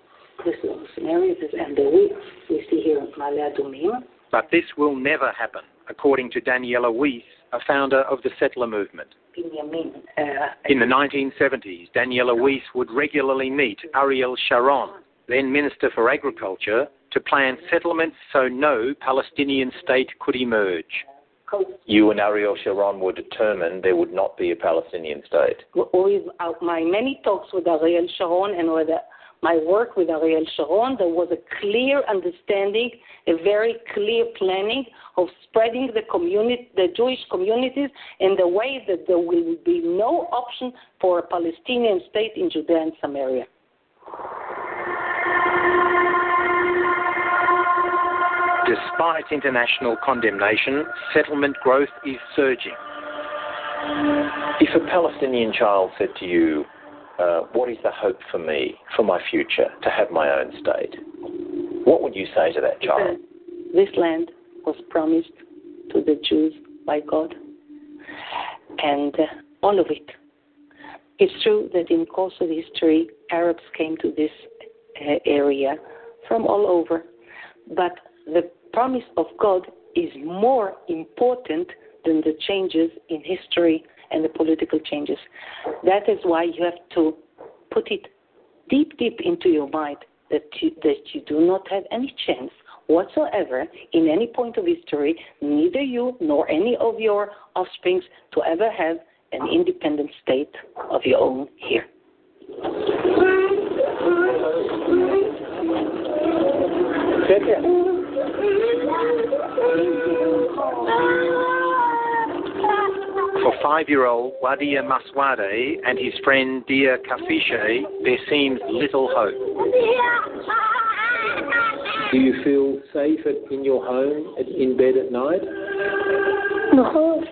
[SPEAKER 4] This is the scenarios and the weeks we see here in Ma'ale
[SPEAKER 8] But this will never happen, according to Daniela Weiss, a founder of the settler movement.
[SPEAKER 4] Uh,
[SPEAKER 8] In the 1970s, Daniela Weiss would regularly meet Ariel Sharon, then Minister for Agriculture, to plan settlements so no Palestinian state could emerge.
[SPEAKER 22] You and Ariel Sharon were determined there would not be a Palestinian state.
[SPEAKER 4] with uh, my many talks with Ariel Sharon and with uh, my work with Ariel Sharon, there was a clear understanding, a very clear planning of spreading the community, the Jewish communities in the way that there will be no option for a Palestinian state in Judea and Samaria.
[SPEAKER 8] Despite international condemnation, settlement growth is surging.
[SPEAKER 22] If a Palestinian child said to you, uh, What is the hope for me, for my future, to have my own state? What would you say to that child?
[SPEAKER 4] This land was promised to the Jews by God, and uh, all of it. It's true that in course of history, Arabs came to this uh, area from all over, but the promise of God is more important than the changes in history and the political changes. That is why you have to put it deep, deep into your mind that you, that you do not have any chance whatsoever in any point of history, neither you nor any of your offsprings, to ever have an independent state of your own here.
[SPEAKER 8] For five-year-old Wadia Maswade and his friend Dia Kafiche, there seems little hope.
[SPEAKER 22] Do you feel safe at, in your home, at, in bed at night?
[SPEAKER 20] No.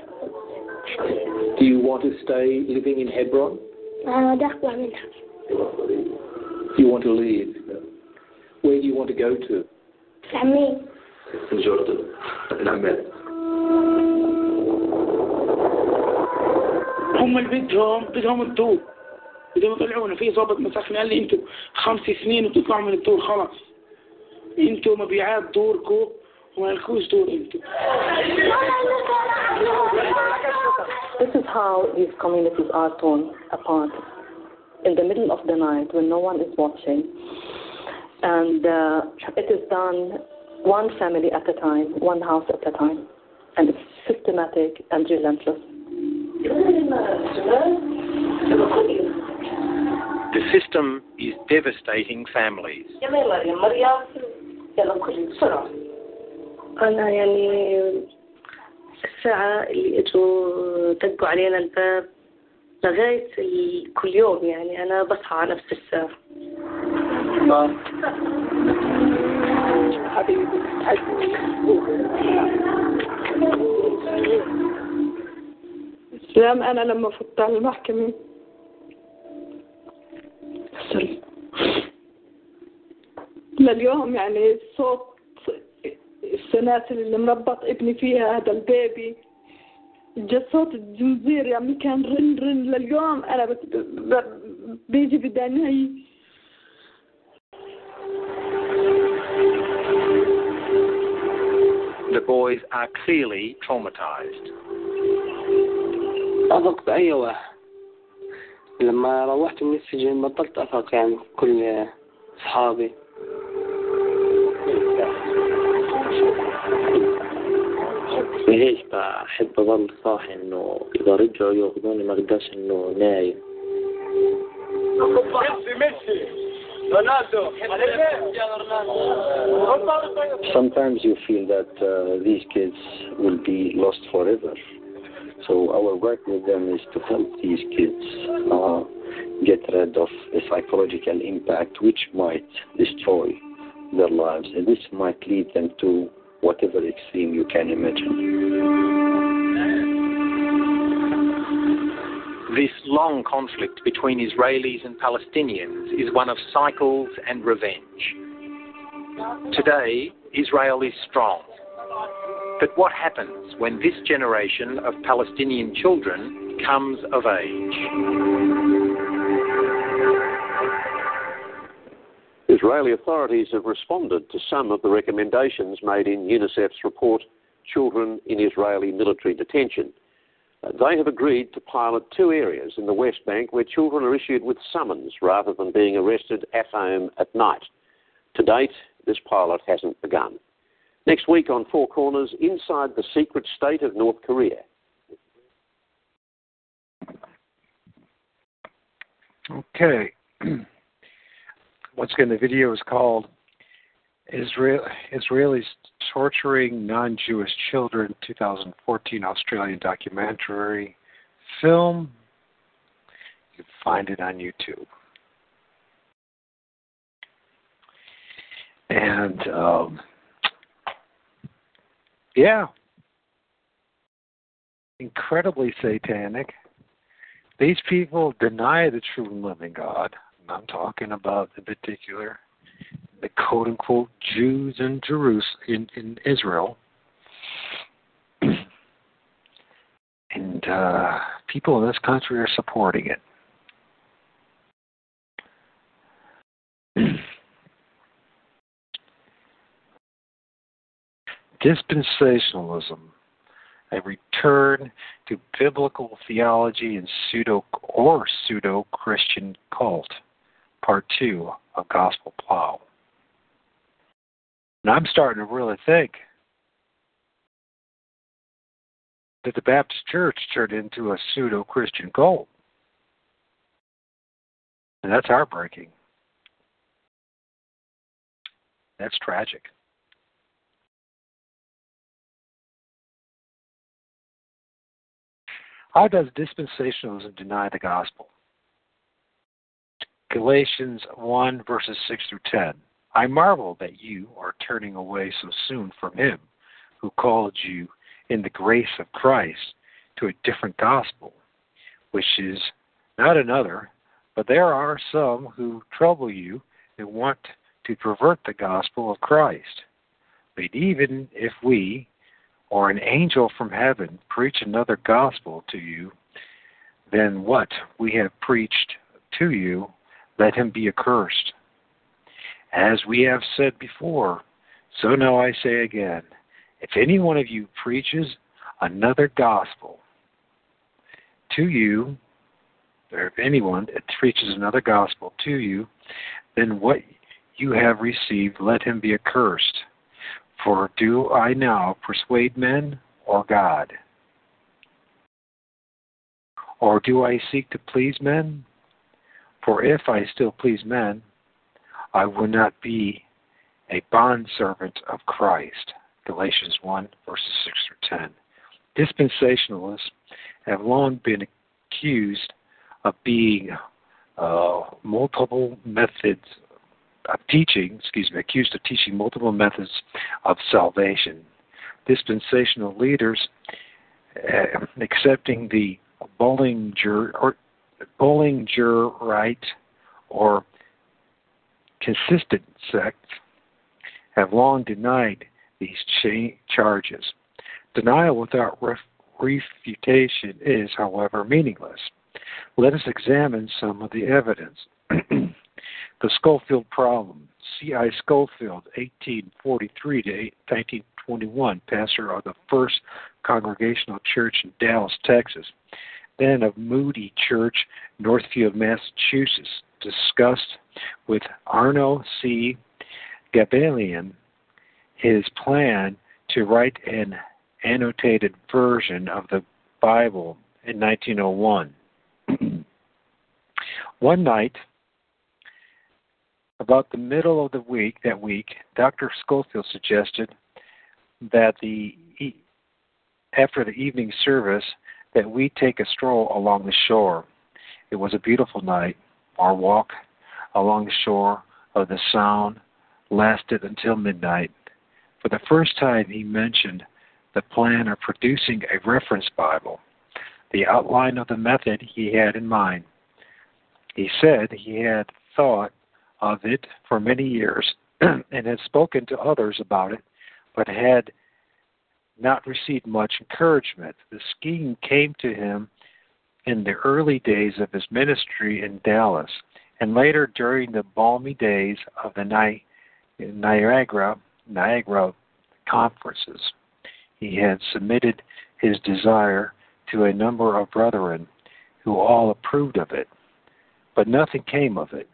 [SPEAKER 22] Do you want to stay living in Hebron? Uh, you want to leave? Where do you want to go to?
[SPEAKER 24] Family. In Jordan.
[SPEAKER 30] هم اللي بدهم بدهم الدور بدهم يطلعونا في ضابط مسكني قال لي انتوا خمس سنين وتطلعوا من الدور خلاص انتوا مبيعات دوركم وما لكوش دور انتوا
[SPEAKER 26] This is how these communities are torn apart in the middle of the night when no one is watching. And uh, it is done one family at a time, one house at a time. And it's systematic and relentless.
[SPEAKER 8] The system is devastating families.
[SPEAKER 26] أنا يعني الساعة اللي اجوا دقوا علينا الباب لغاية كل يوم يعني أنا بصحى على نفس الساعة
[SPEAKER 28] اسلام أنا لما فت على المحكمة سوري. لليوم يعني صوت السلاسل اللي مربط ابني فيها هذا البيبي صوت الجنزير يعني كان رن رن لليوم أنا بت... ب... بيجي بداني
[SPEAKER 8] The boys are clearly traumatized.
[SPEAKER 11] أثق بأي واحد. لما روحت من السجن بطلت أثق يعني كل أصحابي.
[SPEAKER 12] ليش بحب أظل صاحي إنه إذا رجعوا ياخذوني ما أقدرش إنه نايم؟
[SPEAKER 31] ميسي ميسي رونالدو
[SPEAKER 29] Sometimes you feel that uh, these kids will be lost forever. So our work with them is to help these kids uh, get rid of a psychological impact which might destroy their lives. And this might lead them to whatever extreme you can imagine.
[SPEAKER 8] This long conflict between Israelis and Palestinians is one of cycles and revenge. Today, Israel is strong. But what happens when this generation of Palestinian children comes of age?
[SPEAKER 5] Israeli authorities have responded to some of the recommendations made in UNICEF's report, Children in Israeli Military Detention. Uh, they have agreed to pilot two areas in the West Bank where children are issued with summons rather than being arrested at home at night. To date, this pilot hasn't begun. Next week on Four Corners, inside the secret state of North Korea.
[SPEAKER 2] Okay. Once again, the video is called Israel Israelis Torturing Non-Jewish Children 2014 Australian documentary film. You can find it on YouTube. And um, yeah, incredibly satanic. These people deny the true and living God. And I'm talking about the particular, the quote unquote Jews in Jerusalem, in, in Israel. and uh, people in this country are supporting it. Dispensationalism, a return to biblical theology and pseudo or pseudo Christian cult, part two of Gospel Plow. And I'm starting to really think that the Baptist Church turned into a pseudo Christian cult. And that's heartbreaking. That's tragic. How does dispensationalism deny the gospel? Galatians 1 verses 6 through 10. I marvel that you are turning away so soon from him who called you in the grace of Christ to a different gospel, which is not another, but there are some who trouble you and want to pervert the gospel of Christ. But even if we or an angel from heaven preach another gospel to you than what we have preached to you, let him be accursed. As we have said before, so now I say again if any one of you preaches another gospel to you, or if anyone preaches another gospel to you, then what you have received, let him be accursed. For do I now persuade men or God? Or do I seek to please men? For if I still please men, I would not be a bondservant of Christ. Galatians 1, verses 6 through 10. Dispensationalists have long been accused of being uh, multiple methods of teaching, excuse me, accused of teaching multiple methods of salvation. Dispensational leaders uh, accepting the Bullinger or Bullingerite or consistent sects have long denied these cha- charges. Denial without ref- refutation is, however, meaningless. Let us examine some of the evidence. the Scofield problem. C.I. Scofield, 1843 to 1921, pastor of the First Congregational Church in Dallas, Texas, then of Moody Church, Northfield, Massachusetts, discussed with Arno C. Gaebelein his plan to write an annotated version of the Bible in 1901. One night, about the middle of the week, that week, Dr. Scofield suggested that the after the evening service that we take a stroll along the shore. It was a beautiful night. Our walk along the shore of the Sound lasted until midnight. For the first time, he mentioned the plan of producing a reference Bible, the outline of the method he had in mind. He said he had thought of it for many years and had spoken to others about it, but had not received much encouragement. The scheme came to him in the early days of his ministry in Dallas, and later during the balmy days of the Ni- Niagara Niagara conferences. He had submitted his desire to a number of brethren who all approved of it, but nothing came of it.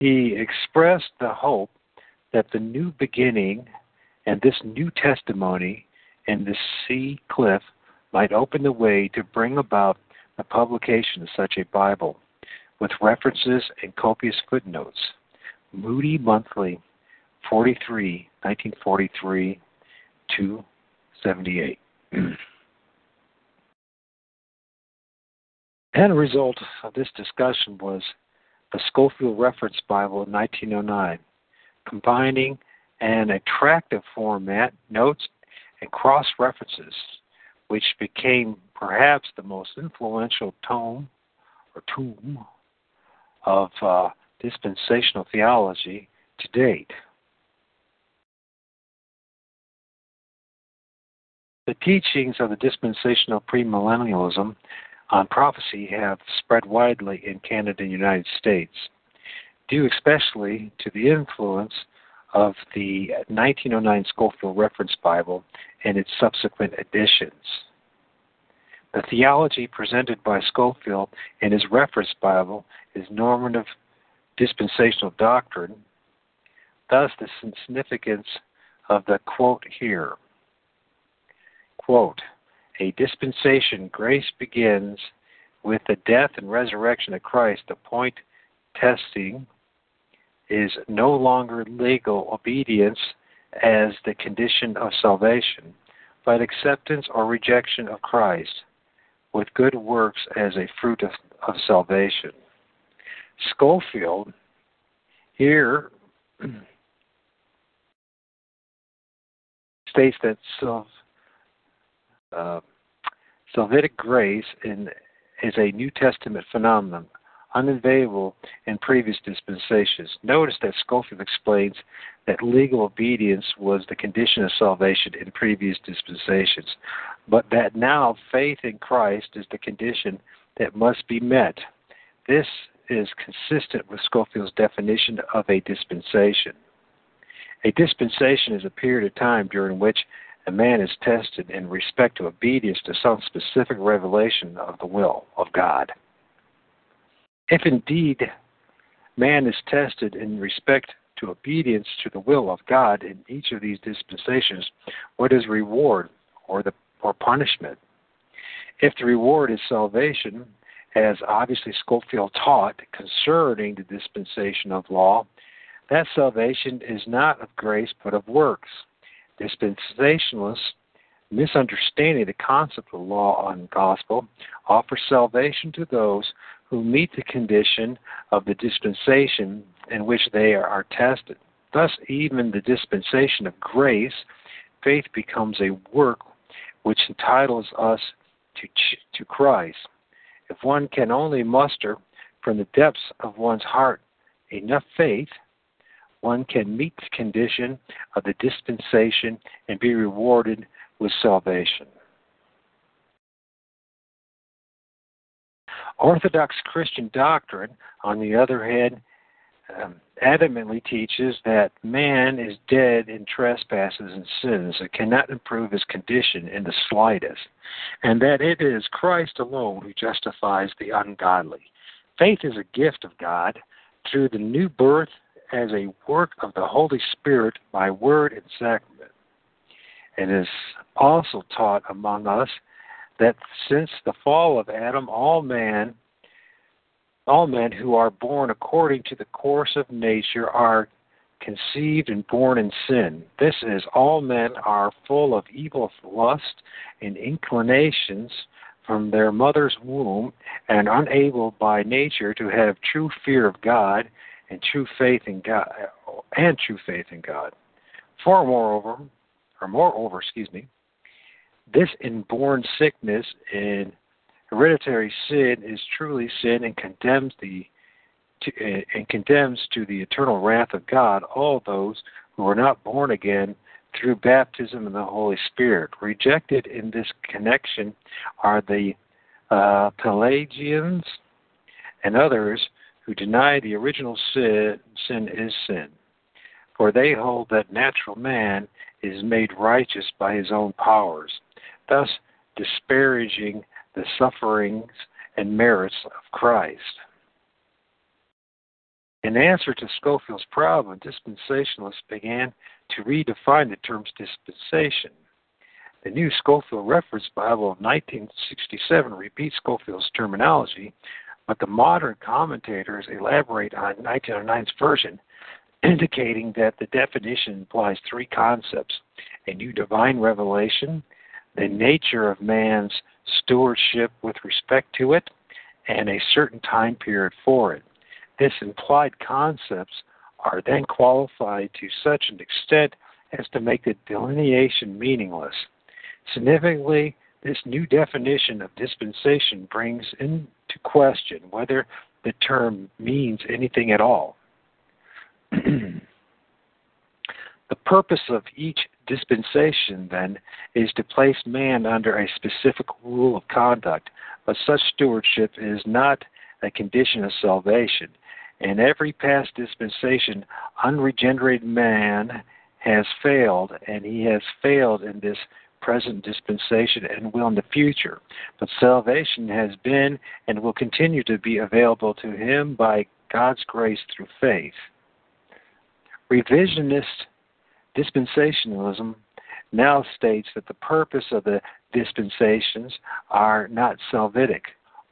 [SPEAKER 2] He expressed the hope that the new beginning and this new testimony in the sea cliff might open the way to bring about the publication of such a Bible with references and copious footnotes. Moody Monthly, 43, 1943 to 78. and a result of this discussion was the Scofield Reference Bible in 1909, combining an attractive format, notes, and cross references, which became perhaps the most influential tome or tome of uh, dispensational theology to date. The teachings of the dispensational premillennialism on prophecy have spread widely in Canada and the United States, due especially to the influence of the 1909 Scofield Reference Bible and its subsequent editions. The theology presented by Scofield in his reference Bible is normative dispensational doctrine, thus, the significance of the quote here. Quote, a dispensation, grace begins with the death and resurrection of Christ. The point testing is no longer legal obedience as the condition of salvation, but acceptance or rejection of Christ with good works as a fruit of, of salvation. Scofield here states that self, uh, salvific grace in, is a New Testament phenomenon unavailable in previous dispensations. Notice that Scofield explains that legal obedience was the condition of salvation in previous dispensations, but that now faith in Christ is the condition that must be met. This is consistent with Scofield's definition of a dispensation. A dispensation is a period of time during which a man is tested in respect to obedience to some specific revelation of the will of God. If indeed man is tested in respect to obedience to the will of God in each of these dispensations, what is reward or the or punishment? If the reward is salvation, as obviously Scofield taught concerning the dispensation of law, that salvation is not of grace but of works. Dispensationalists, misunderstanding the concept of law and gospel, offer salvation to those who meet the condition of the dispensation in which they are tested. Thus, even the dispensation of grace, faith becomes a work which entitles us to, to Christ. If one can only muster from the depths of one's heart enough faith, one can meet the condition of the dispensation and be rewarded with salvation. Orthodox Christian doctrine, on the other hand, um, adamantly teaches that man is dead in trespasses and sins and cannot improve his condition in the slightest, and that it is Christ alone who justifies the ungodly. Faith is a gift of God through the new birth as a work of the Holy Spirit by word and sacrament. It is also taught among us that since the fall of Adam, all men, all men who are born according to the course of nature are conceived and born in sin. This is, all men are full of evil lust and inclinations from their mother's womb and unable by nature to have true fear of God and true faith in God and true faith in God. For moreover, or moreover, excuse me, this inborn sickness and hereditary sin is truly sin and condemns the to, uh, and condemns to the eternal wrath of God all those who are not born again through baptism in the Holy Spirit. Rejected in this connection are the uh, Pelagians and others who deny the original sin, sin is sin. For they hold that natural man is made righteous by his own powers, thus disparaging the sufferings and merits of Christ. In answer to Scofield's problem, dispensationalists began to redefine the term dispensation. The new Scofield Reference Bible of 1967 repeats Scofield's terminology, but the modern commentators elaborate on 1909's version, indicating that the definition implies three concepts a new divine revelation, the nature of man's stewardship with respect to it, and a certain time period for it. This implied concepts are then qualified to such an extent as to make the delineation meaningless. Significantly, this new definition of dispensation brings into question whether the term means anything at all. the purpose of each dispensation, then, is to place man under a specific rule of conduct, but such stewardship is not a condition of salvation. In every past dispensation, unregenerated man has failed, and he has failed in this present dispensation and will in the future. But salvation has been and will continue to be available to him by God's grace through faith. Revisionist dispensationalism now states that the purpose of the dispensations are not salvific.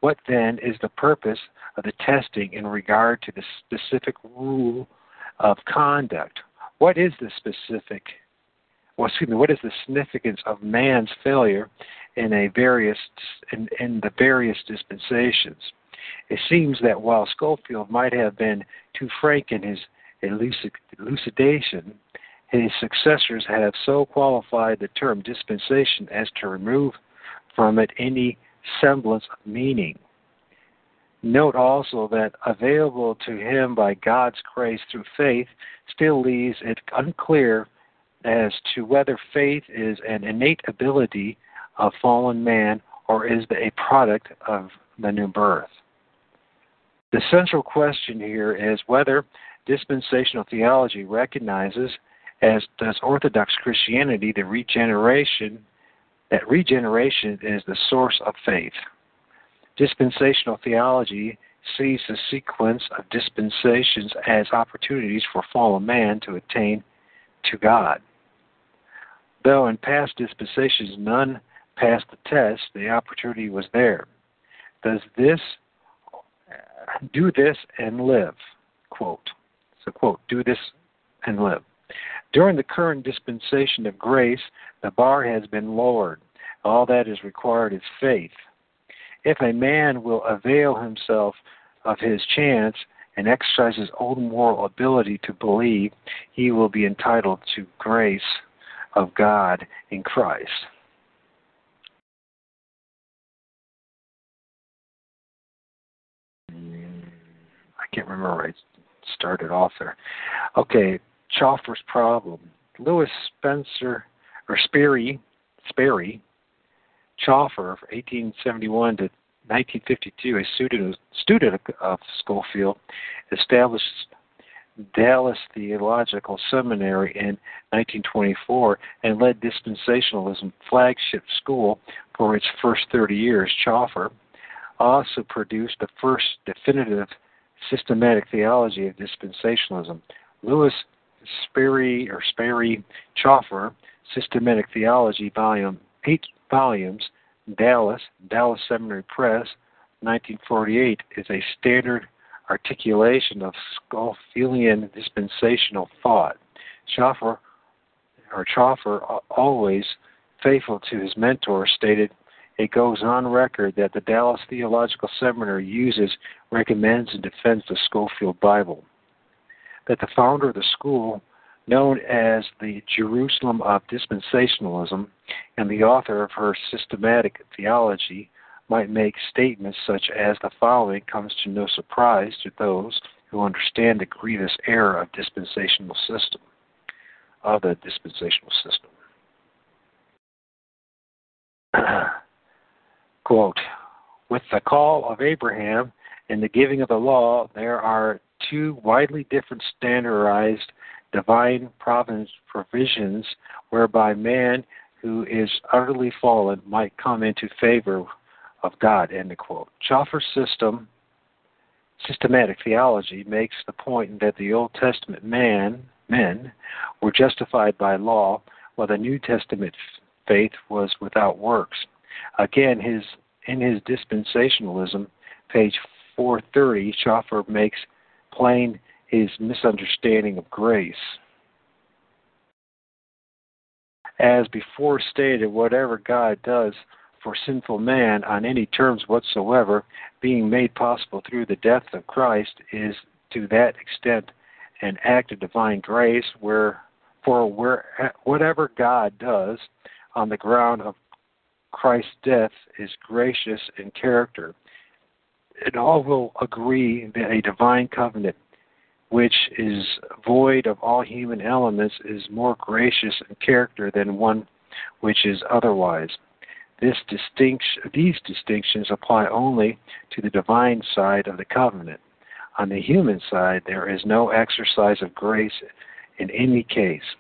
[SPEAKER 2] What then is the purpose of the testing in regard to the specific rule of conduct? What is the specific well, excuse me, what is the significance of man's failure in a various in, in the various dispensations? It seems that while Scofield might have been too frank in his elucidation, his successors have so qualified the term dispensation as to remove from it any semblance of meaning. Note also that available to him by God's grace through faith still leaves it unclear as to whether faith is an innate ability of fallen man or is a product of the new birth. The central question here is whether dispensational theology recognizes, as does Orthodox Christianity, the regeneration that regeneration is the source of faith. Dispensational theology sees the sequence of dispensations as opportunities for fallen man to attain to God. Though in past dispensations none passed the test, the opportunity was there. Does this do this and live? Quote. So quote, do this and live. During the current dispensation of grace, the bar has been lowered. All that is required is faith. If a man will avail himself of his chance and exercise his own moral ability to believe, he will be entitled to grace of God in Christ. I can't remember where I started off there. Okay, Chaucer's problem. Lewis Spencer or Sperry, Sperry, Chaucer, 1871 to 1952, a student, student of Schofield, established Dallas Theological Seminary in 1924 and led dispensationalism flagship school for its first 30 years. Chaucer also produced the first definitive systematic theology of dispensationalism. Lewis Sperry or Sperry Chaucer, Systematic Theology, Volume 8 volumes, Dallas, Dallas Seminary Press, 1948, is a standard articulation of Scofieldian dispensational thought. Chaucer, or Chaucer, always faithful to his mentor, stated, it goes on record that the Dallas Theological Seminary uses, recommends, and defends the Scofield Bible. That the founder of the school, known as the Jerusalem of Dispensationalism, and the author of her systematic theology, might make statements such as the following comes to no surprise to those who understand the grievous error of dispensational system of the dispensational system. Quote, with the call of Abraham and the giving of the law, there are two widely different standardized divine providence provisions whereby man who is utterly fallen might come into favor of God. End of quote. Chaucer's system, systematic theology, makes the point that the Old Testament man men were justified by law, while the New Testament faith was without works. Again, his in his dispensationalism, page 430, Chaucer makes plain his misunderstanding of grace. As before stated, whatever God does for sinful man on any terms whatsoever, being made possible through the death of Christ, is to that extent an act of divine grace, where for where whatever God does on the ground of Christ's death is gracious in character. And all will agree that a divine covenant which is void of all human elements is more gracious in character than one which is otherwise. This distinction, these distinctions apply only to the divine side of the covenant. On the human side, there is no exercise of grace in any case,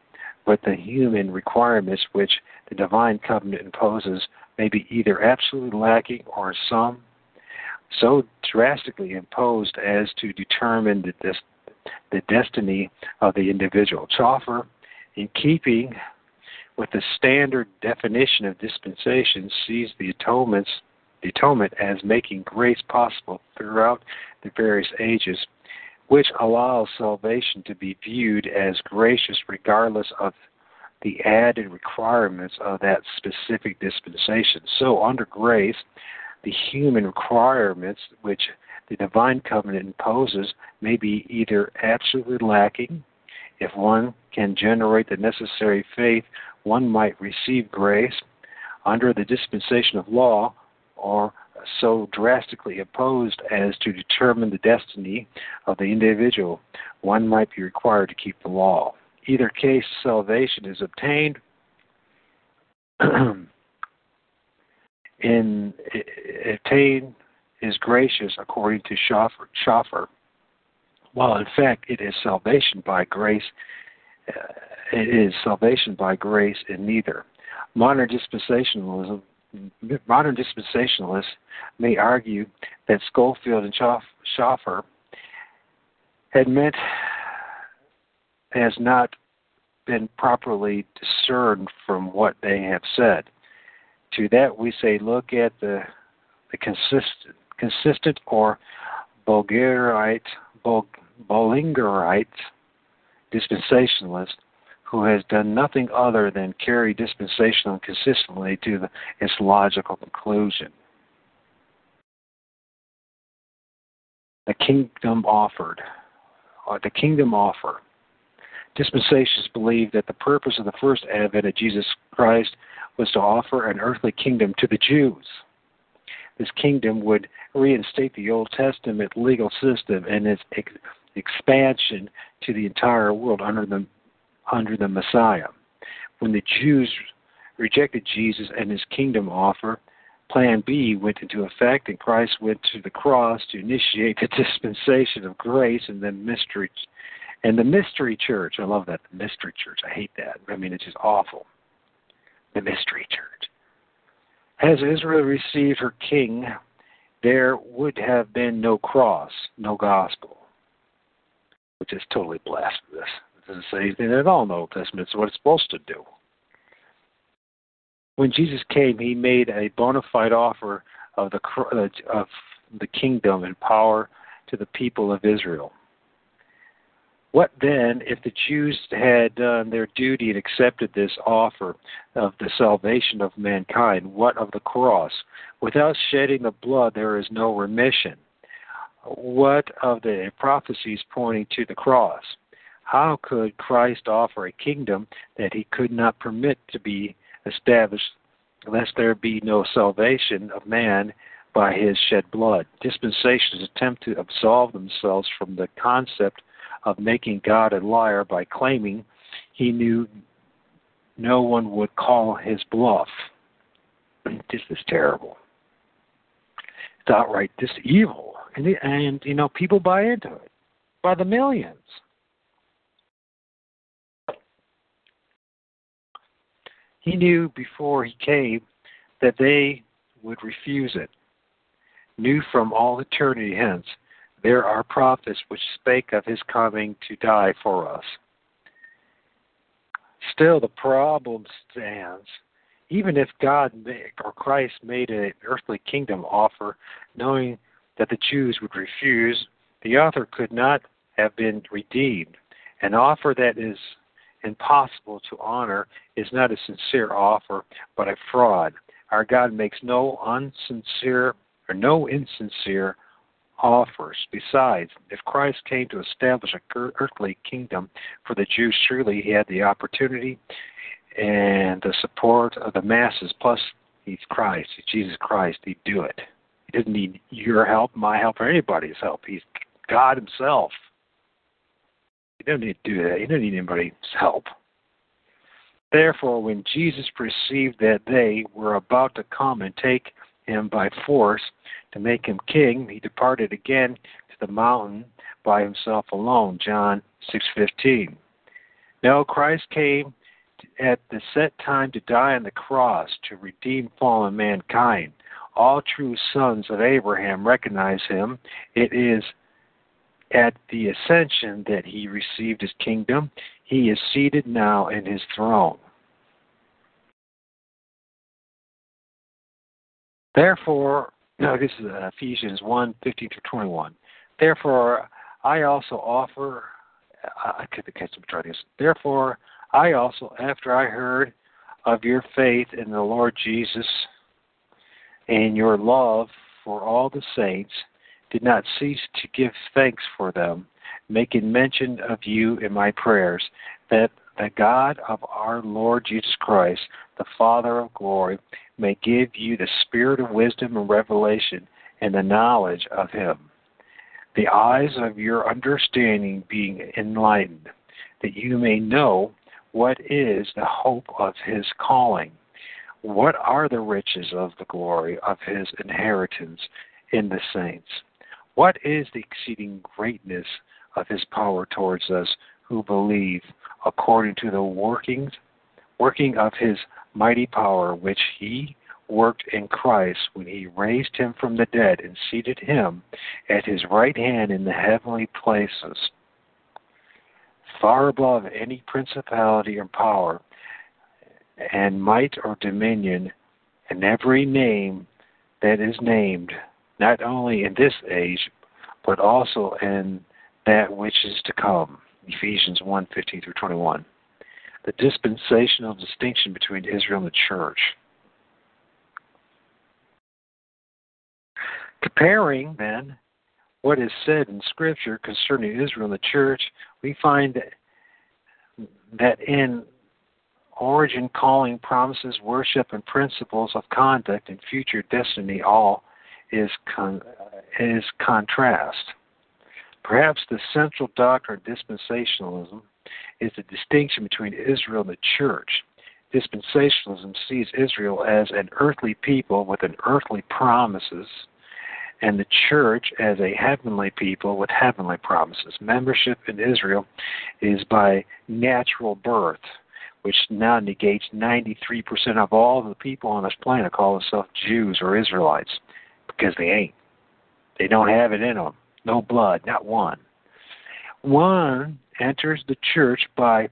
[SPEAKER 2] but the human requirements which the divine covenant imposes may be either absolutely lacking or some so drastically imposed as to determine the, the destiny of the individual. Chaucer, in keeping with the standard definition of dispensation, sees the atonements the atonement as making grace possible throughout the various ages, which allows salvation to be viewed as gracious regardless of the added requirements of that specific dispensation. So, under grace, the human requirements which the divine covenant imposes may be either absolutely lacking. If one can generate the necessary faith, one might receive grace under the dispensation of law, or so drastically opposed as to determine the destiny of the individual, one might be required to keep the law. Either case, salvation is obtained in attain is gracious according to Chafer, while in fact it is salvation by grace. Uh, it is salvation by grace in neither. Modern dispensationalism modern dispensationalists may argue that Scofield and Chafer had meant has not been properly discerned from what they have said. To that we say, look at the the consistent, consistent or Bulgarite, Bul, dispensationalist who has done nothing other than carry dispensational consistently to the, its logical conclusion. The kingdom offered, or the kingdom offer. Dispensations believe that the purpose of the first advent of Jesus Christ was to offer an earthly kingdom to the Jews. This kingdom would reinstate the Old Testament legal system and its ex- expansion to the entire world under the under the Messiah. When the Jews rejected Jesus and his kingdom offer, Plan B went into effect, and Christ went to the cross to initiate the dispensation of grace and the mystery and the mystery church. I love that the mystery church. I hate that. I mean, it's just awful. The mystery church. As Israel received her king, there would have been no cross, no gospel, which is totally blasphemous. Doesn't say anything at all in the Old Testament. It's what it's supposed to do. When Jesus came, he made a bona fide offer of the uh, of the kingdom and power to the people of Israel. What then if the Jews had done their duty and accepted this offer of the salvation of mankind? What of the cross? Without shedding the blood, there is no remission. What of the prophecies pointing to the cross? How could Christ offer a kingdom that he could not permit to be established lest there be no salvation of man by his shed blood? Dispensations attempt to absolve themselves from the concept of making God a liar by claiming he knew no one would call his bluff. This is terrible. It's outright just evil. And, and, you know, people buy into it by the millions. He knew before he came that they would refuse it, knew from all eternity hence there are prophets which spake of his coming to die for us. Still, the problem stands. Even if God or Christ made an earthly kingdom offer, knowing that the Jews would refuse, the author could not have been redeemed. An offer that is impossible to honor is not a sincere offer, but a fraud. Our God makes no unsincere or no insincere offers. Besides, if Christ came to establish a earthly kingdom for the Jews, surely he had the opportunity and the support of the masses. Plus, he's Christ, he's Jesus Christ. He'd do it. He didn't need your help, my help, or anybody's help. He's God Himself. He don't need to do that. You don't need anybody's help. Therefore, when Jesus perceived that they were about to come and take him by force to make him king, he departed again to the mountain by himself alone. John 6:15. Now Christ came at the set time to die on the cross to redeem fallen mankind. All true sons of Abraham recognize him. It is at the ascension that he received his kingdom. He is seated now in his throne. Therefore, no, this is uh, Ephesians 1 15 to 21. Therefore, I also offer, uh, I could catch them try this. Therefore, I also, after I heard of your faith in the Lord Jesus and your love for all the saints, did not cease to give thanks for them, making mention of you in my prayers, that the God of our Lord Jesus Christ, the Father of glory, may give you the spirit of wisdom and revelation and the knowledge of him. The eyes of your understanding being enlightened, that you may know what is the hope of his calling, what are the riches of the glory of his inheritance in the saints, what is the exceeding greatness of his power towards us who believe, according to the workings working of his mighty power which he worked in Christ when he raised him from the dead and seated him at his right hand in the heavenly places, far above any principality or power, and might or dominion, and every name that is named, not only in this age, but also in that which is to come. Ephesians 1 15 through 21. The dispensational distinction between Israel and the church. Comparing, then, what is said in Scripture concerning Israel and the church, we find that in origin, calling, promises, worship, and principles of conduct and future destiny, all is con- is contrast. Perhaps the central doctrine of dispensationalism is the distinction between Israel and the church. Dispensationalism sees Israel as an earthly people with an earthly promises and the church as a heavenly people with heavenly promises. Membership in Israel is by natural birth, which now negates 93% of all the people on this planet call themselves Jews or Israelites because they ain't. They don't have it in them. No blood, not one. One enters the church by,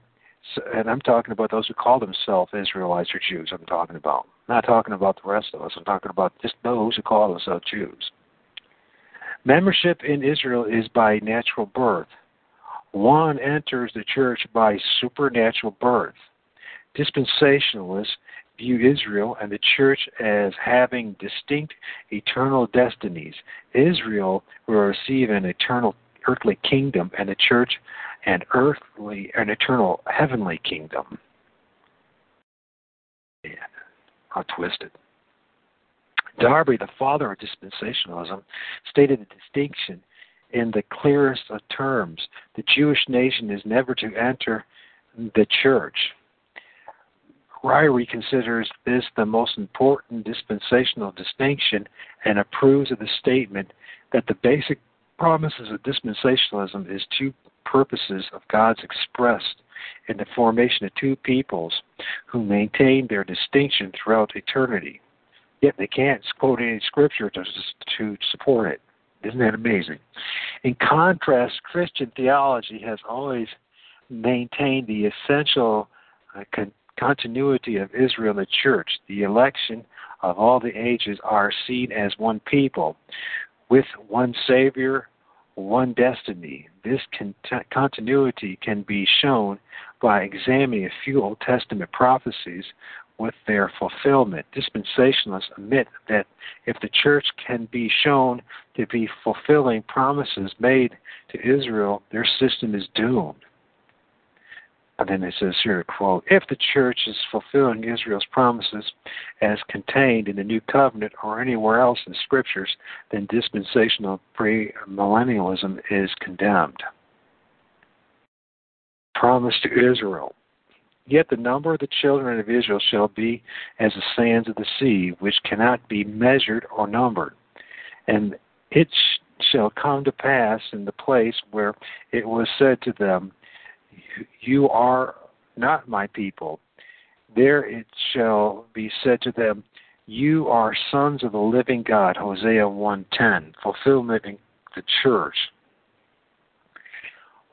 [SPEAKER 2] and I'm talking about those who call themselves Israelites or Jews. I'm talking about. Not talking about the rest of us. I'm talking about just those who call themselves Jews. Membership in Israel is by natural birth. One enters the church by supernatural birth. Dispensationalists view Israel and the church as having distinct eternal destinies. Israel will receive an eternal earthly kingdom and the church an earthly an eternal heavenly kingdom. Yeah, how twisted. Darby, the father of dispensationalism, stated the distinction in the clearest of terms. The Jewish nation is never to enter the church. Ryrie considers this the most important dispensational distinction and approves of the statement that the basic promises of dispensationalism is two purposes of God's expressed in the formation of two peoples who maintain their distinction throughout eternity. Yet they can't quote any scripture to, to support it. Isn't that amazing? In contrast, Christian theology has always maintained the essential uh, con- continuity of Israel the church. The election of all the ages are seen as one people, with one Savior, one destiny. This con- continuity can be shown by examining a few Old Testament prophecies with their fulfillment. Dispensationalists admit that if the church can be shown to be fulfilling promises made to Israel, their system is doomed. And then it says here, quote, if the church is fulfilling Israel's promises as contained in the New Covenant or anywhere else in Scriptures, then dispensational premillennialism is condemned. Promise to Israel. Yet the number of the children of Israel shall be as the sands of the sea, which cannot be measured or numbered. And it shall come to pass in the place where it was said to them, You are not my people. There it shall be said to them, You are sons of the living God. Hosea 1:10. Fulfillment in the church.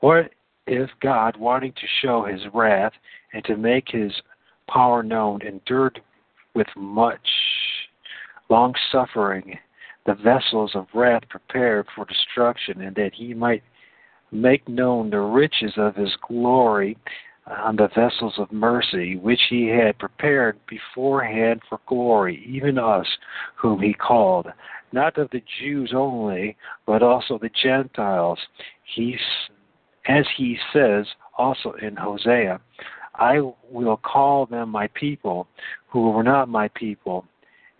[SPEAKER 2] What if God, wanting to show his wrath and to make his power known, endured with much long suffering the vessels of wrath prepared for destruction, and that he might make known the riches of his glory on the vessels of mercy, which he had prepared beforehand for glory, even us whom he called, not of the Jews only, but also the Gentiles. He, as he says also in Hosea, I will call them my people, who were not my people,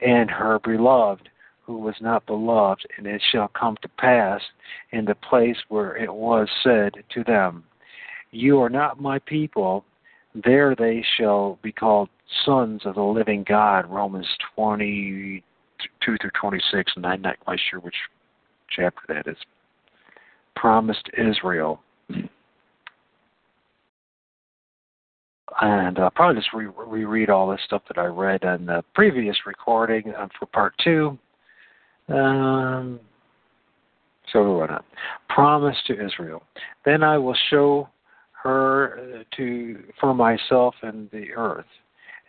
[SPEAKER 2] and her beloved, who was not beloved. And it shall come to pass in the place where it was said to them, You are not my people, there they shall be called sons of the living God. Romans 22 through 26, and I'm not quite sure which chapter that is. Promised Israel. And I'll probably just re- reread all this stuff that I read in the previous recording uh, for part two. Um, so we'll run. Promise to Israel. Then I will show her uh, to for myself and the earth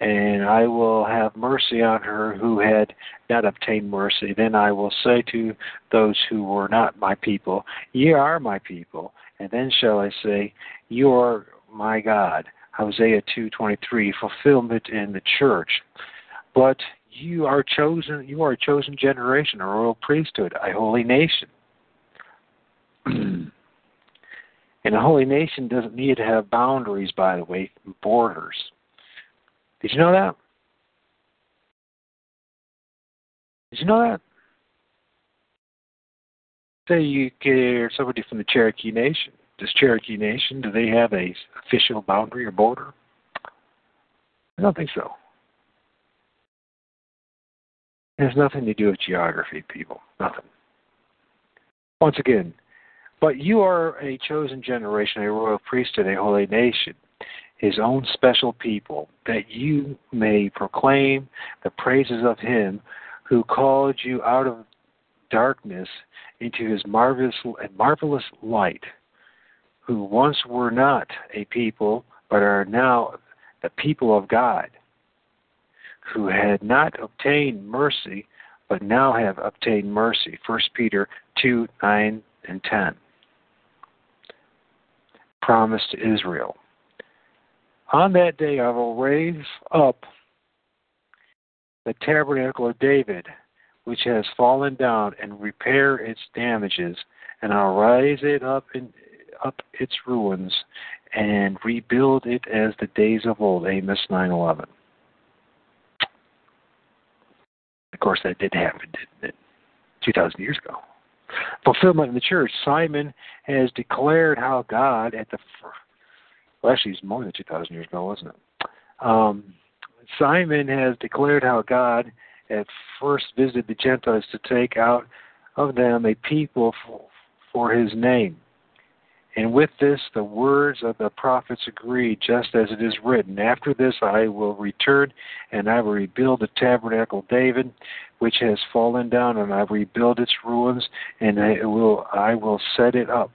[SPEAKER 2] and I will have mercy on her who had not obtained mercy. Then I will say to those who were not my people, Ye are my people. And then shall I say, You are my God. Hosea 2:23, fulfillment in the church. But you are chosen. You are a chosen generation, a royal priesthood, a holy nation. And a holy nation doesn't need to have boundaries, by the way, borders. Did you know that? Did you know that? Say you get somebody from the Cherokee Nation. Does Cherokee Nation, do they have a official boundary or border? I don't think so. It has nothing to do with geography, people. Nothing. Once again, but you are a chosen generation, a royal priesthood, a holy nation, his own special people, that you may proclaim the praises of him who called you out of darkness into his marvelous marvelous light, who once were not a people, but are now the people of God, who had not obtained mercy, but now have obtained mercy. 1 Peter 2 9 and 10. Promise to Israel. On that day I will raise up the tabernacle of David, which has fallen down, and repair its damages, and I'll raise it up in up its ruins and rebuild it as the days of old. Amos 9:11. Of course, that did happen, didn't it? 2,000 years ago. Fulfillment in the church. Simon has declared how God, at the well, actually, it's more than 2,000 years ago, wasn't it? Um, Simon has declared how God at first visited the Gentiles to take out of them a people for, for his name. And with this, the words of the prophets agree, just as it is written After this, I will return, and I will rebuild the tabernacle of David, which has fallen down, and I will rebuild its ruins, and I will, I will set it up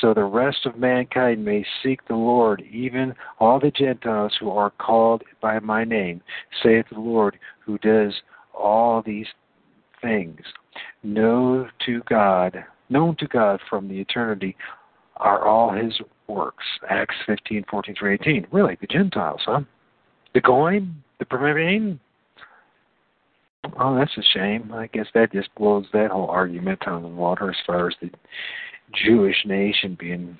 [SPEAKER 2] so the rest of mankind may seek the Lord, even all the Gentiles who are called by my name, saith the Lord, who does all these things. Know to God, known to God from the eternity are all his works. Acts 15, 14 through 18. Really, the Gentiles, huh? The Goyim? The Permian? Oh, that's a shame. I guess that just blows that whole argument on the water as far as the Jewish nation being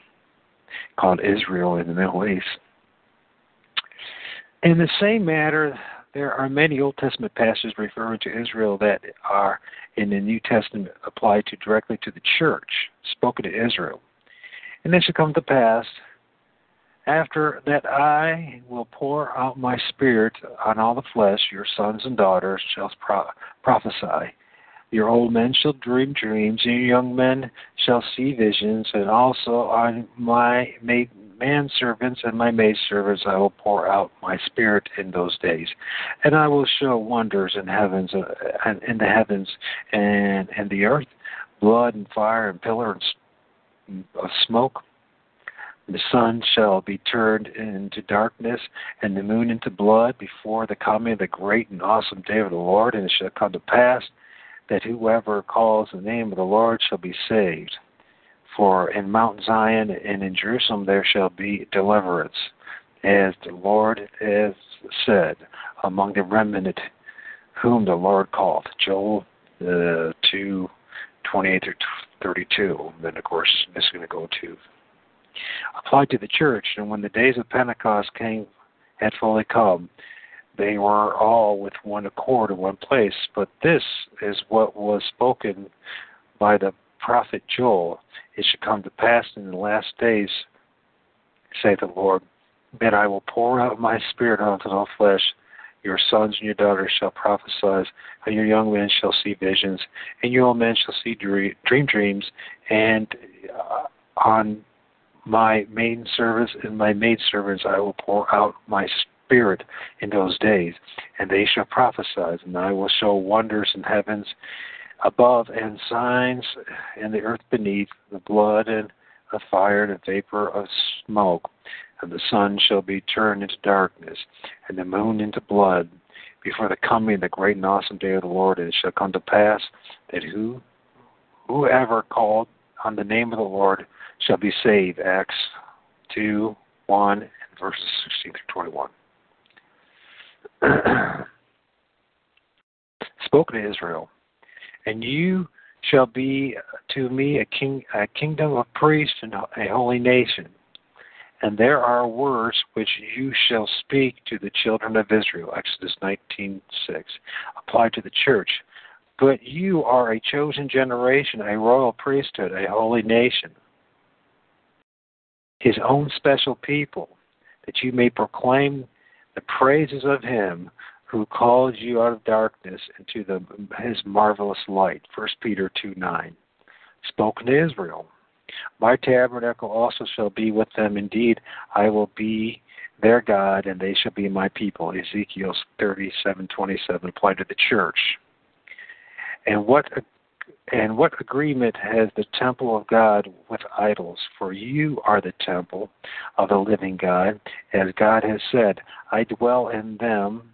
[SPEAKER 2] called Israel in the Middle East. In the same matter, there are many Old Testament passages referring to Israel that are in the New Testament applied to directly to the church, spoken to Israel. And it shall come to pass after that I will pour out my spirit on all the flesh, your sons and daughters shall pro- prophesy. Your old men shall dream dreams, and your young men shall see visions, and also on my maid manservants and my maidservants I will pour out my spirit in those days, and I will show wonders in heavens uh, and in the heavens and and the earth, blood and fire and pillar of smoke. The sun shall be turned into darkness, and the moon into blood before the coming of the great and awesome day of the Lord. And it shall come to pass that whoever calls the name of the Lord shall be saved. For in Mount Zion and in Jerusalem there shall be deliverance, as the Lord has said, among the remnant whom the Lord called. Joel uh, 2, 28 through 32. Then, of course, is going to go to applied to the church. And when the days of Pentecost came had fully come, they were all with one accord in one place. But this is what was spoken by the prophet Joel. It should come to pass in the last days, saith the Lord, that I will pour out my spirit onto all flesh. Your sons and your daughters shall prophesy, and your young men shall see visions, and your old men shall see dream, dream dreams, and uh, on my maiden servants and my maid servants I will pour out my spirit in those days, and they shall prophesy, and I will show wonders in heavens above and signs in the earth beneath, the blood and the fire and the vapor of smoke. And the sun shall be turned into darkness, and the moon into blood, before the coming of the great and awesome day of the Lord. And it shall come to pass that who whoever called on the name of the Lord shall be saved. Acts two, one, and verses sixteen through twenty one. spoken to Israel, and you shall be to me a king, a kingdom of priests and a holy nation. And there are words which you shall speak to the children of Israel. Exodus 19:6. Applied to the church. But you are a chosen generation, a royal priesthood, a holy nation, his own special people, that you may proclaim the praises of him who called you out of darkness into the, his marvelous light. 1 Peter 2 9. Spoken to Israel. My tabernacle also shall be with them. Indeed, I will be their God, and they shall be my people. Ezekiel 37:27 applied to the church. And what and what agreement has the temple of God with idols? For you are the temple of the living God, as God has said, I dwell in them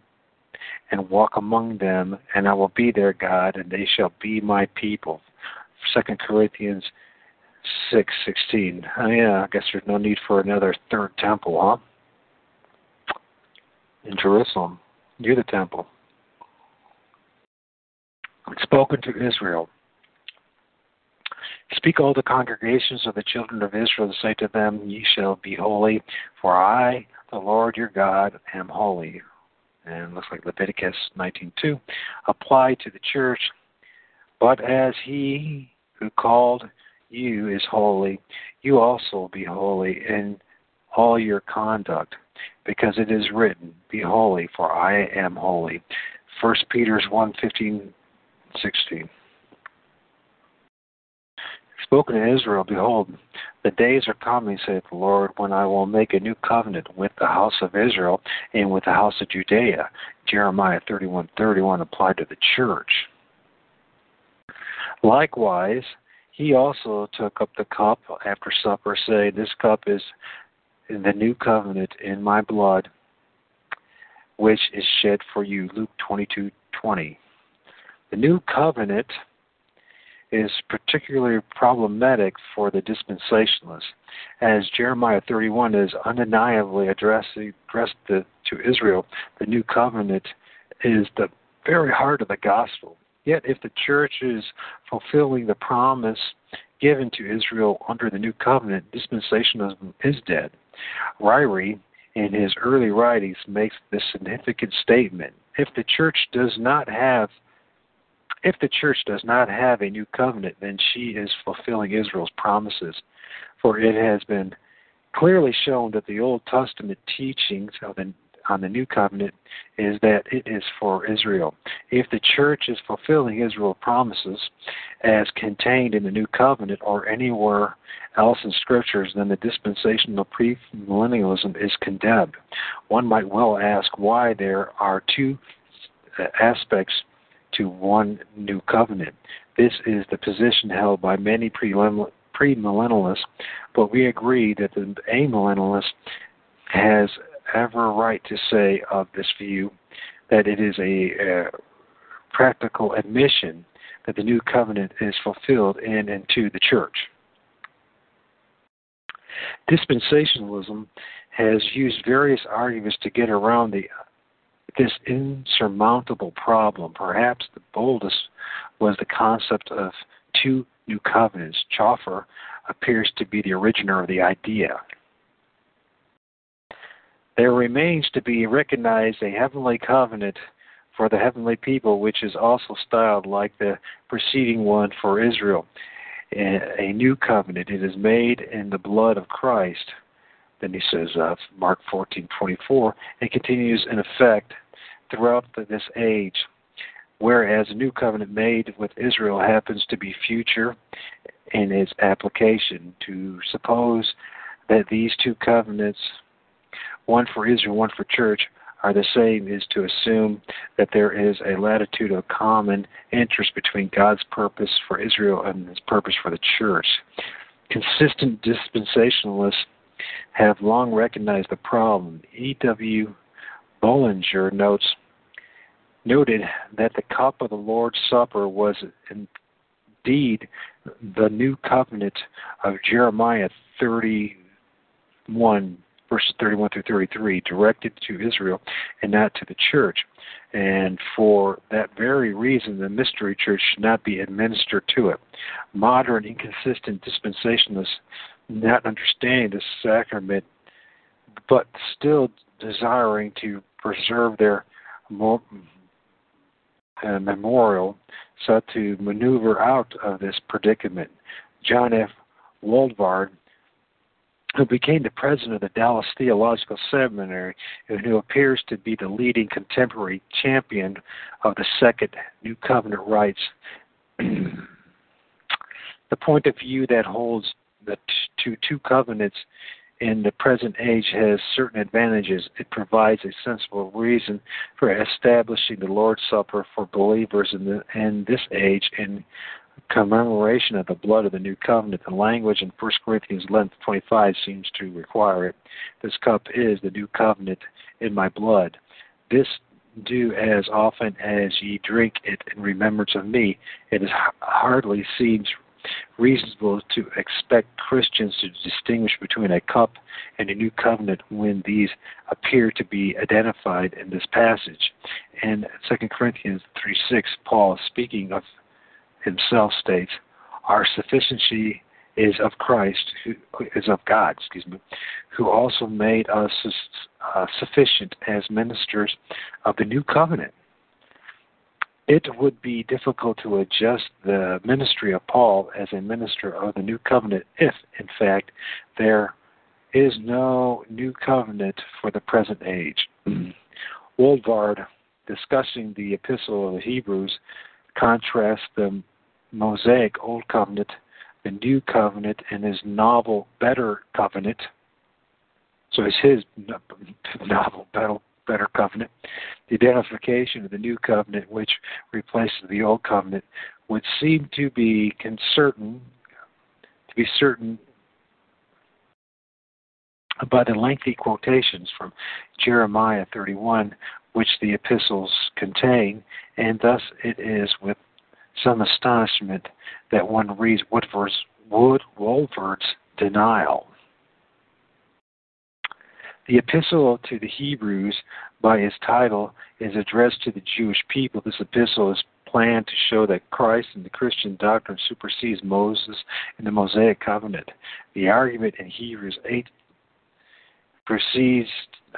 [SPEAKER 2] and walk among them, and I will be their God, and they shall be my people. Second Corinthians six sixteen. Oh yeah, I guess there's no need for another third temple, huh? In Jerusalem. You're the temple. Spoken to Israel. Speak all the congregations of the children of Israel, and say to them, Ye shall be holy, for I, the Lord your God, am holy. And looks like Leviticus 19:2 applied to the church. But as he who called you is holy, you also be holy in all your conduct, because it is written, Be holy, for I am holy. First Peter's 1 15, 16 spoken to Israel, Behold, the days are coming, saith the Lord, when I will make a new covenant with the house of Israel and with the house of Judea. Jeremiah 31:31 applied to the church. Likewise, he also took up the cup after supper, saying, This cup is the new covenant in my blood, which is shed for you. Luke 22:20. The new covenant is particularly problematic for the dispensationalists, as Jeremiah 31 is undeniably addressed, addressed to Israel. The new covenant is the very heart of the gospel. Yet, if the church is fulfilling the promise given to Israel under the new covenant, dispensationalism is dead. Ryrie, in his early writings, makes this significant statement. If the church does not have if the church does not have a new covenant, then she is fulfilling Israel's promises. For it has been clearly shown that the Old Testament teachings of the, on the new covenant is that it is for Israel. If the church is fulfilling Israel's promises as contained in the new covenant or anywhere else in scriptures, then the dispensational premillennialism is condemned. One might well ask why there are two aspects to one new covenant. This is the position held by many premillennialists, but we agree that the amillennialist has ever right to say of this view that it is a, practical admission that the new covenant is fulfilled in and to the church. Dispensationalism has used various arguments to get around the this insurmountable problem. Perhaps the boldest was the concept of two new covenants. Chafer appears to be the originator of the idea. There remains to be recognized a heavenly covenant for the heavenly people, which is also styled like the preceding one for Israel. A new covenant. It is made in the blood of Christ. Then he says, uh, Mark 14:24, and continues in effect throughout this age. Whereas a new covenant made with Israel happens to be future in its application. To suppose that these two covenants, one for Israel, one for church, are the same is to assume that there is a latitude of common interest between God's purpose for Israel and his purpose for the church. Consistent dispensationalists have long recognized the problem. E.W. Bullinger notes noted that the cup of the Lord's Supper was indeed the new covenant of Jeremiah 31 verses 31 through 33, directed to Israel and not to the church. And for that very reason, the mystery church should not be administered to it. Modern, inconsistent dispensationalists, not understanding the sacrament, but still desiring to preserve their uh, memorial, sought to maneuver out of this predicament. John F. Walvoord who became the president of the Dallas Theological Seminary and who appears to be the leading contemporary champion of the Second New Covenant rights. the point of view that holds the two, two covenants in the present age has certain advantages. It provides a sensible reason for establishing the Lord's Supper for believers in, the, in this age and commemoration of the blood of the new covenant. The language in 1 Corinthians 11:25 seems to require it. This cup is the new covenant in my blood. This do as often as ye drink it in remembrance of me. It is hardly seems reasonable to expect Christians to distinguish between a cup and a new covenant when these appear to be identified in this passage. In 2 Corinthians 3:6, Paul, speaking of himself states, Our sufficiency is of Christ, who is of God, excuse me, who also made us uh, sufficient as ministers of the new covenant. It would be difficult to adjust the ministry of Paul as a minister of the new covenant if, in fact, there is no new covenant for the present age. Walvoord, discussing the Epistle of the Hebrews, contrasts the Mosaic Old Covenant, the New Covenant, and his novel Better Covenant. So it's his novel Better, Better Covenant. The identification of the New Covenant, which replaces the Old Covenant, would seem to be certain, to be certain by the lengthy quotations from Jeremiah 31, which the epistles contain, and thus it is with some astonishment that one reads Woodford's, Wood Walvoord's denial. The epistle to the Hebrews, by its title, is addressed to the Jewish people. This epistle is planned to show that Christ and the Christian doctrine supersedes Moses and the Mosaic covenant. The argument in Hebrews 8 proceeds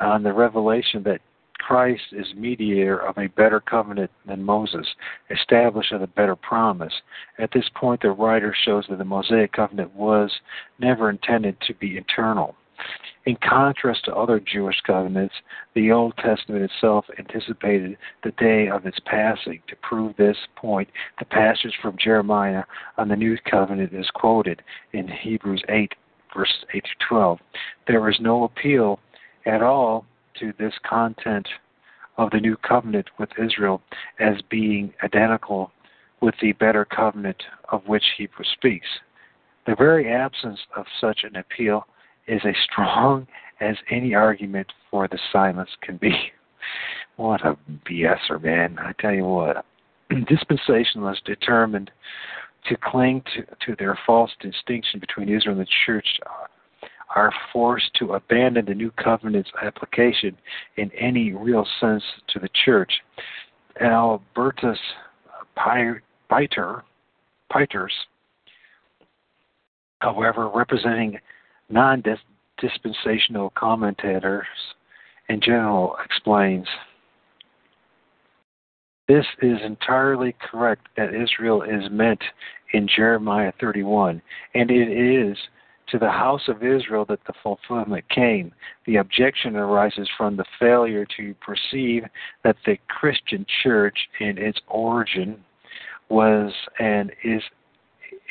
[SPEAKER 2] on the revelation that Christ is mediator of a better covenant than Moses, established of a better promise. At this point, the writer shows that the Mosaic covenant was never intended to be eternal. In contrast to other Jewish covenants, the Old Testament itself anticipated the day of its passing. To prove this point, the passage from Jeremiah on the New Covenant is quoted in Hebrews 8, verses 8 to 12. There is no appeal at all to this content of the new covenant with Israel as being identical with the better covenant of which Hebrews speaks. The very absence of such an appeal is as strong as any argument for the silence can be. What a BSer, man. I tell you what. Dispensationalists determined to cling to, to their false distinction between Israel and the church are forced to abandon the new covenant's application in any real sense to the church. Albertus Piter, Pieters, however, representing non dispensational commentators in general explains this is entirely correct that Israel is meant in Jeremiah 31, and it is to the house of Israel that the fulfillment came. The objection arises from the failure to perceive that the Christian church in its origin was and is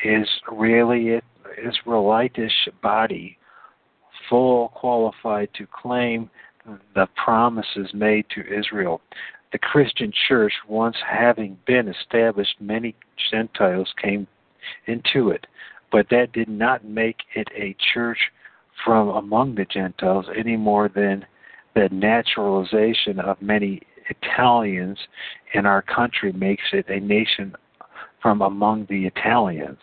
[SPEAKER 2] is really an Israelitish body, full qualified to claim the promises made to Israel. The Christian church, once having been established, many Gentiles came into it, but that did not make it a church from among the Gentiles any more than the naturalization of many Italians in our country makes it a nation from among the Italians.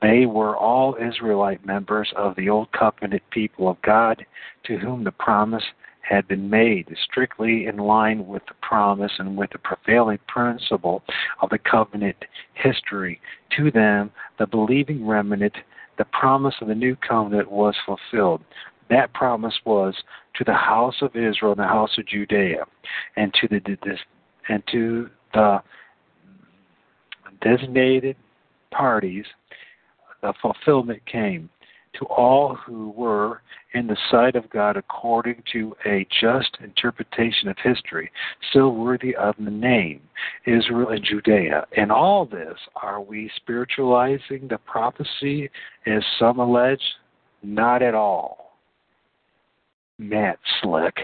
[SPEAKER 2] They were all Israelite members of the Old Covenant people of God to whom the promise had been made, strictly in line with the promise and with the prevailing principle of the covenant history. To them, the believing remnant, the promise of the new covenant was fulfilled. That promise was to the house of Israel and the house of Judea, and to the and to the designated parties, the fulfillment came to all who were in the sight of God according to a just interpretation of history, still worthy of the name, Israel and Judea. In all this, are we spiritualizing the prophecy as some allege? Not at all. Matt Slick.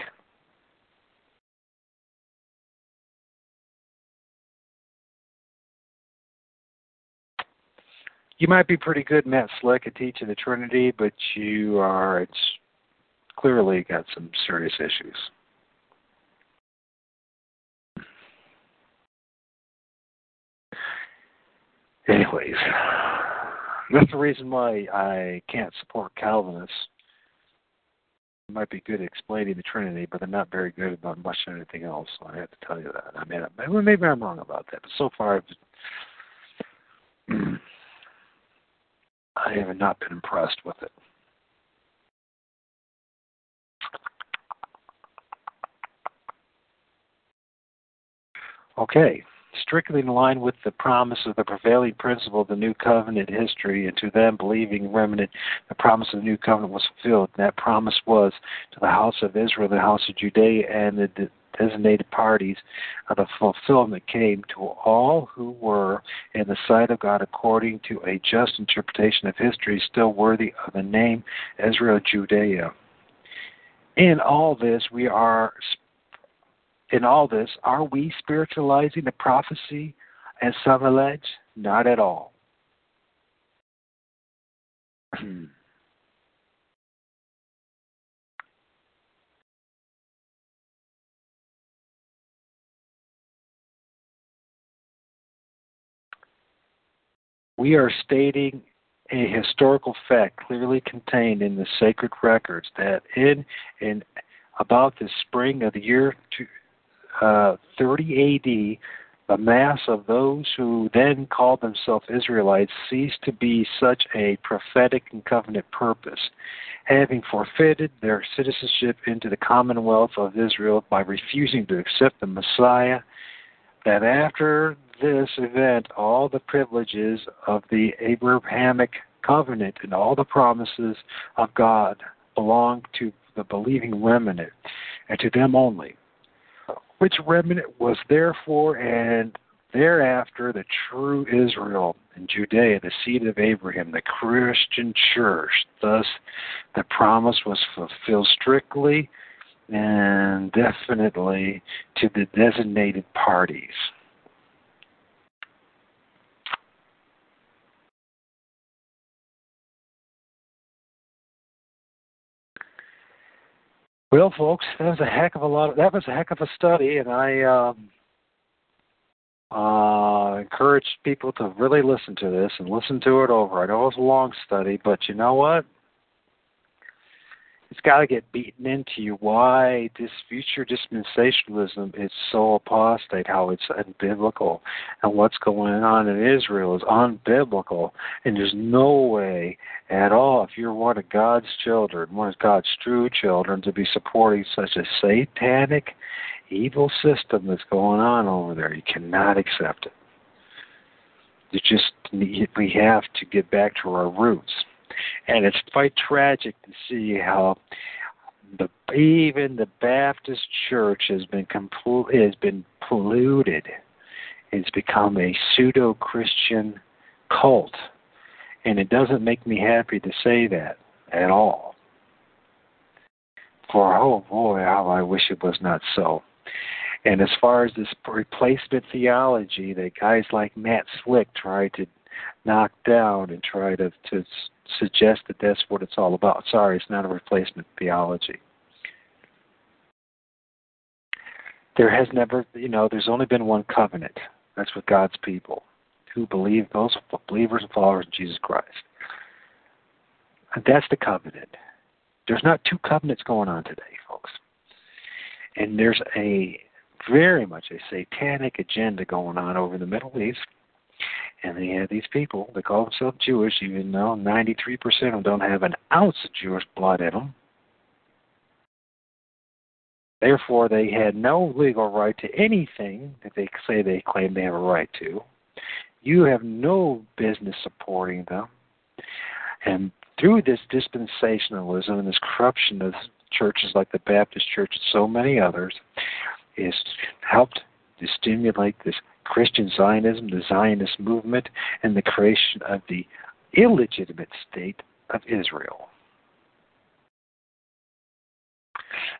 [SPEAKER 2] You might be pretty good, Matt Slick, at teaching the Trinity, but you are it's clearly got some serious issues. Anyways, that's the reason why I can't support Calvinists. They might be good at explaining the Trinity, but they're not very good about much of anything else. So I have to tell you that. I mean, maybe I'm wrong about that, but so far, I've I have not been impressed with it. Okay, strictly in line with the promise of the prevailing principle of the new covenant history, and to them believing remnant, the promise of the new covenant was fulfilled. And that promise was to the house of Israel, the house of Judea, and the designated parties, uh, the fulfillment came to all who were in the sight of God according to a just interpretation of history, still worthy of the name Israel Judea. In all this, we are in all this, are we spiritualizing the prophecy as some allege? Not at all. we are stating a historical fact clearly contained in the sacred records that in about the spring of the year uh, 30 AD, the mass of those who then called themselves Israelites ceased to be such a prophetic and covenant purpose, having forfeited their citizenship into the commonwealth of Israel by refusing to accept the Messiah. That after this event all the privileges of the Abrahamic covenant and all the promises of God belong to the believing remnant and to them only, which remnant was therefore and thereafter the true Israel and Judea, the seed of Abraham, the Christian church. Thus, the promise was fulfilled strictly and definitely to the designated parties. Well, folks, that was a heck of a lot. Of, that was a heck of a study, and I um, uh, encourage people to really listen to this and listen to it over. I know it was a long study, but you know what? It's got to get beaten into you why this future dispensationalism is so apostate, how it's unbiblical, and what's going on in Israel is unbiblical, and there's no way at all, if you're one of God's children, one of God's true children, to be supporting such a satanic, evil system that's going on over there. You cannot accept it. You just we have to get back to our roots and it's quite tragic to see how the even the Baptist Church has been compl- has been polluted. It's become a pseudo Christian cult, and it doesn't make me happy to say that at all. For oh boy, how I wish it was not so. And as far as this replacement theology that guys like Matt Slick try to knock down and try to, to suggest that that's what it's all about. Sorry, it's not a replacement theology. There has never, you know, there's only been one covenant. That's with God's people who believe, those believers and followers of Jesus Christ. And that's the covenant. There's not two covenants going on today, folks. And there's a very much a satanic agenda going on over in the Middle East and they have these people, they call themselves Jewish, even though 93% of them don't have an ounce of Jewish blood in them. Therefore, they had no legal right to anything that they say they claim they have a right to. You have no business supporting them. And through this dispensationalism and this corruption of churches like the Baptist Church and so many others, is helped to stimulate this Christian Zionism, the Zionist movement, and the creation of the illegitimate state of Israel.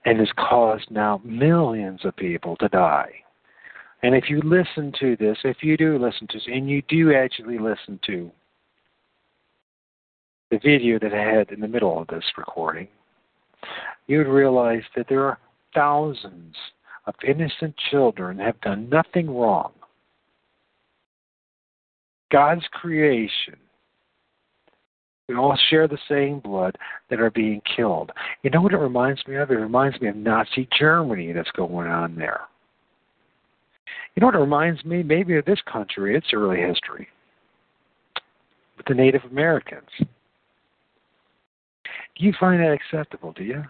[SPEAKER 2] And has caused now millions of people to die. And if you listen to this, if you do listen to this, and you do actually listen to the video that I had in the middle of this recording, you would realize that there are thousands of innocent children have done nothing wrong God's creation, we all share the same blood that are being killed. You know what it reminds me of? It reminds me of Nazi Germany that's going on there. You know what it reminds me? Maybe of this country, its early history, with the Native Americans. Do you find that acceptable, do you?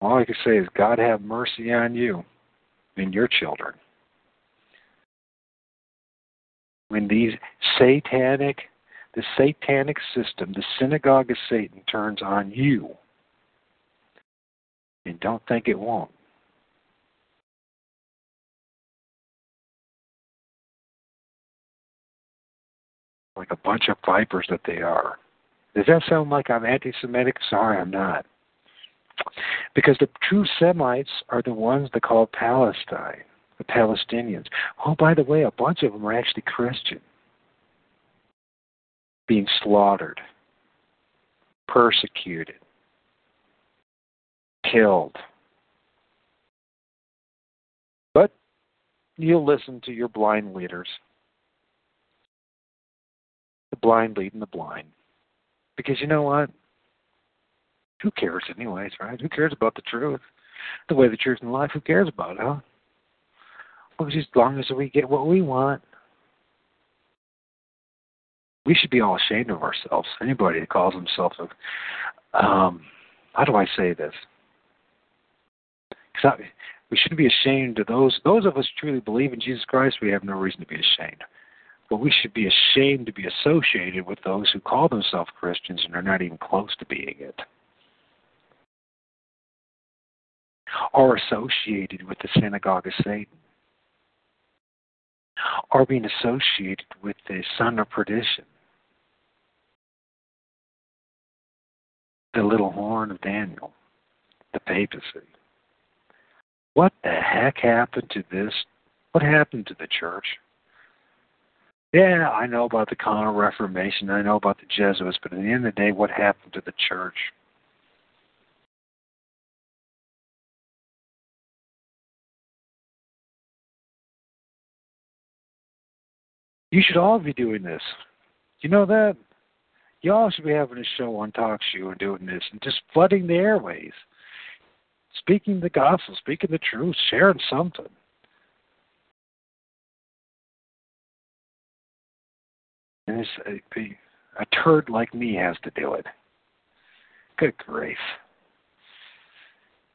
[SPEAKER 2] All I can say is, God have mercy on you and your children when these satanic, the satanic system, the synagogue of Satan turns on you. And don't think it won't. Like a bunch of vipers that they are. Does that sound like I'm anti Semitic? Sorry, I'm not. Because the true Semites are the ones that call Palestine the Palestinians. Oh, by the way, a bunch of them are actually Christian, being slaughtered, persecuted, killed. But you'll listen to your blind leaders. The blind leading the blind. Because you know what? Who cares, anyways, right? Who cares about the truth? The way the truth in life, who cares about it, huh? As long as we get what we want, we should be all ashamed of ourselves. Anybody that calls himself a, um, how do I say this? Because we shouldn't be ashamed of those. Those of us truly believe in Jesus Christ. We have no reason to be ashamed. But we should be ashamed to be associated with those who call themselves Christians and are not even close to being it. Or associated with the synagogue of Satan are being associated with the son of perdition, the little horn of Daniel, the papacy. What the heck happened to this? What happened to the church? Yeah, I know about the Counter Reformation, I know about the Jesuits, but at the end of the day, what happened to the church? You should all be doing this. You know that? Y'all should be having a show on Talk Show and doing this and just flooding the airways. Speaking the gospel, speaking the truth, sharing something. And it's a, a turd like me has to do it. Good grief.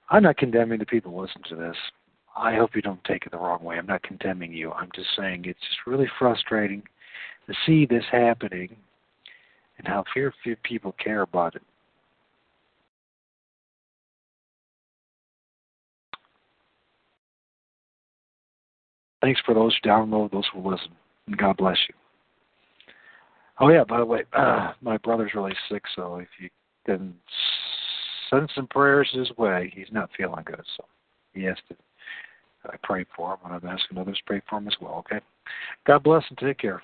[SPEAKER 2] I'm not condemning the people who listen to this. I hope you don't take it the wrong way. I'm not condemning you. I'm just saying it's just really frustrating to see this happening and how few, few people care about it. Thanks for those who download, those who listen, and God bless you. Oh yeah, by the way, uh, my brother's really sick, so if you can send some prayers his way, he's not feeling good, so he has to. I pray for him, and I'm asking others to pray for him as well. Okay, God bless and take care.